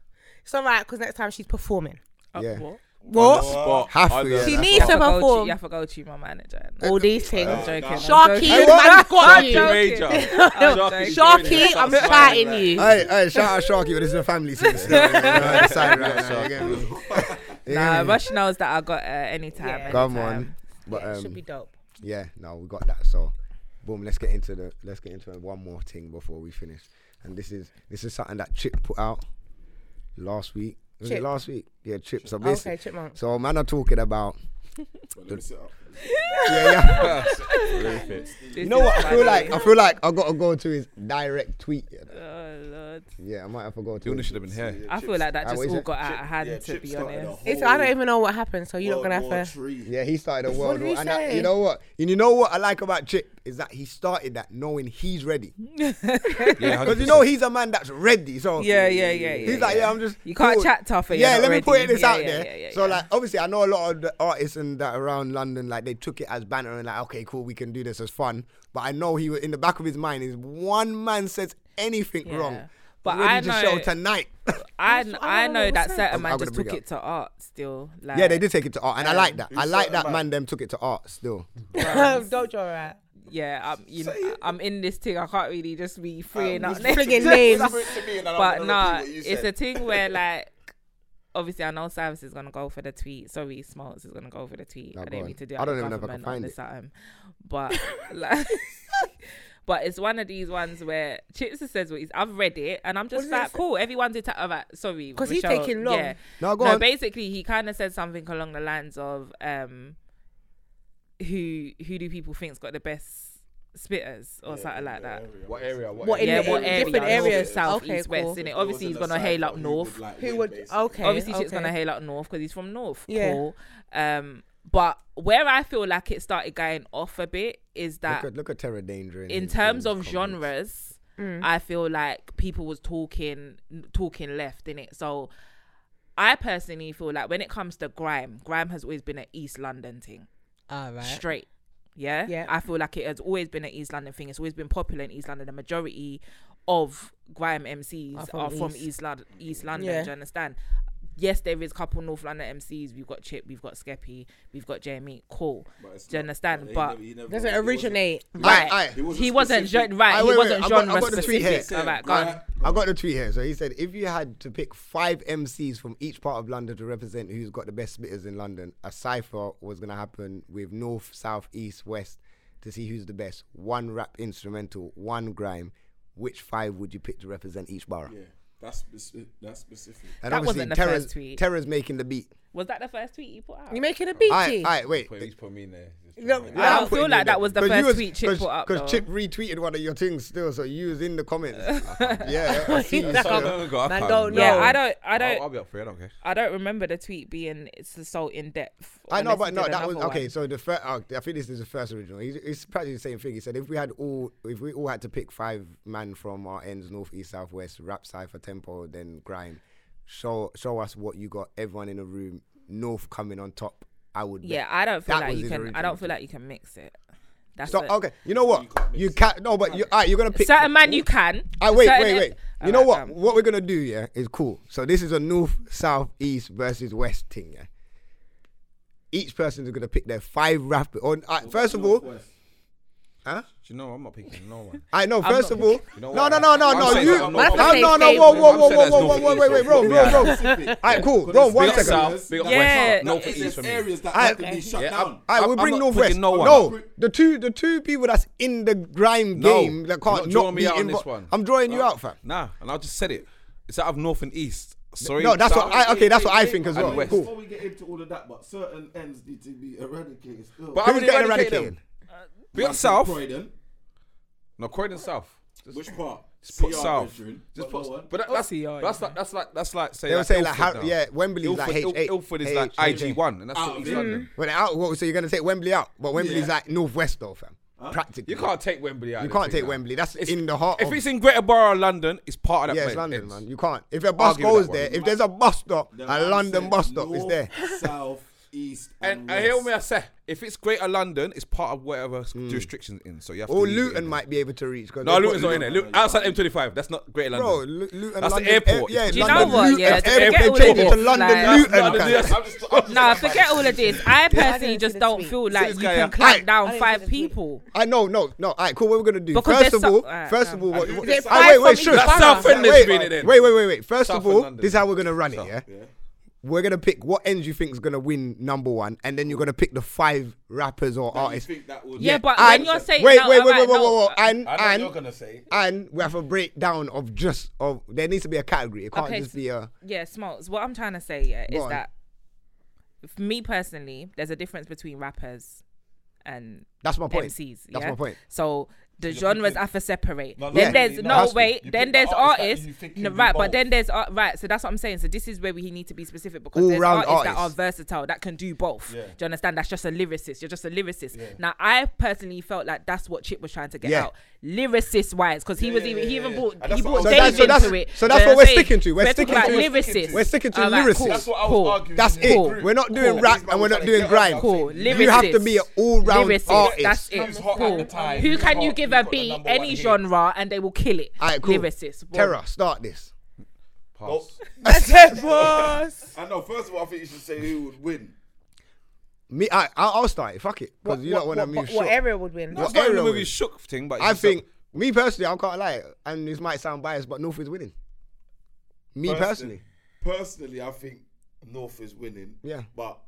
It's alright because next time she's performing.
Uh,
Yeah.
what?
What?
Spot.
Have to,
know.
yeah.
She
that's
needs to
You have to go to-
perform.
You have to go to my manager.
All these things.
I'm joking. I'm
Sharky,
joking.
man, got you.
Sharky Major.
joking.
Sharky, I'm fighting you.
Hey, hey, shout out Sharky, but this is a family thing. still, you know, on the right you get me? You
Nah,
me?
Rush knows that I got uh, anytime.
Yeah.
Come on. But
Yeah, it should
um,
be dope.
yeah, no, we got that. So, boom, let's get into the let's get into one more thing before we finish. And this is this is something that Chip put out last week. Was it last week? Yeah, Chip. So basically,
Okay, chipmunk.
so man are talking about
Let me sit up.
Yeah, yeah.
This
You know what? I feel like I feel like I gotta go to his direct tweet. you know.
Oh lord.
Yeah, I might have to go to.
Fiona should have been here.
I feel like that just all got out of hand.
yeah,
to be honest.
It's, I don't even know what happened, so you're not gonna have to.
Yeah, he started a world war. And I, you know what? And you know what I like about Chip is that he started that knowing he's ready.
Yeah,
Because you know he's a man that's ready. So
Yeah, yeah, yeah, yeah.
he's like, yeah, I'm just.
You can't
cool.
chat tough. and
Yeah, let
not
me put this
Yeah,
out
yeah,
there.
yeah, yeah,
so like, obviously, I know a lot of the artists and that around London, like they took it as banner and like, okay, cool, we can do this as fun. But I know he was in the back of his mind is one man says anything
Yeah.
wrong.
But
ready
I
to
know-
show tonight.
I, I
I
know that
what's
certain
I'm-
man
I'm
just took
bring
it to art still. Like,
yeah, they did take it to art, and I like that. I like that
man?
man them took it to art still.
Don't you alright?
Yeah, I'm, you know, I'm in this thing. I can't really just be freeing out names.
Flinging names.
but nah, it's a thing where like. Obviously, I know Service is gonna go for the tweet. Sorry, Smarts is gonna go for the tweet.
No,
I didn't mean to do.
I don't even know if I can find it.
time. but like, but it's one of these ones where Chips says what he's. I've read it and I'm just like, cool. Everyone's into sorry,
because he's taking long.
Yeah.
No, go
no,
on.
basically he kind of said something along the lines of um, who who do people think's got the best spitters or something like that.
What area? What,
What, in
yeah,
the-
what
in
area?
different
North,
areas?
south,
Okay,
east,
cool.
west. In it, obviously he's gonna hail up north.
Who would? Okay.
Obviously, shit's
okay.
gonna hail up north because he's from north.
Yeah.
Cool. Um, but where I feel like it started going off a bit is that
Look at look at Terror Danjah.
in
his-
terms of
comments.
genres,
Mm.
I feel like people was talking talking left in it. So I personally feel like when it comes to grime, grime has always been an East London thing.
Alright.
Straight. Yeah?
Yeah.
I feel like it has always been an East London thing. It's always been popular in East London. The majority of grime MCs
Are
are
from
from,
East.
East London.
Yeah.
Do you understand? Yes, there is a couple North London MCs. We've got Chip, we've got Skeppy, we've got JME. Cool. Do you understand? But
Doesn't originate.
right,
Aye, aye.
he wasn't gen- right.
Aye,
he
wait, wait,
wasn't
I got- I
genre
got the tweet here.
All right, go on.
I got the tweet here. So he said, if you had to pick five MCs from each part of London to represent who's got the best spitters in London, a cipher was going to happen with North, South, East, West to see who's the best. One rap instrumental, one grime. Which five would you pick to represent each borough?
That's specific. That's specific.
And
that
obviously,
wasn't the
Terror's,
first tweet.
Terror's making the beat.
Was that the first tweet you put out?
You making a beat?
All
right,
all right wait.
Please put me in there.
No,
I don't feel like that was the first
was,
tweet Chip put up.
Because Chip retweeted one of your things still, so you was in the comments. yeah, I see you. So
I don't know.
Yeah, I don't. I don't.
I'll, I'll be up for it. I don't care.
I don't remember the tweet being it's so in depth.
I know, but no, that was okay. So the first, uh, oh, I think this is the first original. It's practically the same thing. He said if we had all, if we all had to pick five man from our ends, north, east, south, west, rap, cipher, tempo, then grind. Show show us what you got. Everyone in the room. North coming on top I would. Bet.
Yeah, I don't feel
that
like you can. I don't feel like you can mix it. That's
so, okay. You know what? You can't. No, but you, all right, you're gonna pick
certain man. You can.
I right,
wait,
wait,
wait,
wait. You know right, what?
Um,
what we're gonna do, yeah, is cool. So this is a north, south, east versus west thing. Yeah? Each person is gonna pick their five rap. On first of all. Huh?
Do you know I'm not picking no one.
I know. First of all, no, no, no, no, no. You,
I'm
no, no, whoa, whoa, whoa, whoa, whoa, whoa, wait, wait, bro, bro, bro. All right, cool. Bro, one second. Yeah.
No
for me.
areas that likely be shut down.
I
will
bring northwest.
No.
No, the two, the two people that's in the grime game that can't
not
be
out this one.
I'm drawing you out, fam.
Nah, and I just said it. It's out of North and East. Sorry.
No, that's what I. Okay, that's what I think as well.
Before we get into all of that, but certain ends need to be eradicated.
But
Who's getting
eradicated? We are South.
Croydon.
No, Croydon South. Just
Which part?
Put
CR
South. Just put,
lower.
but that, that's,
oh,
CR,
yeah.
that's like that's like that's like say
they're saying like, how, yeah, Wembley's like H eight.
Ilford is like IG one, and that's
Out of.
London.
Well, out, so you're gonna take Wembley out, but Wembley's
Yeah.
like northwest though, fam. Practically,
You can't take Wembley out.
You can't take
now.
Wembley. That's in the heart.
If
of,
it's in Greater Borough, London, it's part of that.
yeah, it's. London,
It's-
man. You can't. If a bus goes there, if there's a bus stop, a London bus stop is there.
South, east, and,
and, hear me I say, if it's Greater London, it's part of whatever mm. jurisdiction's in. So you have.
Or Luton might be able to reach.
No, Luton's not in there. Luton, outside M25, that's not Greater London.
Bro, Luton,
that's
London, the
airport.
Eh, yeah,
Do
you
London,
know what?
Luton,
yeah,
airport. Change
it
to London, Luton.
Nah, forget all of this. I personally just don't feel like you can clamp down five people.
I know, no, no. All right, cool. What we're gonna do? First of all, first of all, wait, wait, wait,
sure.
Wait, wait, wait, wait. First of all, this is how we're gonna run it. Yeah we're gonna pick what ends you think is gonna win number one, and then you're gonna pick the five rappers or artists.
yeah,
yeah, but
and,
when you're saying
wait, wait, wait, wait, wait, wait, wait, and
I know and you're gonna say,
and we have a breakdown of just of there needs to be a category. It can't
okay,
just be a
yeah. Smalls. What I'm trying to say yeah is
on.
that for me personally, there's a difference between rappers and
that's my point.
MCs, yeah?
That's my point.
So the genres have to separate. Then there's
no, way.
wait. Then there's artists, no, right? But then there's art, right. So that's what I'm saying. So this is where we need to be specific because there's
All-round
artists, that are versatile that can do both.
Yeah.
Do you understand? That's just a lyricist. You're just a lyricist. Yeah. Now I personally felt like that's what Chip was trying to get
Yeah.
out lyricist wise because he
yeah,
was even
yeah,
he even
bought
he
bought
so
Dave
so
into it.
So that's what we're sticking to. We're, sticking to
lyricists.
We're sticking to
right,
lyricists.
That's what I was
cool.
arguing.
That's it.
Cool.
We're not doing rap and we're not doing grime.
Cool.
You have to be an all-round artist.
That's it. Cool. Who can you give a beat any genre and they will kill it? Lyricist.
Terror, start this.
Pass.
I know. First of all, I think you should say who would win.
Me, I, I'll start it. Fuck it, because you know
what,
when
I
mean.
What would win?
No,
it's
not movie shook thing, but
I think me personally, I can't lie, and this might sound biased, but North is winning. Me personally,
personally, I think North is winning.
Yeah.
But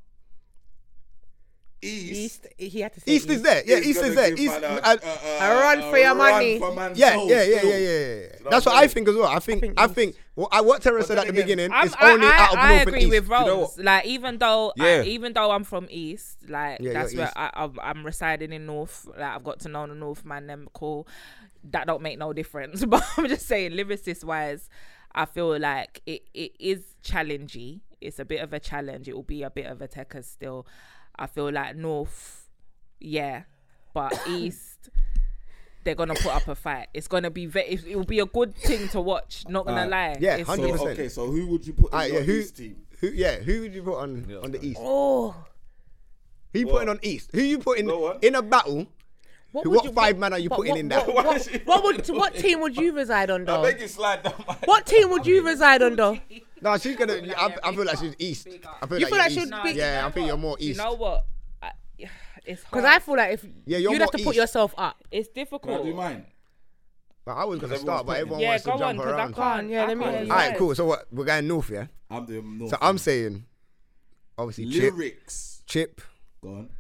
East.
East. He had to say
East, East. is there, Yeah, East,
East
is there. East.
I,
uh,
uh, run for your money.
For
yeah, yeah, yeah, yeah, yeah, yeah. That's
what
I think as well. I think. I think. Well, I, what Terrence said at the beginning is only
I,
out of
I agree
East.
with Rose.
You know
like even though,
yeah.
I, even though I'm from East, like
yeah,
that's where I, I'm residing in North. Like I've got to know the North man. Them cool. That don't make no difference. But I'm just saying, lyricist wise, I feel like it, it is challenging. It's a bit of a challenge. It will be a bit of a tecker still. I feel like North, yeah, but East, they're gonna put up a fight. It's gonna be very. It will be a good thing to watch. Not gonna uh, lie.
Yeah, hundred
percent. Okay, so who would you put
on
uh,
yeah,
East team?
Who, yeah, who would you put on yeah. on the East?
Oh,
who you putting on East? Who you putting
no,
in a battle?
What,
what
you,
five what, man are you putting
what,
in there?
What, would, what team would you reside on though?
Slide,
what team would you reside on though?
No, she's gonna. I, feel like, I, I feel like she's east. I feel
you
like
feel like she'd be.
Yeah, I think you're more east.
You know what? It's
because I feel like if
yeah,
you'd have to
east.
put yourself up.
It's difficult.
do mine.
But I was gonna start, but everyone
yeah,
wants to
jump on, around. I can't.
Yeah, let me.
All right, cool. So what? We're going north, yeah.
I'm doing north.
So I'm saying, obviously,
lyrics.
Chip.
Go on.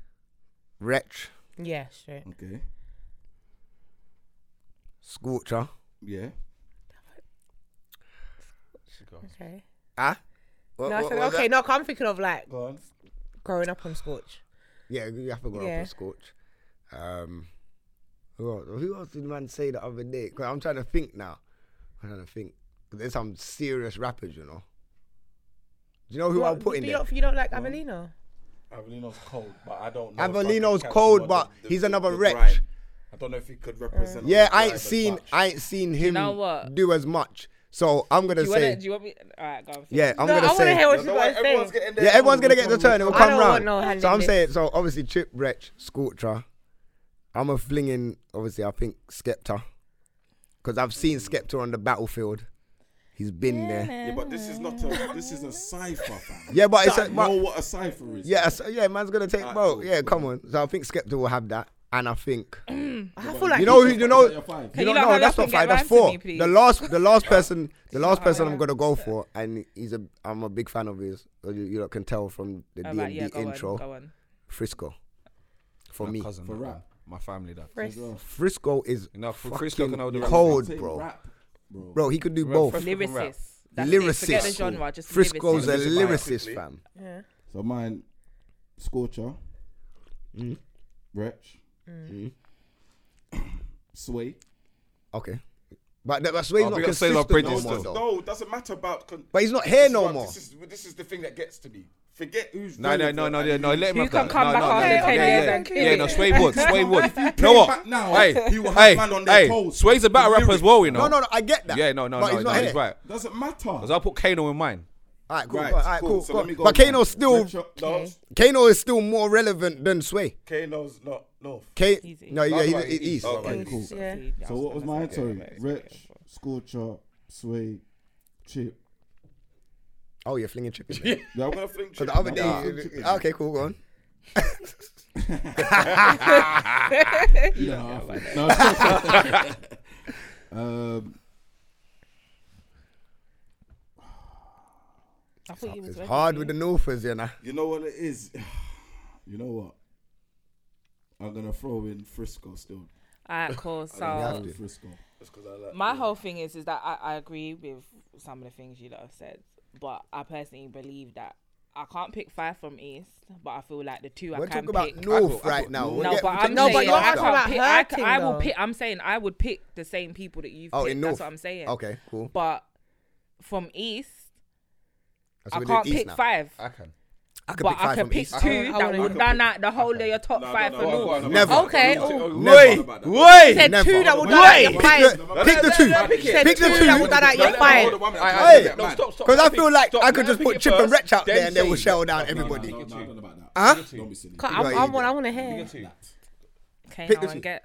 Wretch.
Yeah, sure.
Okay.
Scorcher.
Yeah.
Okay.
Ah. What,
no, i said okay no i'm thinking of like
Go on.
growing up on Scorch.
Yeah, you have to grow up on Scorch. Um, who else, who else did man say the other day? Because I'm trying to think now. I'm trying to think. There's some serious rappers, you know. Do you know who I'm putting
you,
there?
you don't like Avelino?
Avelino's cold, but I don't know.
Avelino's cold, but he's another wretch.
grime. I don't know if he could represent.
Yeah, I ain't seen. I ain't seen him
know what?
do as much. So I'm gonna
do
say.
Wanna, do you want me? All right, go. On,
yeah, I'm
no,
gonna
I
say.
Hear what
no,
no,
everyone's
say.
yeah, everyone's gonna get the turn. It will come round. So I'm saying. So obviously, Chip, Wretch, Scorcher. I'm a flinging. Obviously, I think Skepta, because I've seen Skepta on the battlefield. He's been yeah. there.
Yeah, but this is not a. This is a cipher. Fam.
Yeah, but it's. A, but, know
what a cipher is.
Yeah, so, yeah, man's gonna take
both.
Yeah, come on. So I think Skepta will have that and I think
I feel like
you know you know you know no that's not five that's four.
Me,
the last the last person the last person I'm gonna go for and he's a I'm a big fan of his you, you can tell from the
D and D
intro.
on, on.
Frisco. For
my
me.
cousin,
for rap.
my family that.
Frisco.
Frisco is
you Frisco
cold bro.
Rap, bro.
Bro he could do
rap,
both.
Lyricist. Lyricist forget the genre just
Frisco's a
lyricist
fam.
Yeah.
So mine Scorcher.
Mm.
Wretch.
Mm. Hmm?
Sway.
Okay. But, but Sway's
oh,
not consistent no, more. Though.
No, it doesn't matter about. Con-
but he's not here no
what,
more.
This is, this is the thing that gets to me. Forget who's.
No, no, no, no, no, no. Let him. You
can come
no,
back
no,
after
no,
ten
yeah. Yeah, yeah,
yeah,
no. Sway would. Sway would.
you
know what?
Now,
hey,
he will have
hey,
man on their
hey,
toes.
Sway's a better rapper as well, you know.
No, no, no. I get that.
Yeah, no, no, no,
he's
no. He's right.
Doesn't matter.
Because I put Kano in mine.
All right, cool.
Right,
all right, cool. cool.
So.
But Kano still
no.
Kano is still more relevant than Sway.
Kano's not no.
K no, yeah, he's right,
east.
Oh,
okay, cool.
Yeah.
So what was my answer? Wretch, Scorcher, Sway, Chip.
Oh, you're flinging Chip.
yeah, I'm gonna fling Chip.
The other day,
nah,
okay, cool. Go on.
no.
no. um,
It's hard with the Northers, you know.
You know what it is? You know what? I'm gonna throw in Frisco still.
Alright, cool. So
Frisco. Like
my whole thing is is that I, I agree with some of the things you have said, but I personally believe that I can't pick five from East, but I feel like the 2
We're I
can pick.
We're talking about North right now.
No,
but I'm
no,
saying
but you're
I can't. I, I, will pick. I'm saying I would pick the same people that you've.
Oh,
picked.
in North.
That's what I'm saying.
Okay, cool.
But from East, I can't pick
now.
five.
I can.
I can
but
pick
I can pick two that would run out the whole of your top
no,
five
no, no, for
North.
Never.
Okay.
Wait. Wait.
Said
Never.
two that
will
run out your five.
Pick the two. Pick the
two that would run out your five.
Because I feel like I could just put Chip and Wretch out there and they will shell down everybody. Huh? I
want. I want to hear.
Okay.
Pick the two.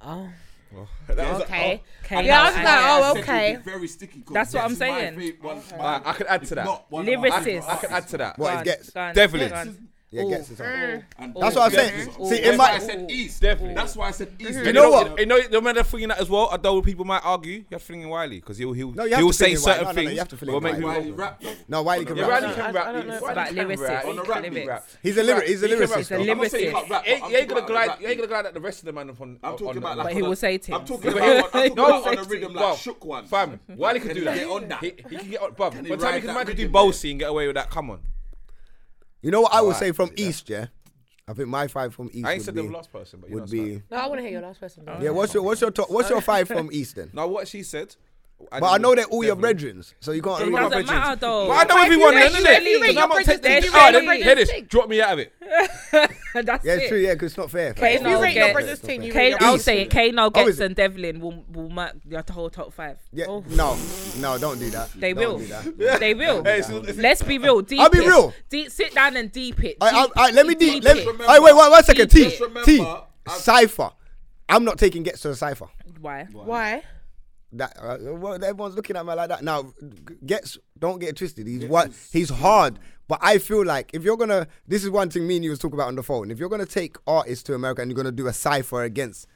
Oh.
Well, okay. Like,
oh,
okay.
Yeah, I was like, oh, okay.
Very sticky.
That's what I'm saying.
I, could add to that.
Lyricist.
I, could add to that.
What
well.
Yeah,
it
gets his
own.
That's what I'm saying. See,
it
That's
I might. said East.
Definitely.
That's why I said East.
You know what?
You know, no matter thinking that as well. Although people might argue, you're thinking Wiley because he'll he'll,
No, you
he'll say certain
No, no, no,
things.
you have to fling Wiley.
Wiley rap.
No, Wiley can rap.
Wiley
can rap.
About
can
lyrics.
a rap,
He's a lyric. He's a lyricist.
he You ain't gonna glide.
the
You ain't gonna glide at the rest of the man upon.
I'm talking about
But he will say it
I'm to
him.
talking
about,
I'm talking about on a rhythm like shook one.
Fam, Wiley Can do
he
that.
get on that?
He, can get on, bruv.
Can
time he can, do
rhythm.
Bosey and get away with that, come on.
You know what I would
Alright,
say from
yeah.
East, yeah? I think my five from East
I ain't
would
said the be, last person, but you
would be.
No, I want to hear your last person.
yeah. What's your what's your top, what's your five from East then?
Now what she said, I
but I know they're all your brethren, so you can't.
It doesn't matter though.
But I know everyone,
isn't it?
Because I'm not taking
this.
Then this. Drop me out of it.
That's
yeah, it's true. Yeah, because it's not fair.
K
no Ghetts.
K
I'll say it. K no
Ghetts
and Devlin will will mark the whole top five.
Yeah.
Oh.
No, no, don't do that.
They will. They will. Let's be real.
I'll be real.
Sit down and deep it.
Let me deep. Let. Wait, wait, wait, one second. T T Cipher. I'm not taking Ghetts to the cipher.
Why?
Why?
That uh, well, everyone's looking at me like that. Now, Ghetts don't get twisted. He's what he's hard, but I feel like if you're gonna, this is one thing me and you was talking about on the phone. If you're gonna take artists to America and you're gonna do a cipher against,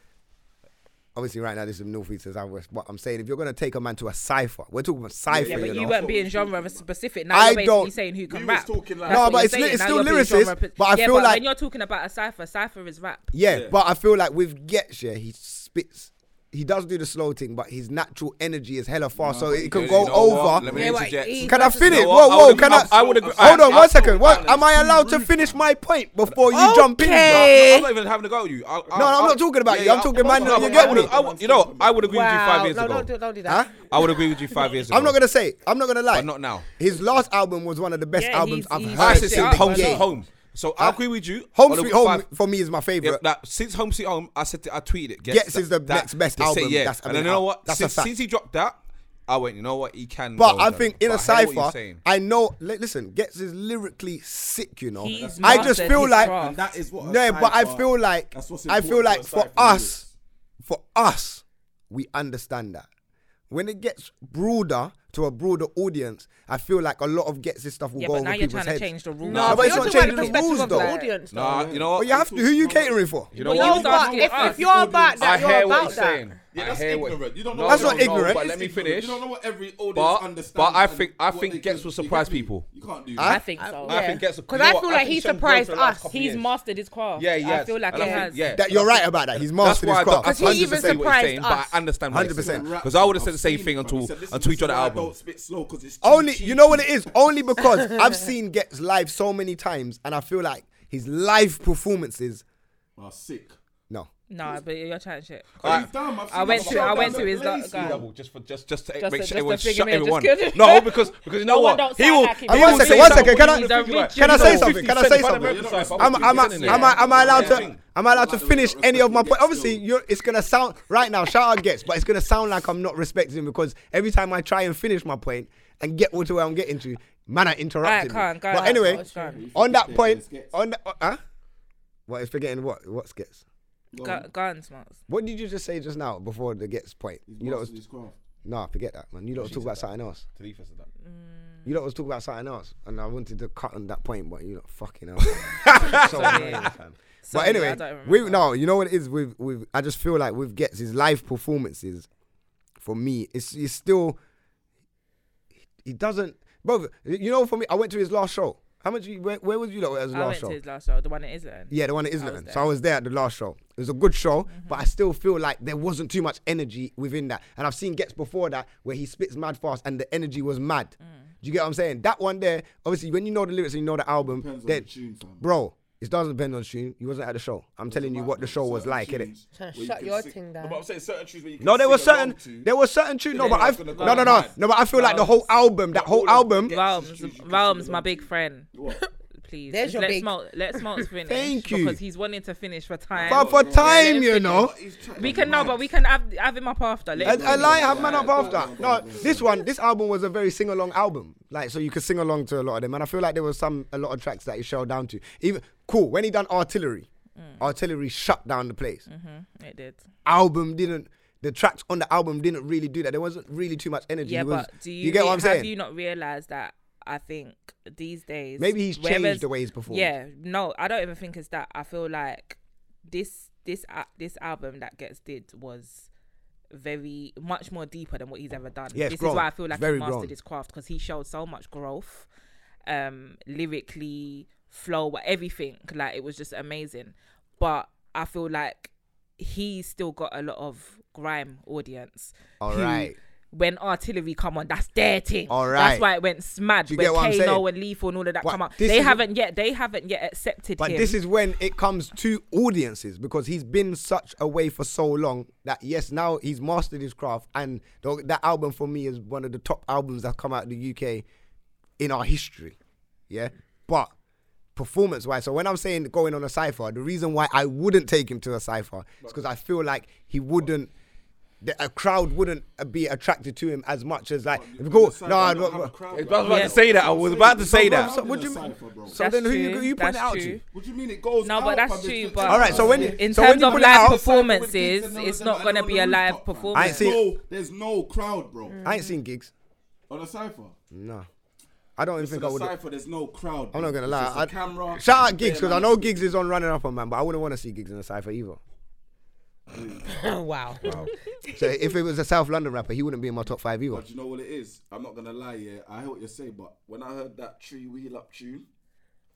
obviously right now this is northeast and southwest. But I'm saying if you're gonna take a man to a cipher, we're talking about cipher.
Yeah, but
you, know?
you weren't being genre specific. Now
I
you're basically
don't,
saying who can rap.
Like
no, but it's, li- it's still lyricist. But I
yeah,
feel
but
like
when you're talking about a cipher, cipher is rap.
Yeah,
yeah,
but I feel like with Ghetts, yeah, he spits he does do the slow thing, but his natural energy is hella fast, so
but
it
you
can
You
go
know
over.
Let me
Yeah,
interject.
he-
Can I finish?
You know
Whoa,
what? I
whoa,
would
can I?
I would agree-
Hold on
I-
one
I-
second. What? Am I allowed to finish my point before you
Okay.
jump in? bro?
Hey.
I'm not even having a go at you. I, I,
No, no, I'm not talking about
yeah,
you. I'm talking about
no,
you get me?
would- I would- You know, I would agree with you five years
no,
ago.
don't do, don't do that.
Huh?
I would agree with you five years ago.
I'm not gonna say. I'm not gonna lie.
But not now.
His last album was one of the best
Yeah,
albums
he's-
I've
he's
heard
I
Right,
said
since
yeah,
since
the
Home Home. So I agree with you.
Home Sweet Home
five-
for me is my
Yeah,
favorite.
that, since Home Sweet Home, I said I tweeted it.
Ghetts is the next best
they say,
album
yeah.
that's
and
been
then you know what?
That's
since, since he dropped that, I went. You know what? He can.
But
go
I think in a
But I hear what you're
cipher. I know. Listen, Ghetts is lyrically sick. You know,
He's
I just feel like
craft.
That is what. a
no, but I feel like I feel like for us, for us, we understand that. When it gets broader to a broader audience, I feel like a lot of Ghetts this stuff will
Yeah,
go
but
over
now you're
people's
trying
heads.
to change the rules.
No,
but
but
it's
you're
not
talking
changing the
the
rules,
perspective of
though.
the audience.
Nah, you know what?
But you have to. Who you catering for?
You know
Well,
what?
you
No,
was
but if, if you're about that,
I
you're
hear what
about
you're
that.
saying.
Yeah,
I
that's
hear what-
ignorant. You don't know.
No,
That's
no,
not
no,
ignorant.
But let me finish.
You don't know what every audience
But
understands.
but I think I think Ghetts
can-
will surprise
get
people.
You can't do that.
I think so.
I think Ghetts.
Because
you know
I feel like
think
he surprised
for the last
us.
He's mastered his craft.
Yeah, yeah.
I feel like
And
he has.
Yeah.
That you're right about that. He's mastered his craft.
Because he
I
even
understand what you're saying,
surprised
but
us.
I understand
100%.
Because I would have said the same thing
it,
until
bruv. He said, "Listen,
until he
this
dropped the
is why I
album.
don't spit slow 'cause it's
Only you know what it is. Only because I've seen Ghetts live so many times, and I feel like his live performances.
are sick.
No,
Nah, but you're trying shit.
Oh, he's dumb. I've
I
seen
went to I went to his
the
guy.
double just for just just to
Just
make
to-
sure
just
everyone
to figure
shut everyone. No, because because you know
No
what? He will.
like him.
he will
second,
say
one
something
second, can I-
when you think about it.
can I say something? Can I say something?
remember Cypher,
Am,
50
am, I,
Cent in there.
am, I, am I allowed to? Am I allowed to finish any of my
he
points? Obviously, you're, it's gonna sound right now. Shout out Ghetts, but it's gonna sound like I'm not respecting him because every time I try and finish my point and get to where I'm getting to, man, I interrupted.
Alright,
me.
go
but anyway,
on.
on that point, on the, uh, huh? What is forgetting what? What Ghetts?
Gu- Gun smarts.
What did you just say just now before the Ghetts point? You know,
Mastered his craft.
nah, forget that, man. You don't talk about something else.
Talifa said that. Mm.
You lot was talk about something else, and I wanted to cut on that point, but you know, fucking hell. so annoying, fam. But anyway,
I
we
remember.
no, you know what it is with with. I just feel like with Ghetts his live performances, for me, it's it's still. He doesn't, bro. You know, for me, I went to his last show. How much? You, where, where was you lot at his
I
last
went
show?
to his last show, the one in Islington.
Yeah, the one at
I
Islington. So. I was there at the last show. It was a good show,
Mm-hmm.
but I still feel like there wasn't too much energy within that. And I've seen Ghetts before that where he spits mad fast and the energy was mad.
Mm.
Do you get what I'm saying? That one there, obviously, when you know the lyrics and you know the album,
Depends on
then,
the tune, fam.
bro, it doesn't depend on the tune. You wasn't at the show. I'm telling you what the show was like, innit?
tunes
Trying to shut your
sing-
thing
No,
down.
but I'm saying certain tunes where you can
No, there was
sing
certain,
to.
there was certain tune. No, but
I
I,
was gonna go
no, no, no, no, but I feel like the whole album, that whole album.
Ghetts'
Realms,
tunes you can
Realms, my big friend.
What?
Please,
There's your
let
big-
Smoke, let Smokes finish.
Thank you.
Because he's wanting to finish for time.
But for time, you know.
we can no, but we can have, have him up after. Let him
I, I
finish.
lie, have man up after. No, this one, this album was a very sing along album. Like, so you could sing along to a lot of them. And I feel like there was some, a lot of tracks that he shelled down to. Even, cool, when he done Artillery, Artillery shut down the place.
Mhm, It did.
Album didn't, the tracks on the album didn't really do that. There wasn't really too much energy.
Yeah,
It was-
but do you,
get
re-
what I'm
have
saying?
you not realized that? I think these days
Maybe he's changed the way he's performed.
Yeah, no, I don't even think it's that. I feel like this this a- this album that Ghetts did was very much more deeper than what he's ever done.
Yeah,
this
grown.
is why I feel like he mastered
grown.
his craft because he showed so much growth, um, lyrically, flow, everything. Like it was just amazing. But I feel like he's still got a lot of grime audience.
All
who,
right.
When artillery come on, that's their thing.
All
That's why it went smad.
Do you
when
get what I'm
Kano and Lethal and all of that
But
come out, they haven't yet. They haven't yet accepted
But
him.
this is when it comes to audiences because he's been such away for so long that yes, now he's mastered his craft, and th- that album for me is one of the top albums that come out of the UK in our history. Yeah, but performance wise, so when I'm saying going on a cipher, the reason why I wouldn't take him to a cipher is because I feel like he wouldn't. The, a crowd wouldn't uh, be attracted to him as much as like if you go,
The
no,
cypher
no,
don't have a
no,
crowd,
I was about
Yeah.
to say that. I was about to say that.
So what do you mean? So
That's
then who you,
true.
you point it
That's
out
true.
to?
What do you mean it goes
No, but that's true, but-
All right, so when
in
so
terms
you
of live performances, it's not gonna be a live performance.
I ain't seen-
there's no crowd, bro.
I ain't seen gigs.
On a cipher.
No, I don't even think I would.
cipher, there's no crowd.
I'm not gonna
It's
lie.
just a
I-
camera.
Shout out
Giggs
because I know Giggs is on running up on man, but I wouldn't want to see Giggs in a cipher either.
wow. Wow.
So if it was a South London rapper, he wouldn't be in my top five either.
But you know what it is? I'm not gonna lie, yeah. I hear what you're saying, but when I heard that Tree Wheel Up tune,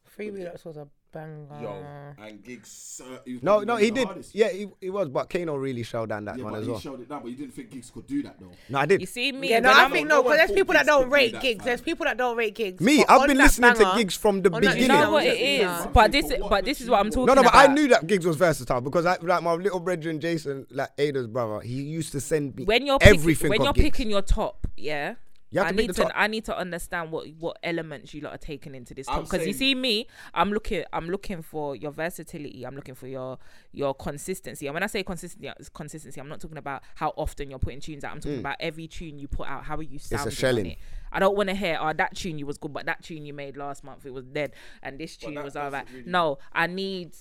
Free ups was a Banger.
Yo, and Giggs.
No, no, he did. Yeah, he, he was, but Kano really showed down that
yeah,
one as
he
well.
showed it down, but you didn't think Giggs could do that though.
No, I did.
You see me?
Yeah, no, I think
no,
because there's people that don't rate
Giggs.
There's people that don't rate Giggs.
Me, I've been listening to Giggs from the beginning.
You know what it is, but this, but this is what I'm talking.
No, no, but I knew that Giggs was versatile because I, like my little brethren Jason, like Ada's brother, he used to send me
when you're
everything.
When you're picking your top, yeah
you have
I
to
need to I need to understand what what elements you lot are taking into this because you see me, I'm looking I'm looking for your versatility. I'm looking for your your consistency. And when I say consistency, uh, consistency, I'm not talking about how often you're putting tunes out. I'm talking mm. about every tune you put out. How are you sounding? It's
a shelling.
It? I don't want to hear oh that tune you was good, but that tune you made last month it was dead, and this tune
well,
was alright.
Really...
No, I need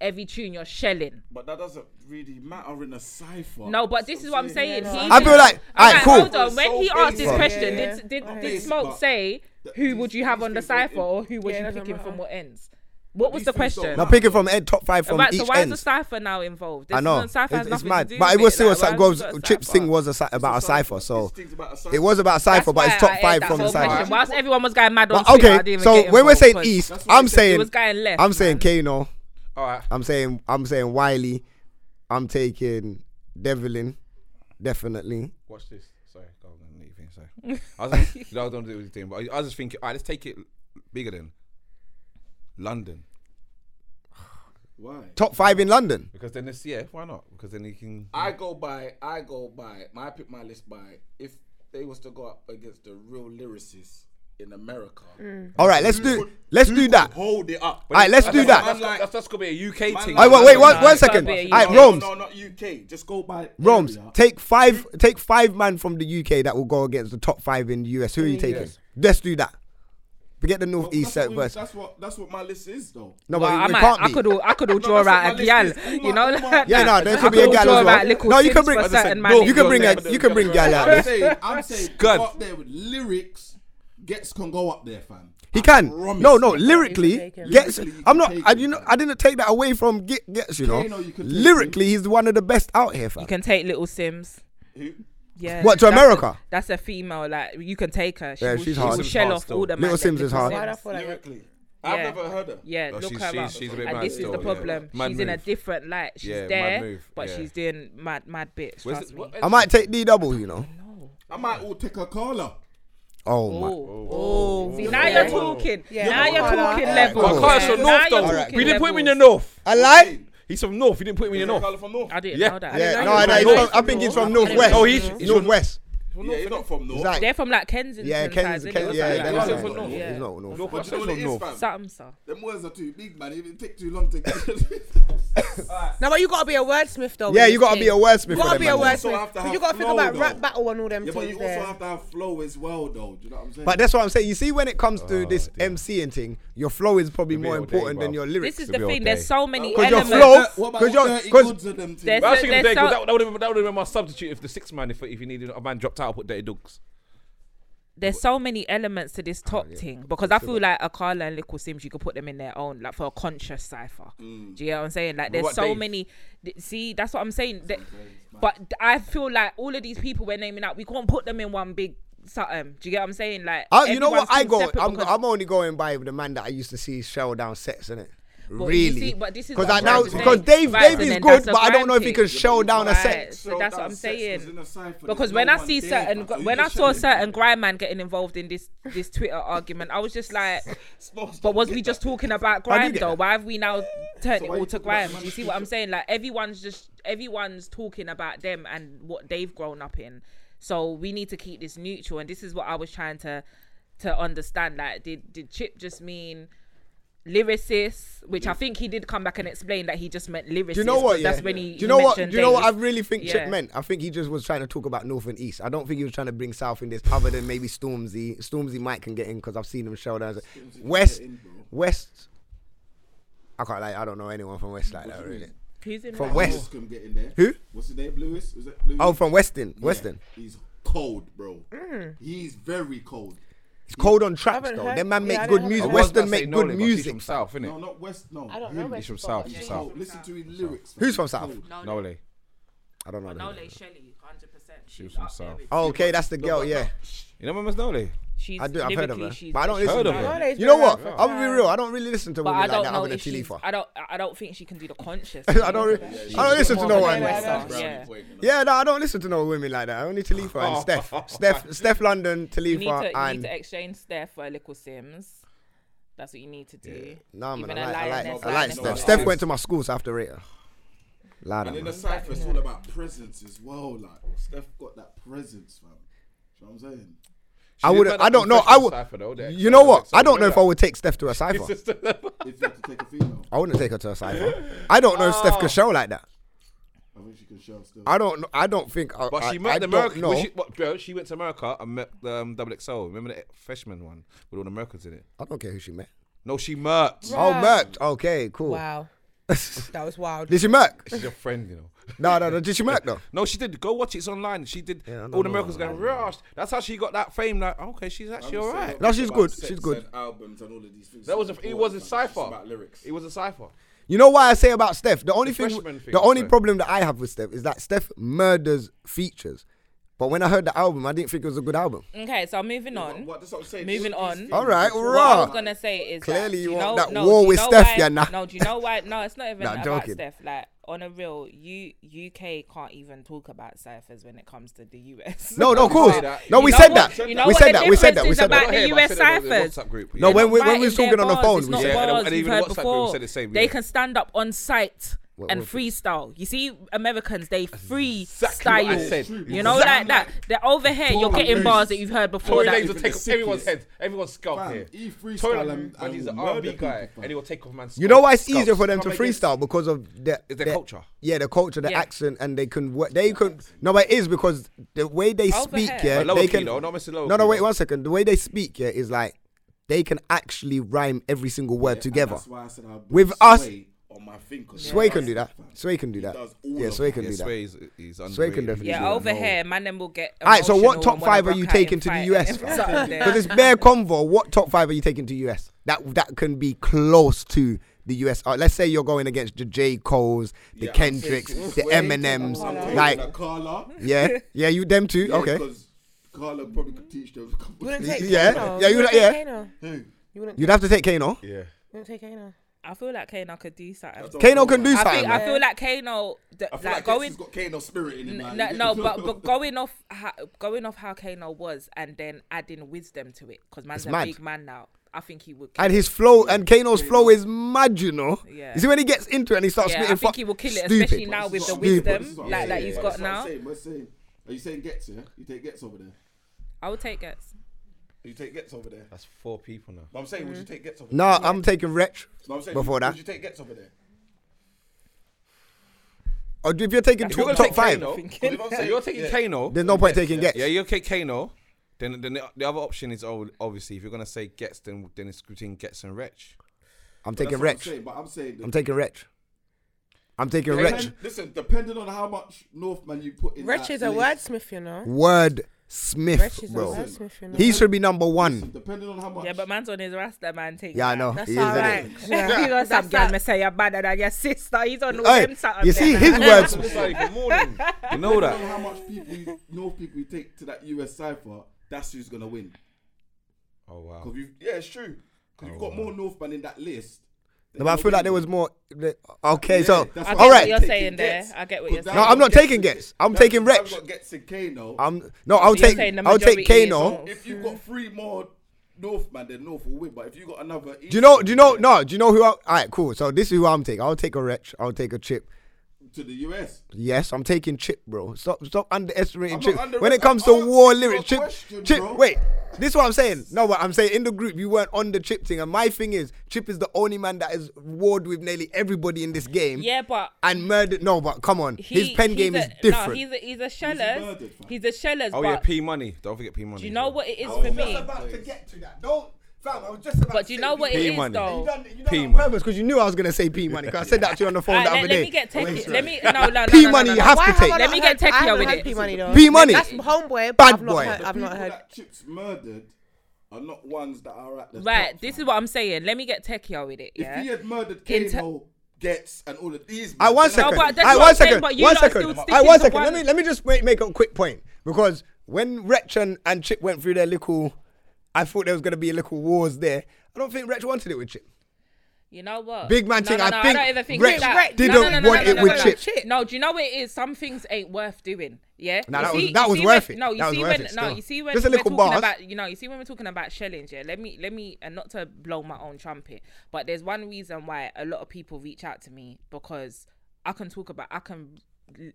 every tune you're shelling.
But that doesn't really matter in a cipher.
No, but this so is what I'm saying.
Yeah.
I feel like,
all
right, cool.
Hold on. When he asked this question,
yeah.
did did,
okay.
Smoke say who would you have on the cipher or who was
yeah,
you picking from what ends? What was the question?
Now picking from end, top five from
right,
each
so why
end.
is the cipher now involved? This I know
it's, it's mad, but it was still
like, a,
goes,
a
Chip's thing was a, about a cipher, so it was about a cipher, but it's top five from the cipher.
Whilst everyone was going mad on
okay, so when we're saying east, I'm saying I'm saying Kano.
All right.
I'm saying I'm saying Wiley. I'm taking Devlin, definitely.
Watch this. Sorry, go on, let me finish. Sorry. I was like, no, I don't do anything, but I was just thinking, all right, let's take it bigger than London.
Why?
Top five in London.
Because then this, yeah, why not? Because then he can.
I go by, I go by, my, I pick my list by if they was to go up against the real lyricists in America. Mm.
All right, let's do let's do that.
Hold it up.
All right, let's do that.
That's,
like,
that's, that's gonna be a UK
team. Wait, wait, one, one second. All right, Rome's.
No, not UK. Just go by
Rome's Take five. Take five man from the UK that will go against the top five in the US. Who are you taking? Let's do that. Forget the North East first.
That's what that's what my list is though.
No,
well,
but
I, might,
can't
I
be.
could all I could all draw out a gal, you know. Like
yeah, no, there could be a gal as well. No, you can bring a
certain man.
You can bring a you can bring gal out.
I'm saying, I'm saying, up there with lyrics Ghetts can go up there, fam.
He
I
can.
Promise.
No, no. Lyrically,
Ghetts.
I'm not. I, you know, I didn't take that away from Ghetts. You know,
you
lyrically, him. he's one of the best out here, fam.
You can take Little
Simz.
Yeah.
What to
that's
America?
A, that's a female. Like you can take her. She
yeah,
will,
she's
She will shell off all the
Little
Simz
is hard.
Lyrically. I've
yeah.
never heard her.
Yeah,
no,
look
she's,
her
she's,
up.
She's
and this
still,
is
the
problem.
Yeah.
she's move. in a different light. She's
yeah,
there, but she's doing mad, mad bits. It,
what,
I might take D double, you know.
I, I might all take Akala.
Oh, my.
Oh.
Oh.
oh, See, now you're talking.
Yeah.
Now you're talking level.
I
can't.
North though.
Right.
We didn't put him in the north.
I lied.
He's from north. He didn't put him in the north.
North.
I didn't
yeah.
know that.
Yeah. No, no, from, I think he's from northwest.
Oh, he's, he's
northwest.
Yeah, he's not from North.
They're from like Kensington.
Yeah,
Kensington.
Kens, yeah,
yeah,
yeah,
from
North.
Yeah.
He's not North.
North.
But you know what it is, fam? Them words are too big, man. It take too long to get.
Now, but you gotta be a wordsmith though.
Yeah, you gotta be a wordsmith.
You gotta be a wordsmith. You gotta think about rap battle and all them things.
Yeah, but you also have to have flow as well, though. Do you know what I'm saying?
But that's what I'm saying. You see, when it comes to
oh,
this MCing thing, your flow is probably more important than your lyrics.
This is the thing. There's so many elements.
Because your flow,
because your,
because
that would have been my substitute if the six man, if if you needed a man dropped title put Dirty Dogs.
There's so many elements to this top yeah. thing because I feel like Akala and Little Simz, you could put them in their own, like for a conscious cipher. Mm. Do you know what I'm saying? Like, there's so many. Th- see, that's what I'm saying. But I feel like all of these people we're naming out, we can't put them in one big something. Do you get what I'm saying? Like,
ah, you know what I go? I'm, I'm, only going by the man that I used to see shell down sets, in it. Really?
But this is
because I now because Dave
right,
Dave is good, but I don't know if he can show down
right.
a set.
So, that's what I'm saying.
Because
when I see certain when I saw certain grime man getting involved in this this Twitter argument, I was just like, but was we just talking about grime though? Why have we now turned it all to grime? You see what I'm saying? Like everyone's just everyone's talking about them and what they've grown up in. So we need to keep this neutral, and this is what I was trying to to understand. Like, did did Chip just mean? lyricist, which I mm. think he did come back and explain that he just meant lyricist.
Do you know what? Yeah.
That's when he.
Do you know what? Do you know what? I really think
yeah.
Chip meant. I think he just was trying to talk about North and East. I don't think he was trying to bring South in this, other than maybe Stormzy. Stormzy might can get in because I've seen him show down. West, in, West. I can't like. I don't know anyone from West like that really.
Who's in
from
that?
West? Who?
What's his name? Lewis? Lewis?
Oh, from Weston.
Yeah.
Weston.
He's cold, bro.
Mm.
He's very cold.
It's cold on
traps
though. Them man make good music. Western make good music.
From South, it?
No, not West. No,
I don't know.
He's from South.
From
South.
Listen to his lyrics.
Who's from South?
Nole.
I don't know.
Nole Shelley, hundred percent. She's
from South.
Oh, okay, that's the girl. Yeah.
You know Miss Nole?
She's
I do. I've heard of her, but I don't listen to her.
her.
You know what?
I'm
gonna be real. I don't really listen to women like that other than Tilifa.
I don't. I don't think she can do the conscious.
I don't. Re- I don't listen to no one.
Yeah.
yeah,
no, I don't listen to no women like that. Only Tilifa and Steph. Steph,
Stefflon Don,
Talifa, and
you need to exchange Steph for a Little Simz. That's what you need to do.
No, man, I like, I like, Steph. Steph went to my school, so I have to rate her.
And in the cipher, it's all about presence as well. Like Steph got that presence, man. You know what I'm saying?
She I would. I don't know. I would. You know what? I don't know if I would take Steph to a cipher. I wouldn't take her to a cipher. I don't know if Steph can ah. show like that.
I think she can shout.
I don't. know. I don't think. I,
but she
I,
met
I
America.
Well,
she, what, bro, she went to America and met um, Double XL. Remember the freshman one with all the Americans in it.
I don't care who she met.
No, she merked.
Oh, met. Okay, cool.
Wow. that was wild.
Did she Mac?
She's your friend, you know.
No, no, no. Did she Mac though?
no, she did. Go watch it. It's online. She did.
Yeah,
all the Americans going rush. That's how she got that fame. Like, oh, okay, she's actually all right.
No, she's good. She's good.
albums and all of these things.
That was a, it was a cipher.
About lyrics.
It was a cipher.
You know why I say about Steph? The only
the
thing,
thing,
the only
so.
problem that I have with Steph is that Steph murders features. But when I heard the album, I didn't think it was a good album.
Okay, so moving on.
What, what, what,
moving on.
All right, all right.
What I was gonna say is
clearly
that,
you, want
know,
that
no,
war with Steph, yeah, nah.
No, do you know why? No, it's not even
nah,
about
joking.
Steph. Like on a real, you UK can't even talk about ciphers when it comes to the US.
No, no,
of course.
No, we said that. We said that. We said that. We said that.
About the
US ciphers.
No, when we when we talking on the phone, we said
and even WhatsApp group said the same.
They can stand up on site
what,
and
what,
freestyle. You see, Americans they freestyle.
Exactly
you know, exactly. like that. They're over here.
Tory
you're
getting
bars that you've heard before.
Tory will take off everyone's head, everyone's scalp here.
He freestyle
Tory he's an R&B guy,
people,
and he will take off man's.
You know why it's easier for them to freestyle because of their,
their, their, culture.
Yeah, the culture, the
yeah.
accent, and they can work. They can. No, but it is because the way they
over
speak.
Here.
Yeah, they can. No, no, wait one second. The way they speak. Yeah, is like they can actually rhyme every single word together. With us,
on my thing. Yeah.
Sway can do that. Sway can do that. Yeah, Sway can do that.
Sway, is, he's
Sway can definitely
yeah,
do
over
that.
here, man, then we'll get.
All right, so what top five are you taking to the US? Because it's bare convo. What top five are you taking to the US? That that can be close to the US. Uh, let's say you're going against the J. Cole's, the
yeah,
Kendricks, the Eminems, like
Carla.
Yeah, yeah, you them too.
Yeah,
okay.
Carla probably could teach them.
Yeah, yeah, you would. Have to take Kano.
Yeah.
You'd take Kano.
I feel like Kano could do something.
Kano can do
I
something.
I feel like Kano, the,
I feel
like,
like
going.
Got Kano spirit in him. N-
no, but but going off how, going off how Kano was, and then adding wisdom to it, because man's
it's
a
mad.
big man now. I think he would.
and his flow and Kano's flow is mad, you know.
Yeah.
You see when he gets into it and he starts.
Yeah, I think he will kill it,
stupid.
especially now with the wisdom stupid. like yeah, that yeah, he's yeah. got now.
Saying, saying. Are you saying Ghetts? Yeah, you take Ghetts over there.
I would take Ghetts.
You take Ghetts over there.
That's four people now.
But I'm saying, would you mm. take Ghetts over
No, there? I'm taking Wretch
No, I'm saying,
before
would,
that.
Would you take Ghetts over there?
Or if you're taking
you're
top
take
five,
Kano, 'Cause
saying-
you're taking
yeah.
Kano.
there's no point taking Ghetts.
Yeah, you take Kano. Then, then the, the other option is oh, obviously if you're gonna say Ghetts, then then it's between Ghetts and Wretch.
I'm taking
what I'm
Wretch.
saying, But I'm saying.
I'm taking Wretch. I'm taking Wretch.
Listen, depending on how much Northman you put in.
Wretch is a
list-
wordsmith, you know.
Word Smith, bro.
Smith, you know.
He should be number one.
Depending on how much.
Yeah, but man's on his Rasta man thing.
Yeah, I know.
That's all right.
all Yeah. you know, some girl me say you're better than your sister. He's on
Hey,
them something.
you see his words.
You know
Depending on
that.
how much people, you, North people you take to that US cipher, that's who's gonna win.
Oh wow.
'Cause you've- yeah, it's true. Because you've oh, got more Northman in that list
no, but I feel like there was more. Okay,
yeah,
so
all right.
What
you're
saying there. I get what you're saying.
No, I'm not taking Ghetts. I'm taking
Rex. Ghetts and Kano.
I'm no. I'll
so
take. I'll take Kano.
If you've got three more North man, then North will win. But if you got another, East,
do you know? Do you know? No. Do you know who? I, all right, cool. So this is who I'm taking. I'll take a Rex. I'll take a Chip
to the US.
Yes, I'm taking Chip, bro. Stop, stop underestimating
I'm
Chip.
Under-
when it comes
I'm
to war lyrics, Chip,
question,
Chip,
bro.
wait. This is what I'm saying. No, but I'm saying in the group you weren't on the Chip thing, and my thing is Chip is the only man that is warred with nearly everybody in this game.
Yeah, but
and murdered. No, but come on,
he,
his pen game
a,
is different.
No, he's a he's a shellers.
He's,
he's, a shellers.
Oh yeah, P money. Don't forget P money.
Do you know what it is for me?
About to get to that. Don't Fam, I was just about
But do you know what it is
money.
though?
P money.
Because you knew I was gonna say P money. Because I said that to you on the phone the
let,
day.
let me get techie. Let me no, no, no,
P
no, no,
money,
no,
you
no.
have to take.
Let me get techie with it.
P money though.
P money.
That's homeboy.
Bad
I've
boy.
Not heard, I've not heard.
that Chips murdered are not ones that are at the
Right,
top,
this is what I'm saying. Let me get techie with it.
If
Yeah.
he had murdered
Into-
Kano, Ghetts and all of these.
I one second.
but
I
what I'm
one
saying,
I
sticking
one
to.
Let me let me just make, make a quick point because when Wretch and, and Chip went through their little I thought there was gonna be a little wars there. I don't think Wretch wanted it with Chip.
You know what?
Big man
no,
thing,
No,
I
no,
think
I don't even think
Rex
that.
didn't
no, no, no, no,
want
no,
it
no,
with
no, no.
Chip.
No, do you know what it is? Some things ain't worth doing. Yeah. You
that was- that was worth
when,
it.
No, you
That
see when no, you see when
Just
we're talking
bars.
about you know you see when we're talking about challenge. Yeah. Let me let me and not to blow my own trumpet, but there's one reason why a lot of people reach out to me because I can talk about I can l-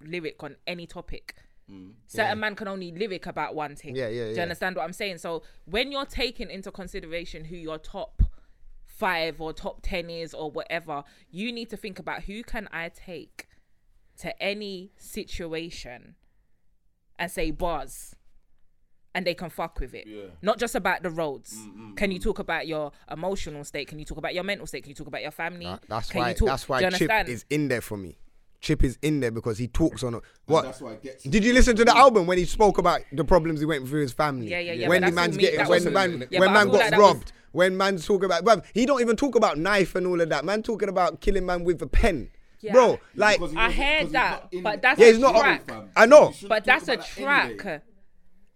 lyric on any topic. Mm. Certain man can only lyric about one thing.
Yeah, yeah,
Do you
yeah.
understand what I'm saying? So when you're taking into consideration who your top five or top ten is or whatever, you need to think about who can I take to any situation and say bars and they can fuck with it. Not just about the roads. Mm, mm, can you talk about your emotional state? Can you talk about your mental state? Can you talk about your family?
Nah, that's
Can
why.
you talk,
that's
do
why Chip is in there for me. Chip is in there because he talks on it. What?
That's why it gets.
Did you listen to the album when he spoke about the problems he went through his family?
Yeah, yeah, yeah,
When
but
the
that's
man's
me-
getting,
that
when
was
the man.
Yeah,
when
but I
man
feel
got
like that was-
robbed, when man's talking about, bruv, he don't even talk about knife and all of that. Man talking about killing man with a pen,
Yeah.
bro. Like,
Because he
I
wasn't-
heard
because he's
that,
not in-
but that's
Yeah,
a
he's not-
track.
fam.
I know.
But that's a
about that anyway.
track.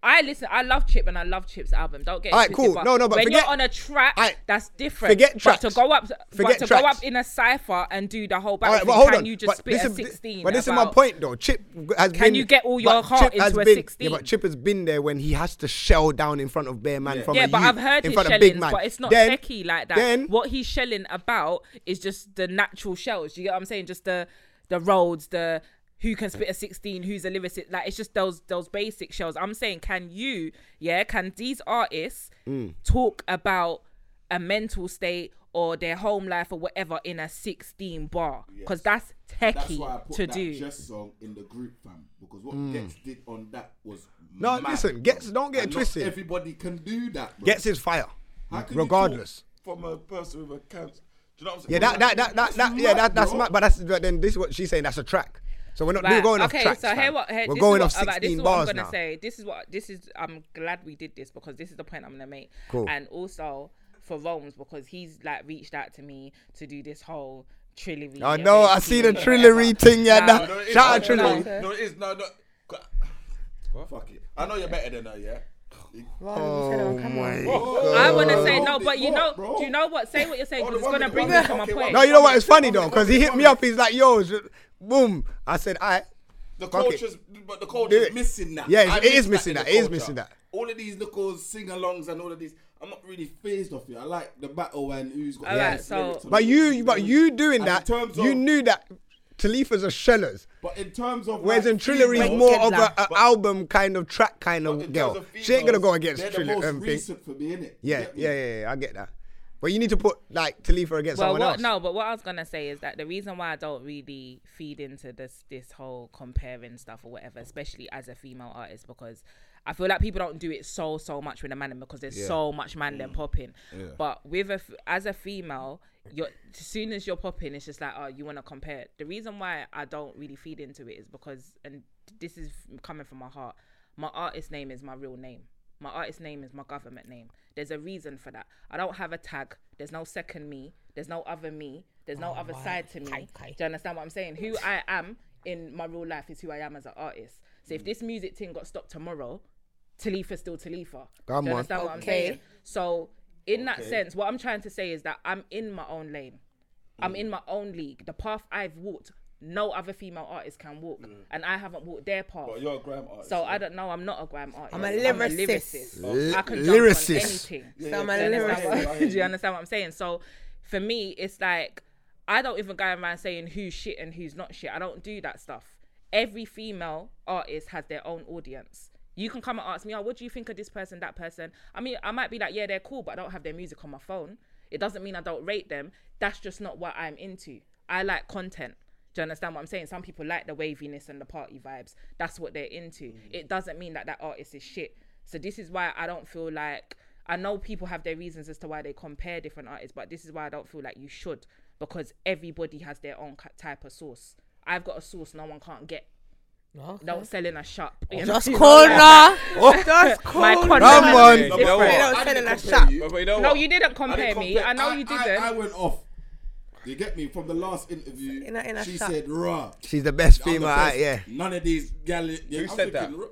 I listen. I love Chip and I love Chip's album. Don't get it
Alright,
twisted,
cool.
but
No, no, but
when
forget-
you're on a track,
Alright,
that's different.
forget
But to go up,
Forget
but to
tracks.
go up in a cipher and do the whole
All
battle,
right, but hold
can
on.
you just
but
spit
this
a
is,
16?
But this is my point, though. Chip has
Can
been.
you get all your
but
heart
Chip
into a 16?
Yeah, but Chip has been there when he has to shell down in front of bare man from
Yeah,
a
but
youth,
I've heard
in
his
front of big man.
but it's not
then,
techie like that.
Then
what he's shelling about is just the natural shells. You get what I'm saying? Just the the roads, the who can spit a 16, who's a lyricist. Like it's just those those basic shells. I'm saying, can you, yeah, can these artists
Mm.
talk about a mental state or their home life or whatever in a 16 bar? Because that's
That's
techie
why I put
to
that
do.
Just song in the group, fam. Because what
Mm.
Ghetts did on that was
No,
mad,
listen. Ghetts- don't get it
And not
twisted.
Everybody can do that. Bro.
Ghetts his fire,
How
regardless.
from a person with a cancer. Do you know what I'm
Yeah,
saying?
that that that that,
That's
that yeah, that, that's
bro.
mad. But that's but then this is what she's saying. That's a track. So we're not we're
Right,
going off
okay,
tracks.
so
fam.
here what here,
we're going
is
off
what, alright, this is
sixteen
what I'm gonna
now.
say. This is what this is. I'm glad we did this because this is the point I'm gonna make.
Cool.
And also for Rome's because he's like reached out to me to do this whole Trillery.
Oh no, I see the. Trillery thing. Yeah,
Now-
No, it is,
shout out Trillery.
No, no, it is. No, no. Fuck it. I know you're better than her, yeah?
Oh my
I want to say no, but you know,
bro.
do you know what? Say what you're saying
Oh,
because it's gonna bring
one
me to my point.
No, you know what? It's funny though, because he hit me up. He's like, "Yo, sh- boom." I said, "I."
The
Fuck it.
culture's, but the
Do
culture's missing that.
Yeah, it's-
I
it is missing
in
that.
the
It is
culture.
missing that.
All of these little sing-alongs and all of these, I'm not really phased off it. I like the battle and who's got. the
Alright,
best
so-
lyrics
But you, but you doing
And
that,
in terms
you
of-
knew that Talifa's a shellers.
But in terms of
Whereas
like,
in Trillery's
female-
more of an album kind of track kind of girl.
of
She ain't gonna go against
they're the most
Um, thing.
for me, innit?
Yeah, yeah, yeah, yeah, I get that. But you need to put like Talifa against
well,
someone
what,
else.
no, but what I was gonna say is that the reason why I don't really feed into this this whole comparing stuff or whatever, especially as a female artist, because I feel like people don't do it so so much with a man because there's
Yeah.
so much man them mm. popping. But with a as a female, you're as soon as you're popping, it's just like oh you want to compare. The reason why I don't really feed into it is because, and this is coming from my heart, my artist name is my real name. My artist name is my government name. There's a reason for that. I don't have a tag. There's no second me. There's no other me. There's no oh, other side to me.
Okay, okay.
Do you understand what I'm saying? Who I am in my real life is who I am as an artist. So if mm. this music thing got stopped tomorrow, Talifa's still Talifa.
Come
Do you
on.
understand what I'm saying? So in that sense, what I'm trying to say is that I'm in my own lane. I'm mm. in my own league. The path I've walked, no other female artist can walk, mm. and I haven't walked their path.
But you're a gram artist.
So I don't know. I'm not a gram artist.
I'm a lyricist.
L- oh.
I can jump
lyricist.
on anything.
So I'm a
Do
lyricist.
Do you understand what I'm saying? So for me, it's like I don't even go around saying who's shit and who's not shit. I don't do that stuff. Every female artist has their own audience. You can come and ask me, oh, what do you think of this person, that person? I mean, I might be like, yeah, they're cool, but I don't have their music on my phone. It doesn't mean I don't rate them. That's just not what I'm into. I like content. Do you understand what I'm saying? Some people like the waviness and the party vibes. That's what they're into. Mm. It doesn't mean that that artist is shit. So this is why I don't feel like I know people have their reasons as to why they compare different artists, but this is why I don't feel like you should because everybody has their own type of source. I've got a source no one can't get. Don't sell in a shop.
Oh,
you? Just
corner.
like
Just oh,
My
corner.
content
Come on.
No, but
different.
what?
They don't sell in a shop.
you.
You know
No,
what?
you didn't
I
compare
didn't
me.
compare-
I know you didn't.
I went off. You get me? From the last interview,
In a- in a
she
shot.
said, "Raw."
She's the best
I'm the
female
best.
out, yeah.
None of these gal. Yeah,
Who
I'm
said that?
thinking, "Raw."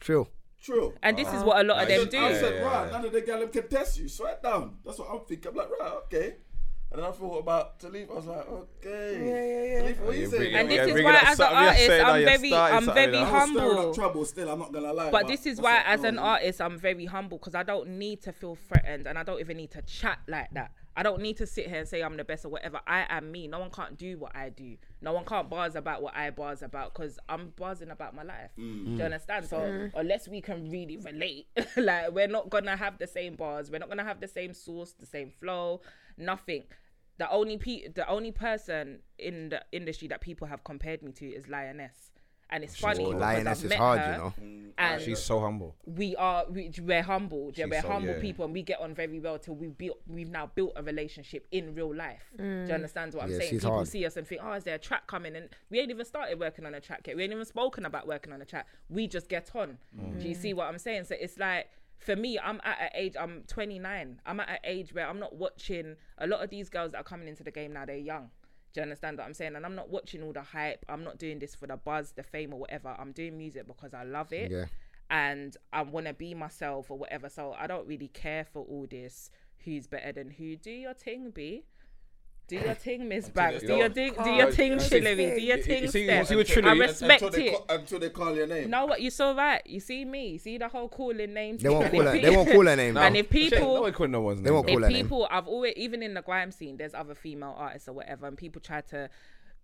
True.
True.
And this is what a lot of them do.
I said,
Yeah,
right, none of the gallum can test you. Sweat down. That's what I'm thinking. I'm like, right, okay. And then I thought about Talib. I was like, okay. Yeah, yeah, yeah. what
you
you saying?
it
And
Yeah,
this is why, as an artist, I'm very, I'm very
now.
I was
humble.
trouble still. I'm not gonna lie.
But this is why,
what-
as
no,
an
no.
artist, I'm very humble because I don't need to feel threatened and I don't even need to chat like that. I don't need to sit here and say I'm the best or whatever. I am me. No one can't do what I do. No one can't bars about what I bars about because I'm buzzing about my life.
Mm.
Do you understand? So unless we can really relate, like we're not gonna have the same bars. We're not gonna have the same source, the same flow, nothing. The only pe- the only person in the industry that people have compared me to is Lioness. And it's funny because
Lioness
I've
is
met
hard,
her
you know.
and mm.
She's so humble.
we are we, we're humble yeah, we're
so-
humble
yeah.
people and we get on very well till we've built we've now built a relationship in real life. Do you mm. understand what i'm
Yeah,
saying?
she's
people
hard.
see us and think oh is there a track coming? And we ain't even started working on a track yet. We ain't even spoken about working on a track. We just get on. Do you mm. see what i'm saying? So it's like for me, I'm at an age, I'm 29. I'm at an age where I'm not watching a lot of these girls that are coming into the game now, they're young. Do you understand what I'm saying? And I'm not watching all the hype. I'm not doing this for the buzz, the fame, or whatever. I'm doing music because I love it
Yeah.
and I want to be myself or whatever. So I don't really care for all this. Who's better than who? Do your thing, B. Do your thing, Miss Banks. Do
know
your
what?
thing. Do your thing,
Listen,
Do your
you-
thing,
you see- you
Steph. I respect
until they,
it.
ca- until they call your name.
know what? You're so right. You see me. You see the whole calling names.
They won't call
And
her. They won't call her name.
And
now.
if
Shit, no
people,
one no one's
They won't call
if
her name.
people, I've always even in the grime scene, there's other female artists or whatever, and people try to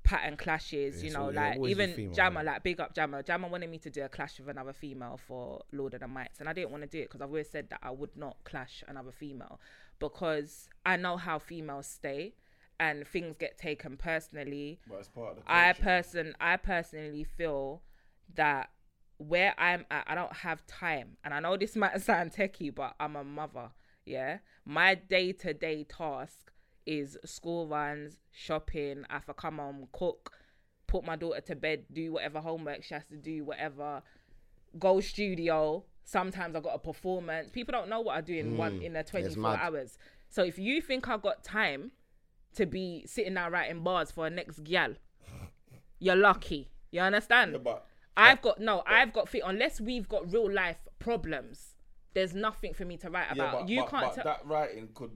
pattern clashes. you know,
so,
like even
female,
Jammer,
yeah.
like big up Jammer. Jammer wanted me to do a clash with another female for Lord of the Mics, and I didn't want to do it because I've always said that I would not clash another female because I know how females stay. And things get taken personally.
But it's part of the
I person I personally feel that where I'm at, I don't have time. And I know this might sound techie, but I'm a mother. Yeah. My day to day task is school runs, shopping. I have to come home, cook, put my daughter to bed, do whatever homework she has to do, whatever. Go studio. Sometimes I got a performance. People don't know what I do in one mm. in the 24 hours. So if you think I've got time to be sitting there writing bars for a next gal, you're lucky. You understand?
Yeah, but
I've got no, I've got fit unless we've got real life problems. There's nothing for me to write
yeah,
about.
but,
you
but,
can't
but
tell.
that writing could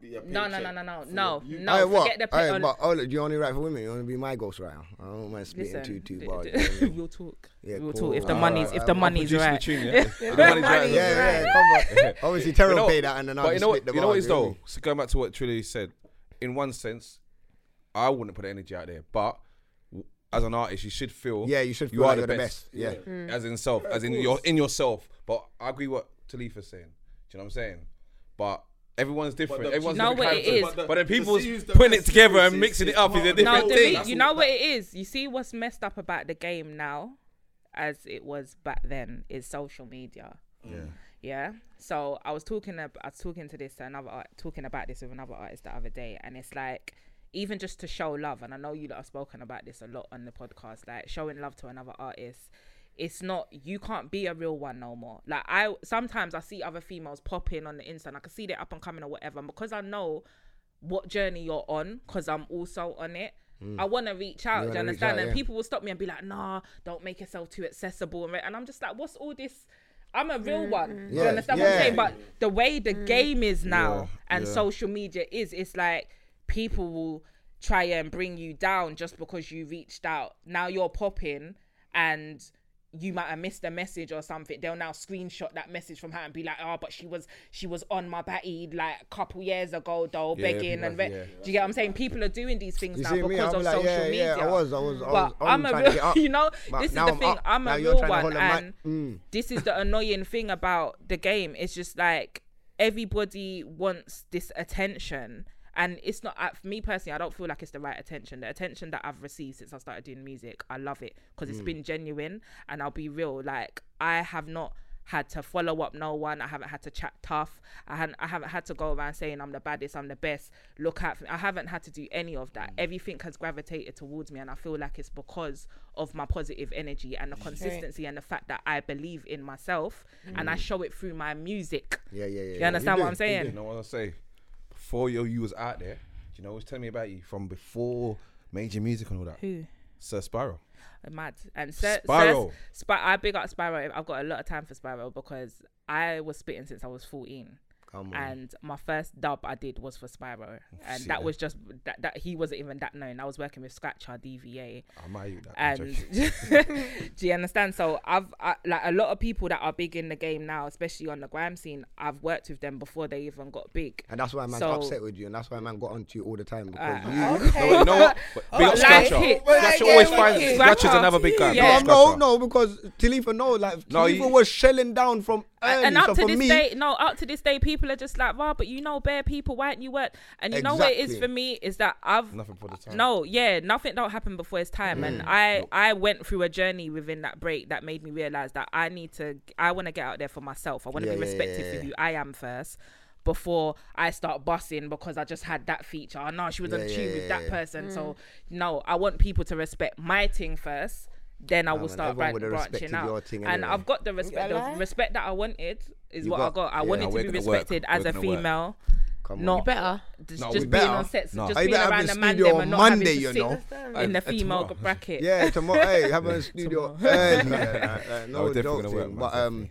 be a
No, no, no, no, no, no,
you.
no.
Hey, what?
forget the
Hey,
pay-
but oh, do you only write for women? You want to be my ghostwriter? I don't mind spitting
Listen,
two two
d-
bars.
d-
you know what I mean?
we'll talk.
Yeah,
we'll
cool.
talk if the
Alright,
money's if
I'm-
the
I'm
money's right.
the tune, yeah. The money's right.
yeah, yeah, come on. Obviously, Terrell paid that, and then I'll
But you
just
know, what,
the
you know what
bars, you know
though. So going back to what Trilly said, in one sense, I wouldn't put the energy out there, but as an artist, you should feel
Yeah, you should feel
you are
like
the
you're the
best,
best. Yeah.
Mm.
as in self, as in you're in yourself. But I agree what Talifa's saying. Do you know what I'm saying? But everyone's different.
the-
Everyone's
You know
different
what it
characters.
is?
But
But then
the-
people's
the
putting it
best
together and mixing it up is a
of the
No,
different thing.
re- you know what it is. You see what's messed up about the game now, as it was back then, is social media.
Yeah.
Yeah. So I was talking. Ab- I was talking to this to another art, talking about this with another artist the other day, and it's like even just to show love, and I know you lot have spoken about this a lot on the podcast, like showing love to another artist. It's not you can't be a real one no more. Like I sometimes I see other females popping on the Insta, and I can see they're up and coming or whatever, and because I know what journey you're on, because I'm also on it. Mm. I want to reach out.
You
Do you
wanna
understand?
out,
and people will stop me and be like, "Nah, don't make yourself too accessible." And I'm just like, "What's all this?" I'm a real mm-hmm. one. Do you
Yeah,
understand what I'm saying? But the way the mm. game is now
Yeah,
and
yeah.
social media is, it's like people will try and bring you down just because you reached out. Now you're popping and you might have missed a message or something. They'll now screenshot that message from her and be like, "Oh, but she was she was on my batty like a couple years ago, though,
Yeah,
begging and re-
yeah.
do you get what I'm saying? People are doing these things
You
now
see me?
because of
like,
social
yeah,
media.
yeah, I was, I was, I was
But
on
I'm a real, you know, this is the
I'm
thing.
up.
I'm
Now
a real one,
hold the mic.
and
Mm.
this is the annoying thing about the game. It's just like everybody wants this attention, and it's not. uh, For me personally, I don't feel like it's the right attention. The attention that I've received since I started doing music, I love it because
Mm.
it's been genuine. And I'll be real. Like I have not had to follow up no one. I haven't had to chat tough. I haven't. I haven't had to go around saying I'm the baddest. I'm the best. Look at. me. I haven't had to do any of that. Everything has gravitated towards me, and I feel like it's because of my positive energy and the consistency and the fact that I believe in myself and I show it through my music.
Yeah, yeah, yeah.
You
yeah.
understand
do,
what I'm saying?
You know what I say? Before you, you was out there, Do you know who was telling me about you from before major music and all that?
Who?
Sir Spyro.
Uh, mad and Sir,
Spyro.
Sir, Spi- I big up Spyro. I've got a lot of time for Spyro because I was spitting since I was fourteen.
Come on.
and my first dub I did was for Spyro, and
see
that
that.
was just that, that he wasn't even that known. I was working with Scratcha DVA,
I'm at you that.
And do you understand? So I've I, like a lot of people that are big in the game now, especially on the grime scene. I've worked with them before they even got big.
And that's why man's
So-
upset with you, and that's why man got onto you all the time because
Uh,
you.
Okay.
no, you know what? But big up
like
Scratcha.
it.
Scratcha
always
it,
finds.
Scratcha's
another big guy.
Yeah.
No, no, no, because Talifa, no, like
No,
Talifa
you-
was shelling down from early.
and up
so
to this
me,
day, no, up to this day, people are just like, "Wow, but you know, bare people, why don't you work?" And you know what it is for me is that I've
Nothing for the time.
No, yeah, nothing don't happen before its time,
Mm.
and I I went through a journey within that break that made me realize that I need to I want to get out there for myself. I want to
Yeah,
be
yeah,
respected
yeah,
for who I am first. Before I start bussing because I just had that feature. Oh no, she was on
Yeah,
tune
yeah,
with that
yeah.
person. So no, I want people to respect my thing first. Then I will
man,
start
everyone
branching out.
your thing
and
anyway.
I've got the respect. The respect that I wanted is
You
what I
got-
got. I
yeah.
wanted to be
gonna work.
respected
We're
as a female.
Come
Not
on.
Better.
just,
No,
just
we
being
better.
on sets,
No.
just
Hey,
being
better have
around
the
the man them
on
and not
Monday,
having to
you
sit
know.
in the female
tomorrow.
bracket.
Yeah, tomorrow. hey, have a studio early. yeah, like, like,
Oh,
no
we're
joke
gonna work,
thing,
man,
but um,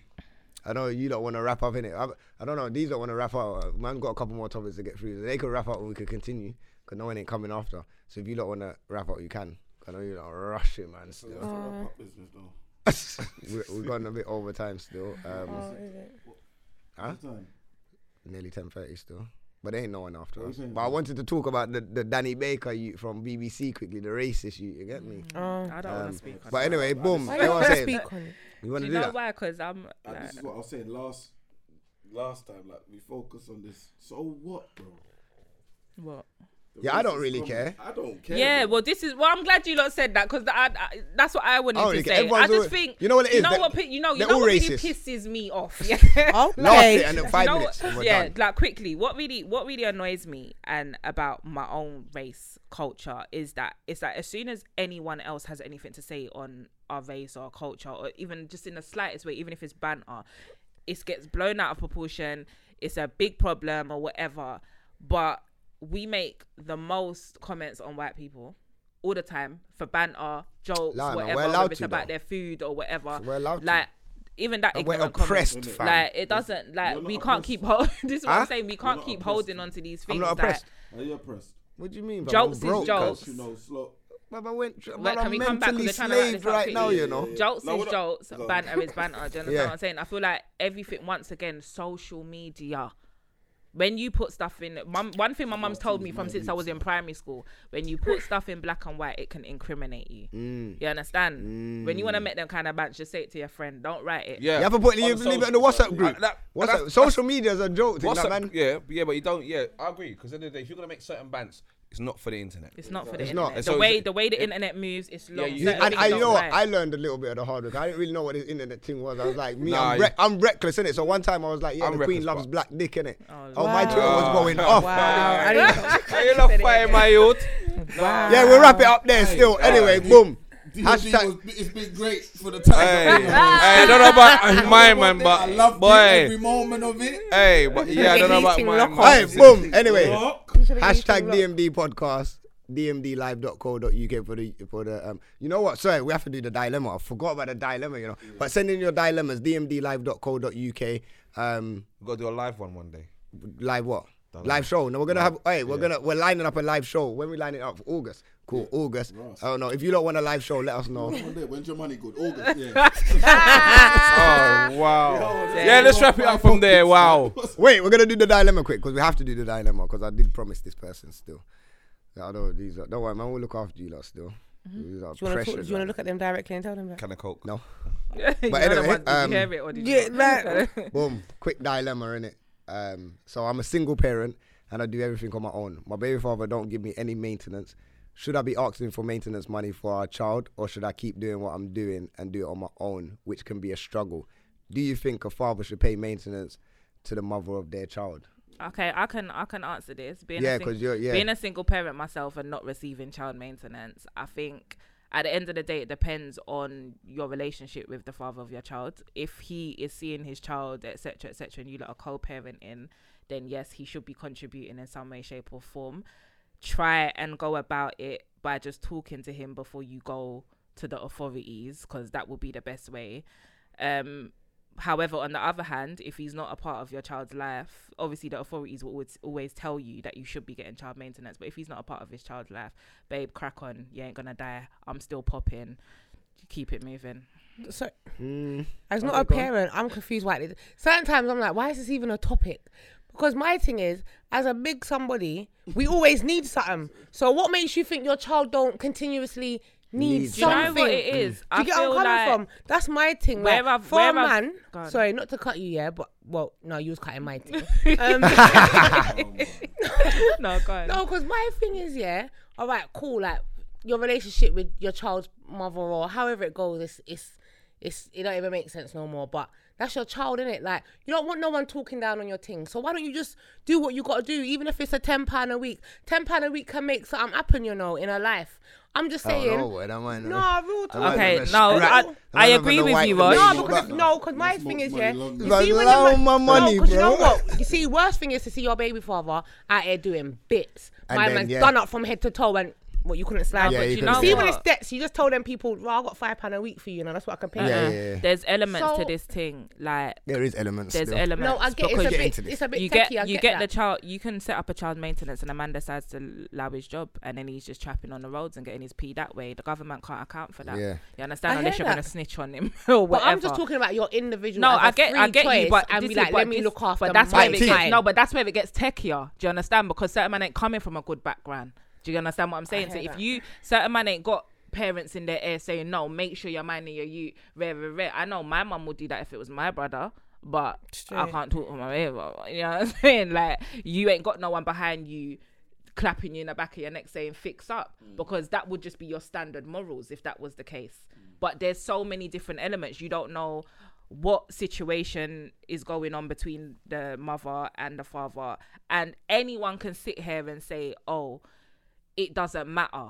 I know you don't want to wrap up in it. I, I don't know. These don't want to wrap up. Uh, Man, got a couple more topics to get through. They could wrap up and we could continue because no one ain't coming after. So if you don't want to wrap up, you can. I know you're not rushing, man. Still,
business though.
we're, we're going a bit over time still. Um, huh?
Time.
Nearly ten thirty still. But there ain't no one after us. But I wanted to talk about the, the Danny Baker you from BBC quickly, the racist you, you get me?
Oh.
I don't want
Um,
to speak. On
But
that.
anyway, boom.
Why
You know
you
what I'm
don't
saying?
speak on it?
You want
do
to
you
do
know
that?
why? Because I'm. Like,
this is what I was saying last last time. Like we focus on this. So what, bro?
what?
The
Yeah, I don't really
comment-
care.
I don't care.
Yeah, well, this is. Well, I'm glad you lot said that because I, I, that's what I wanted
I don't
to
really care.
say. I just
always-
think
you know what it
You know
They're-
what? pi- You know. You know
all
what really pisses me off. Yeah.
Last
Okay.
it and then five
you know
minutes. and we're
yeah,
done.
like quickly, what really, what really annoys me and about my own race culture is that it's like as soon as anyone else has anything to say on our race or our culture, or even just in the slightest way, even if it's banter, it gets blown out of proportion. It's a big problem or whatever. But we make the most comments on white people all the time for banter, jokes,
Nah, man, we're
whatever,
allowed
whether it's
to,
about
though.
their food or whatever.
So we're allowed to.
like even that
And we're oppressed,
comment,
fam.
like it doesn't like we can't
oppressed.
keep hold. this is what
Huh?
I'm saying. We can't keep
oppressed,
holding
man.
on to these
I'm
things.
not
like,
Are
oppressed.
you oppressed?
What do you mean? bro?
Jokes
I'm
is
broke,
jokes.
cuz.
You know, slow.
But I went.
Wait,
But
can
I'm
we come back? 'Cause
mentally
they're trying to wrap
slaved right now, you know.
Jokes
No,
is
we're not-
jokes,
Go
banter is banter. Do you understand
Yeah.
what I'm saying? I feel like everything once again, social media. When you put stuff in, mum, one thing my mum's told me from since I was in primary school, when you put stuff in black and white, it can incriminate you.
Mm.
You understand? When you want to make them kind of bands, just say it to your friend. Don't write it.
Yeah.
You have to put
On
leave, leave it in the
social
WhatsApp group.
Uh, that-
WhatsApp,
that's-
social media is a joke thing,
What's
that,
up?
man.
Yeah, yeah, but you don't. Yeah, I agree. Because at the end of the day, if you're gonna make certain bands, it's not for the internet.
It's not for the
It's
internet.
not.
The
So
way the way the
it-
internet moves, it's long.
you-
Certain
And I, you know what? I learned a little bit of the hard work. I didn't really know what this internet thing was. I was like, me,
Nah,
I'm,
you-
re- I'm reckless in it. So one time I was like, yeah,
I'm
the Queen loves
but-
black dick in it.
Oh,
Oh, my Twitter was
Wow.
going off.
Wow. I didn't know.
Are you not fighting my youth?
Wow.
Yeah, we'll wrap it up there still. Anyway, boom.
DMD
Hashtag-
was, it's been great for the time.
Hey, hey, I don't know about my man,
I
but
loved it, every moment of it.
hey, but yeah, I don't know about
Eating
my
lock
man.
Hey, boom. Anyway, hashtag DMD podcast. dmdlive.co.uk for the for the um you know what sorry we have to do the dilemma I forgot about the dilemma you know but send in your dilemmas dmdlive.co.uk um
We gotta do a live one one day.
live what live show no we're gonna have hey we're gonna we're lining up a live show when we line it up for August cool August I don't know if you don't want a live show let us know
When's your money good? August, yeah.
Oh wow. Yeah, let's wrap it up from there. Wow.
wait we're gonna do the dilemma quick because we have to do the dilemma because I did promise this person still I don't these are, don't worry man we'll look after you lot still These are
Do you want to
man.
look at them directly and tell them that?
Can of coke.
no
but
anyway,
did
um,
you hear it or did you
Yeah,
not?
like,
Boom. Quick dilemma in it. Um, so I'm a single parent and I do everything on my own. My baby father don't give me any maintenance. Should I be asking for maintenance money for our child, or should I keep doing what I'm doing and do it on my own, which can be a struggle? Do you think a father should pay maintenance to the mother of their child?
Okay, I can I can answer this. Being
Yeah,
a sing-
you're- yeah.
being a single parent myself and not receiving child maintenance, I think at the end of the day it depends on your relationship with the father of your child. If he is seeing his child, etc., etc., and you lot are co-parenting, then yes, he should be contributing in some way, shape, or form. Try and go about it by just talking to him before you go to the authorities because that would be the best way. Um, however, on the other hand, if he's not a part of your child's life, obviously the authorities will always, always tell you that you should be getting child maintenance. But if he's not a part of his child's life, babe, crack on. You ain't gonna die. I'm still popping. Keep it moving.
So
Mm.
as not
Okay,
a
go on.
parent, I'm confused why. It, certain times I'm like, why is this even a topic? Because my thing is, as a big somebody, we always need something. So what makes you think your child don't continuously need
Needs
Do you know
something?
what it is?
Do
I
you get where
feel
I'm coming
like
from? That's my thing.
Where
Like,
I've-
for
where
a
I've-
man,
Go on.
sorry, not to cut you, yeah, but well, no, you was cutting my thing. Um,
no, go on.
no, because my thing is, yeah, all right, cool. Like your relationship with your child's mother or however it goes, it's it's it's it don't even make sense no more. But that's your child, innit? Like you don't want no one talking down on your thing. So why don't you just do what you gotta do, even if it's a ten pound a week. Ten pound a week can make something happen, you know, in her life. I'm just
Oh,
saying.
no, boy, that man-
No, real talk.
Okay, no,
right.
I, I agree with you,
white
No, because
But-
no, because my
That's
thing is yeah.
longer.
You
But
see when
allow
your
my
man-
money,
no, 'cause you know what? You see, worst thing is to see your baby father out here doing bits.
And
my
then,
man's
yeah.
done up from head to toe and what you couldn't slide.
Yeah,
but
you
you know, see
slide.
when it's debts, you just told them people, "Well, I got five pound a week for you, and that's what I can pay."
Yeah, yeah, yeah.
There's elements
So-
to this thing, like
There is elements.
there's
still.
elements.
No, I get it's a bit. It's a bit
you
techie.
get
I
you
get,
get the child. You can set up a child maintenance, and a man decides to allow his job, and then he's just trapping on the roads and getting his p that way. The government can't account for that.
Yeah.
You understand?
I
Unless you're gonna snitch on him or whatever. But.
I'm just talking about your individual.
No,
as a
I get, I get you, but
and
this
be like, let me look after.
But that's where
my
it gets, no, but that's where it gets techier. Do you understand? Because certain man ain't coming from a good background. Do you understand what I'm saying? So
hear
if you certain man ain't got parents in their ear saying no, make sure you're minding your you rare, rare, rare. I know my mum would do that if it was my brother. But I can't talk to my baby. You know what I'm saying? Like you ain't got no one behind you clapping you in the back of your neck saying fix up because that would just be your standard morals if that was the case. But there's so many different elements. You don't know what situation is going on between the mother and the father. And anyone can sit here and say, oh, it doesn't matter.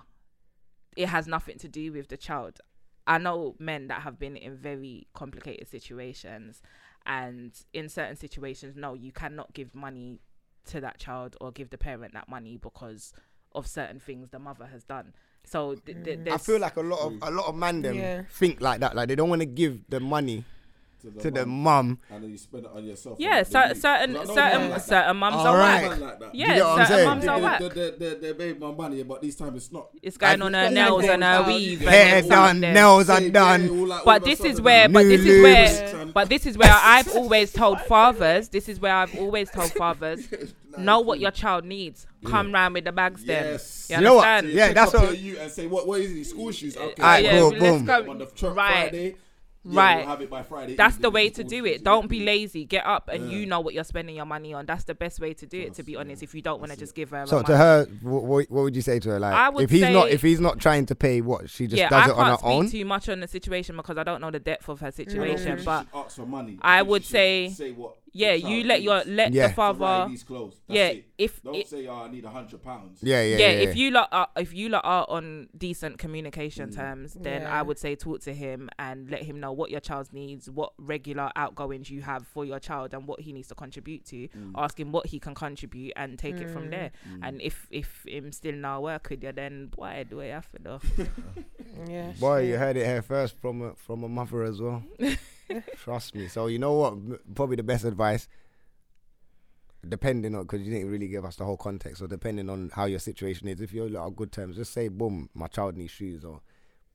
It has nothing to do with the child. I know men that have been in very complicated situations, and in certain situations, no, you cannot give money to that child or give the parent that money because of certain things the mother has done. So th- th-
mm.
I
feel like a lot of a lot of man them
Yeah.
think like that. Like they don't want to give the money
to the,
to the
mum,
mum.
and then you spend it on yourself.
yeah,
and
cer-
you-
certain
Like,
certain
like
certain mums
All
are
right.
whack.
Man like that.
You
Yeah,
get what I'm
certain mums
They,
are
they,
whack.
they, they, they, they babe my money, but this time it's not.
It's going on her nails and her weave.
Hair
and
Hair
there's
done, nails are done.
yeah, all like all
But this is where, but this is where, but this is where I've always told fathers. This is where I've always told fathers. know what your child needs. Come round with the bags.
Yes.
Then
You
you
know what?
understand?
Yeah, that's what-
You and say what? What is it? School shoes. Okay.
Alright,
yeah,
cool,
let's
boom.
go.
On the tr-
Right.
Friday. Yeah,
Right.
We'll have it by Friday.
That's the way to do it. Don't be lazy. Get up and you know what you're spending your money on. That's the best way to do it. To be honest, if you don't want to just give her.
So to
money.
her, what, what would you say to her? Like,
I would
if he's not, if he's not trying to pay, what she just
yeah,
does
I
it on her
can't speak
own.
too much on the situation because I don't know the depth of her situation.
She
But
asks for money.
I would
she
say-
say what the
yeah, you let your let
Yeah.
the father.
these clothes. That's
Yeah,
it.
if
Don't
it,
say, oh, I need a hundred pounds.
Yeah, yeah,
yeah,
yeah.
if you lot are if you lot are on decent communication mm. terms, then
Yeah.
I would say talk to him and let him know what your child needs, what regular outgoings you have for your child, and what he needs to contribute to. Mm. Ask him what he can contribute and take it from mm. there. And if if him still not work with you, then boy, do I have to do?
Yeah.
Boy, you heard it here first from a, from a mother as well. Trust me. So you know what? Probably the best advice, depending on because you didn't really give us the whole context. So depending on how your situation is, if you're on good terms, just say, "Boom, my child needs shoes," or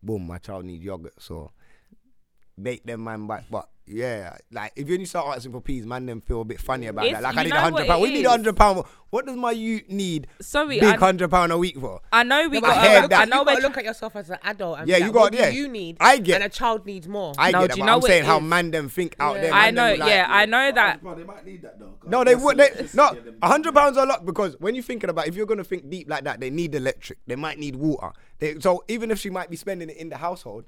"Boom, my child needs yogurt." So make them man back. But yeah, like if you only start asking for peas, man, them feel a bit funny about
It's-
that. Like I need a hundred pound. We need a hundred pound. What does my youth need?
Sorry,
Big
I,
hundred pound a week for?
I know we
but I
got.
heard
I,
that.
I know
you
we're
gotta look at yourself as an adult. And
Yeah, you
like,
got-
what
yeah.
do you need?
I get-
and a child needs more.
I
No,
get
do you
but
know
I'm saying
how
how
is?
man them think out there.
I know.
like-
Yeah, I know that.
They might need that though. 'cause
No, they would.
a-
They, no, a hundred pounds a lot because when you're thinking about if you're gonna think deep like that, they need electric. They might need water. They, so even if she might be spending it in the household,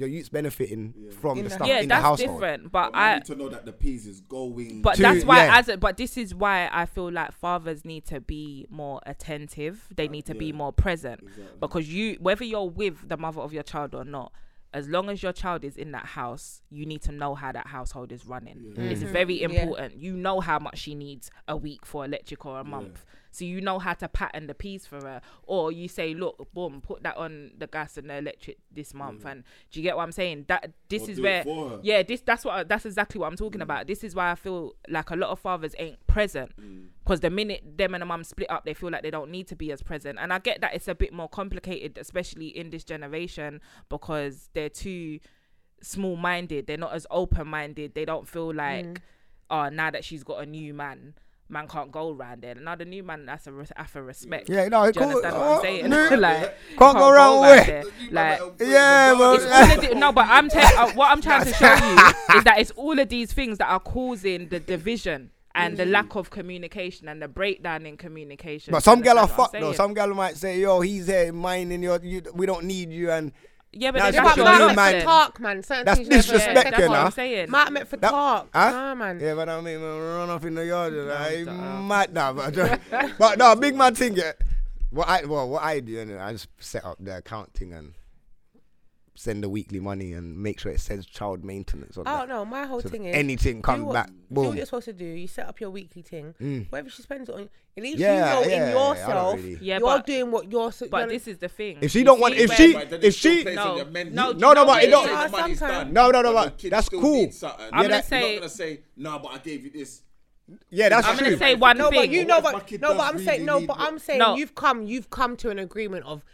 your youth's benefiting from
In
the
the
stuff
yeah,
in the
that's
household.
different. But
But I
I
need to know that the peas is going.
But
To-
that's why,
yeah.
as a, but this is why I feel like fathers need to be more attentive. They need to be
yeah.
more present
Exactly.
because you, whether you're with the mother of your child or not, as long as your child is in that house, you need to know how that household is running. It's
Mhm.
very
Yeah.
important. You know how much she needs a week for electric or a month. So you know how to pattern the piece for her. Or you say, look, boom, put that on the gas and the electric this month. And do you get what I'm saying? That this
Or
is where yeah, this that's what I- that's exactly what I'm talking about. This is why I feel like a lot of fathers ain't present because the minute them and the mum split up, they feel like they don't need to be as present. And I get that it's a bit more complicated, especially in this generation, because they're too small-minded. They're not as open-minded. They don't feel like, mm. oh, now that she's got a new man. Man can't go around there. Now the new man has a res- have a respect.
Yeah, no,
Do you
cool.
understand what I'm saying?
no.
like
Can't go around where?
there. Like
Yeah, but
it's the, no, but I'm telling uh, what I'm trying to show you is that it's all of these things that are causing the division and the lack of communication and the breakdown in communication.
But some
Do
gal are
understand what
fucked though. Some gal might say, "Yo, he's here mining your. You, we don't need you." And
yeah, but
Nah,
then that's
But
your
your
new
man,
man.
meant for talk, man. Certain
That's
things you have
disrespect,
that's
you
I'm
know.
saying.
Man meant for
That-
talk.
Huh?
Nah, man.
yeah, but I mean, man, run off in the yard. and I
duh.
mad now, but, but no, big man thing. Yeah. What I well, what I do, anyway, I just set up the account thing and send the weekly money and make sure it says child maintenance on
Oh
that.
no, my whole
So
thing
that
is
anything
do
come
what-
back,
Do what you're supposed to do. You set up your weekly thing.
Mm.
Whatever she spends it on, at least
Yeah,
you know
yeah,
in
I don't
yourself
really-
Yeah,
you're
but-
doing what you're. So,
But
you're-
this is the thing.
If she
You
don't want- if she- if she-
plays
No,
on your mental.
no,
No, no, but it
it
don't-
is?
Once the money's
Sometimes-
done,
No, no, no,
but
but
the kid
that's cool.
I'm gonna say-
gonna say, no, but I gave you this.
Yeah, that's
I'm
true.
gonna say one
no,
thing.
but you know, but no, but I'm saying no, but I'm saying you've come, you've come to an agreement of.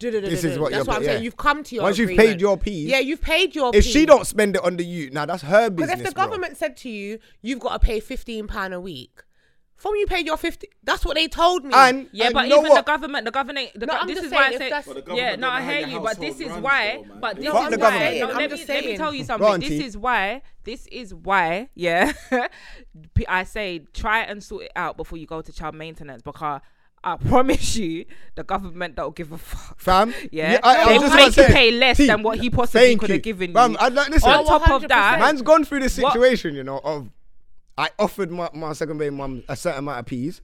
This is what
That's
you're-
what I'm
yeah.
saying. You've come to your.
Once you've
agreement.
paid your piece,
Yeah, you've paid your. Piece.
If
piece.
she don't spend it on the youth, now that's her business.
Because if the
bro.
government said to you, you've got to pay fifteen pound a week, from you paid your fifty. That's what they told me.
and
Yeah,
and
but even
what?
the government, the government, the
No,
go- this is why I
if
say,
that's-
But the
yeah, no, I hear you, but this is why,
though,
but this is why,
government.
no, let me, let me tell you something.
on,
This
T.
is why, this is why, yeah, I say try and sort it out before you go to child maintenance because I promise you, the government don't give a fuck.
fam.
Yeah,
I, I
they
was
will make you pay less
T,
than what he possibly could have given
Fam,
you.
I, like, listen,
On top of that, oh,
man's gone through this
What-
situation, you know, of I offered my, my second baby mum a certain amount of peas.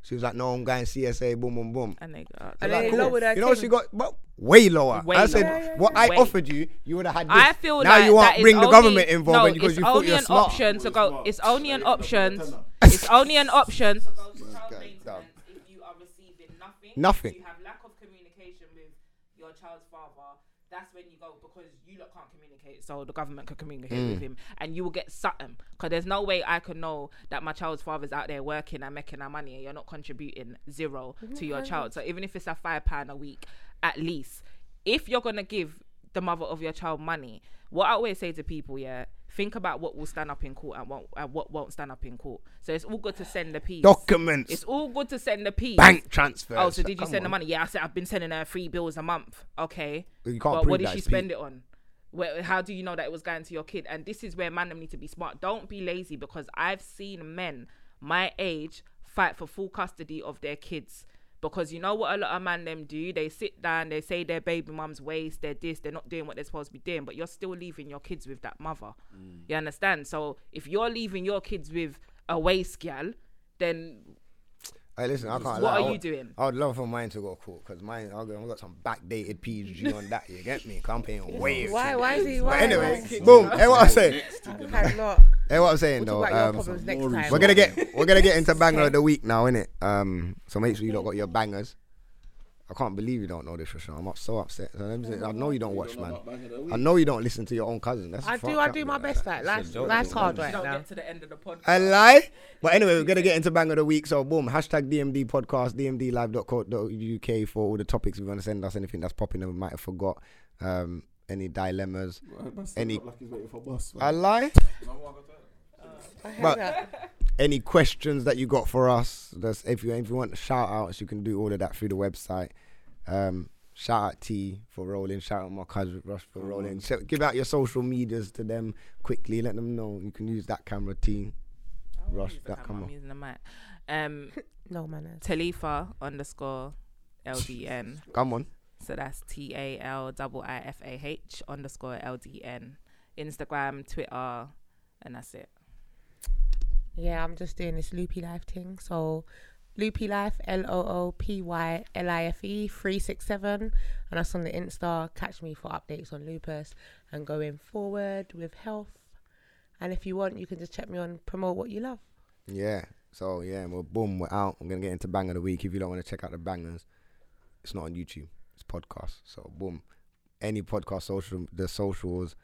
She was like, no, I'm going CSA, boom, boom, boom.
and they got,
And
Like,
they
cool.
lowered her
You know what she got? Well, way lower.
Way
I said,
lower. Yeah, yeah,
what
yeah.
I
Way.
offered you, you would have had this.
I feel
now
like
you want
that is
bring the
only-
government involved
no,
because you thought
only
you're
an option to go. It's only an
So you got
option. It's only an option nothing.
Nothing.
If you have lack of communication with your child's father, that's when you go because you lot can't communicate. So the government can communicate
Mm.
with him, and you will get something. Because there's no way I can know that my child's father's out there working and making our money, and you're not contributing zero to your child. So even if it's a five pound a week, at least, if you're gonna give the mother of your child money, what I always say to people, yeah, think about what will stand up in court and what and what won't stand up in court. So it's all good to send the piece.
Documents,
It's all good to send the piece.
bank transfer.
Oh, so did you
Come
send the money? Yeah, I said I've been sending her three bills a month. Okay.
You can't
but
prove
what did
that
she
it's
spend
Pete.
it on? Where, how do you know that it was going to your kid? And this is where man them need to be smart. Don't be lazy because I've seen men my age fight for full custody of their kids. Because you know what a lot of man them do? They sit down, they say their baby mum's waste, they're this, they're not doing what they're supposed to be doing, but you're still leaving your kids with that mother. Mm. You understand? So if you're leaving your kids with a waste gal, then
Hey, listen, I can't.
What
lie.
are
I
you doing?
I would love for mine to go court because mine, I've got, some backdated PG on that. You get me? 'Cause I'm paying way.
Why? Why is he?
But
Why?
anyway,
why?
boom. Hey, what I'm saying.
Next to the
Okay.
Hey, what I'm saying
We'll
though.
talk about your
Um,
problems next
more
time.
we're gonna get we're gonna get into banger of the week now, innit? Um, so make sure you don't got your bangers. I can't believe you don't know this, Rashawn. I'm up, so upset. So let me say- I know you don't watch, man. I know you don't listen to your own cousin. That's
I do. I do my
know,
best.
that-
Like life's, life's hard right
don't
now.
get to the end of the podcast.
I lie. But anyway, we're gonna get into bang of the week. So boom, hashtag DMD podcast, dmdlive.co.uk for all the topics you want to send us. Anything that's popping that we might have forgot. Um, any dilemmas. Any-
Like he's waiting for bus.
I lie. But any questions that you got for us, that's if you if you want shout outs, you can do all of that through the website. Um, shout out T for rolling, shout out my cousin Rush for rolling. Sh- give out your social medias to them quickly, let them know you can use that camera T. Rush
Use
that
camera,
camera.
I'm using the mic. Um,
No manners.
Talifa underscore LDN.
Come on.
So that's T A L I I F A H underscore L D N. Instagram, Twitter, and that's it.
Yeah, I'm just doing this loopy life thing. So Loopy Life, L O O P Y L I F E 367. And that's on the Insta. Catch me for updates on lupus and going forward with health. And if you want, you can just check me on Promote What You Love.
Yeah. So yeah, well, boom, we're out. I'm gonna get into bang of the week. If you don't want to check out the bangers, it's not on YouTube. It's podcast. So boom, any podcast social, the socials,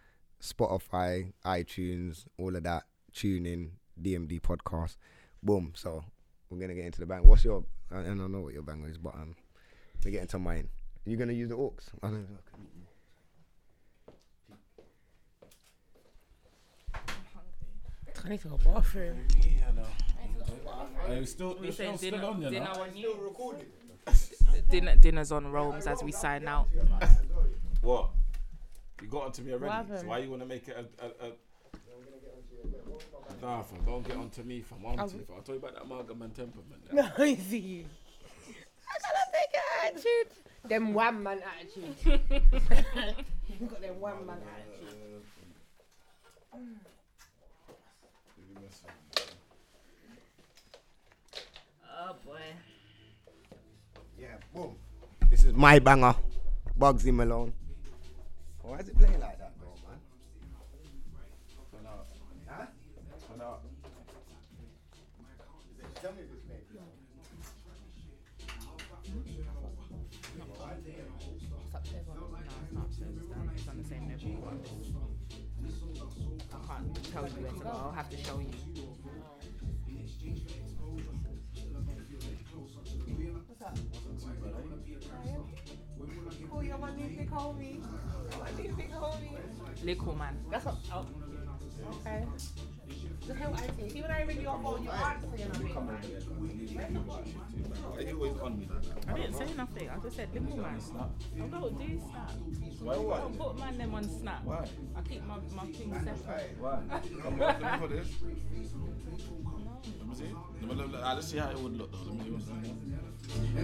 Spotify, iTunes, all of that. Tune in, DMD podcast. Boom. So we're gonna get into the bang. What's your? I, I don't know what your banger is, but um, we get into mine. You gonna use the aux? I don't know.
I need to go bathroom.
Hey, we still,
We
we're
saying
still,
dinner,
still on, you
dinner
know?
on you. Dinner, dinner's on Rome's as we sign out.
What? You got onto me already. So why you want to make it a. a, a Nah, fam, don't get onto me, fam. One,
I'll-
two, fam. I'll tell you about that Margam and temperament.
No, easy. I gotta take an attitude. Them one man attitude. you got them one man attitude.
Oh boy.
Yeah, boom. This is my banger, Bugsy Malone. Why is it playing like that,
have to show you.
Oh, you're my new big homie. My new big homie.
Little man.
That's what. Oh. Okay. Just how I say. See when I ring your phone, you answer. You know what
Why you always on me like that?
I didn't say nothing. I just said little man. I don't do snap.
Why
I don't put man them on snap.
Why?
I keep my, my things separate.
Why? Come on, let me this. Let me see. Let me look, let's see how it would look though. Let me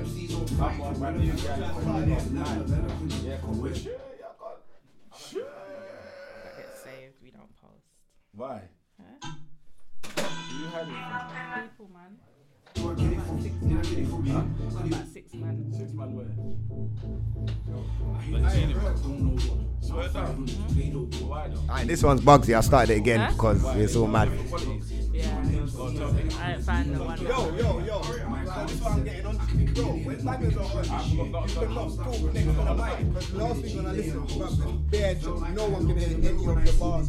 see. Come on, man. You guys come on. Yeah, come. Sure, yeah, God. Sure.
That gets saved. We don't post.
Why?
Huh?
You had it.
People, man. About six man. About six man.
Six man where? Like, see the- Swear down. Why though?
Alright, this one's Bugsy. I started it again
Huh?
because it's all mad.
Yeah.
Go tell me.
I didn't find the one.
yo, yo. So this one I'm getting on. Bro, when bangers are on,
I've got not
you cannot talk next to the mic. Because last week when I listened to rap, bare joke, no one can hear any of the bars,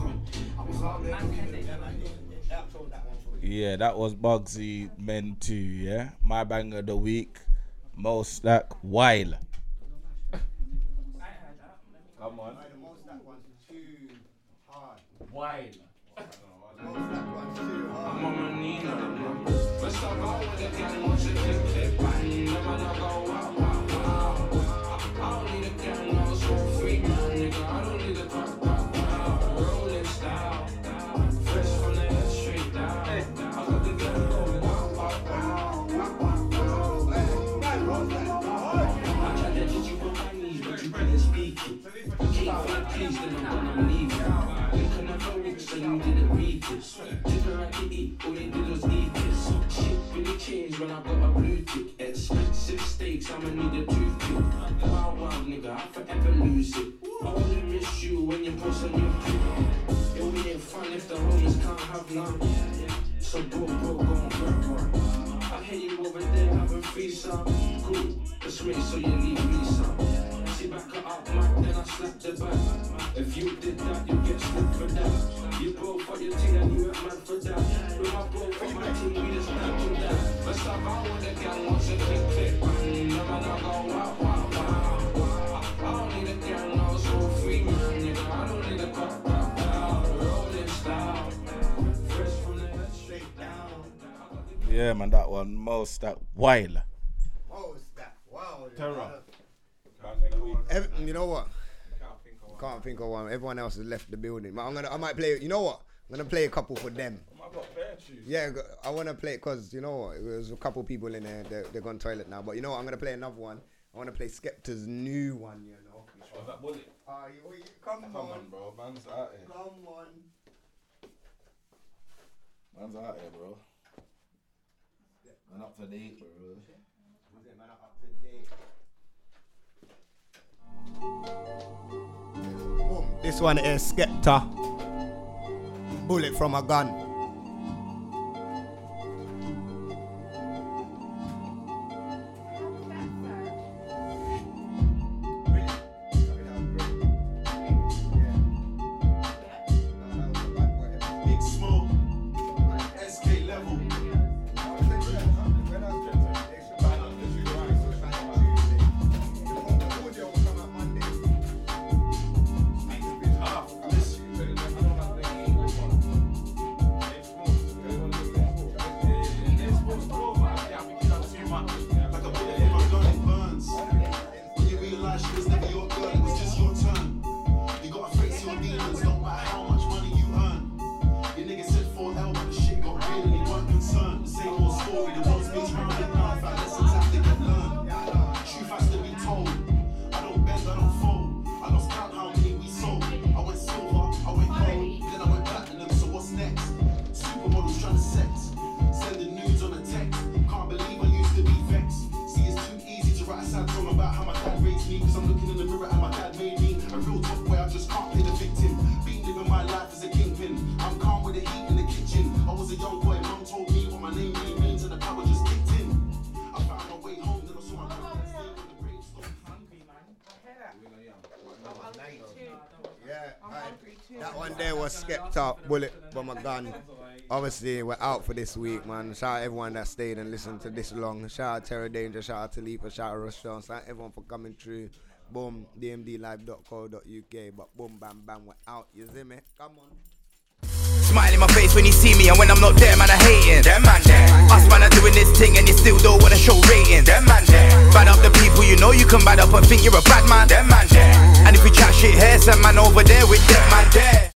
Yeah, that was Bugsy Men 2, yeah? My banger of the week, MoStack Wild. Come on.
Can't
find peace, then I'm gonna leave you.
They couldn't so
you
didn't read this. Didn't like to eat, all they did was eat this. Shit really change, when I got my blue tick. Expensive steaks, I'ma need a toothpick. Wow, wild nigga, I forever lose it. I only miss you when you post on your pick. It only ain't fine if the homies can't have none. So go, go, go, go, go. I hear you over there having threesome. Cool, that's me, so you
need
me
some back her out, man,
then
I slap the back. If you did that, you get slapped for that. You bro for your team and you a man for that. With my bro for my team, we just snap on that. But stop out with the gang, what's a click click? Never not go wow wow wow. I don't need a gang, no, so free man, nigga. I don't need a cop, Yeah, man, that one, most that wild. Most that wild. Terror. Ev- you know what? Can't think of one. Everyone else has left the building. But I'm gonna. I might play. You know what? I'm gonna play a couple for them. Yeah, I want to play because you know what? There's a couple people in there. They're, they're gone toilet now. But you know what? I'm gonna play another one. I want to play Skepta's new one. You know. Ah, you- you- come, Come on, on, bro. Man's out here. come on. Man's out here, bro. Man up to date, bro. This
one is Skepta. Bullet from a gun. Bullet from a gun. Obviously, we're out for this week, man. Shout out everyone that stayed and listened to this long. Shout out Terror Danjah, shout out Talifa, shout out Rushon, shout out everyone for coming through. Boom, dmdlive.co.uk. But boom, bam, bam, we're out. You see me? Come on.
Smile in my face when you see me, and when I'm not there, man, I hating. Them man there. Us man are doing this thing, and you still don't wanna show ratings. Them man there. Bad up the people you know you can bad up and think you're a bad man. Them man there. And if we chat shit here, some man over there with them man there.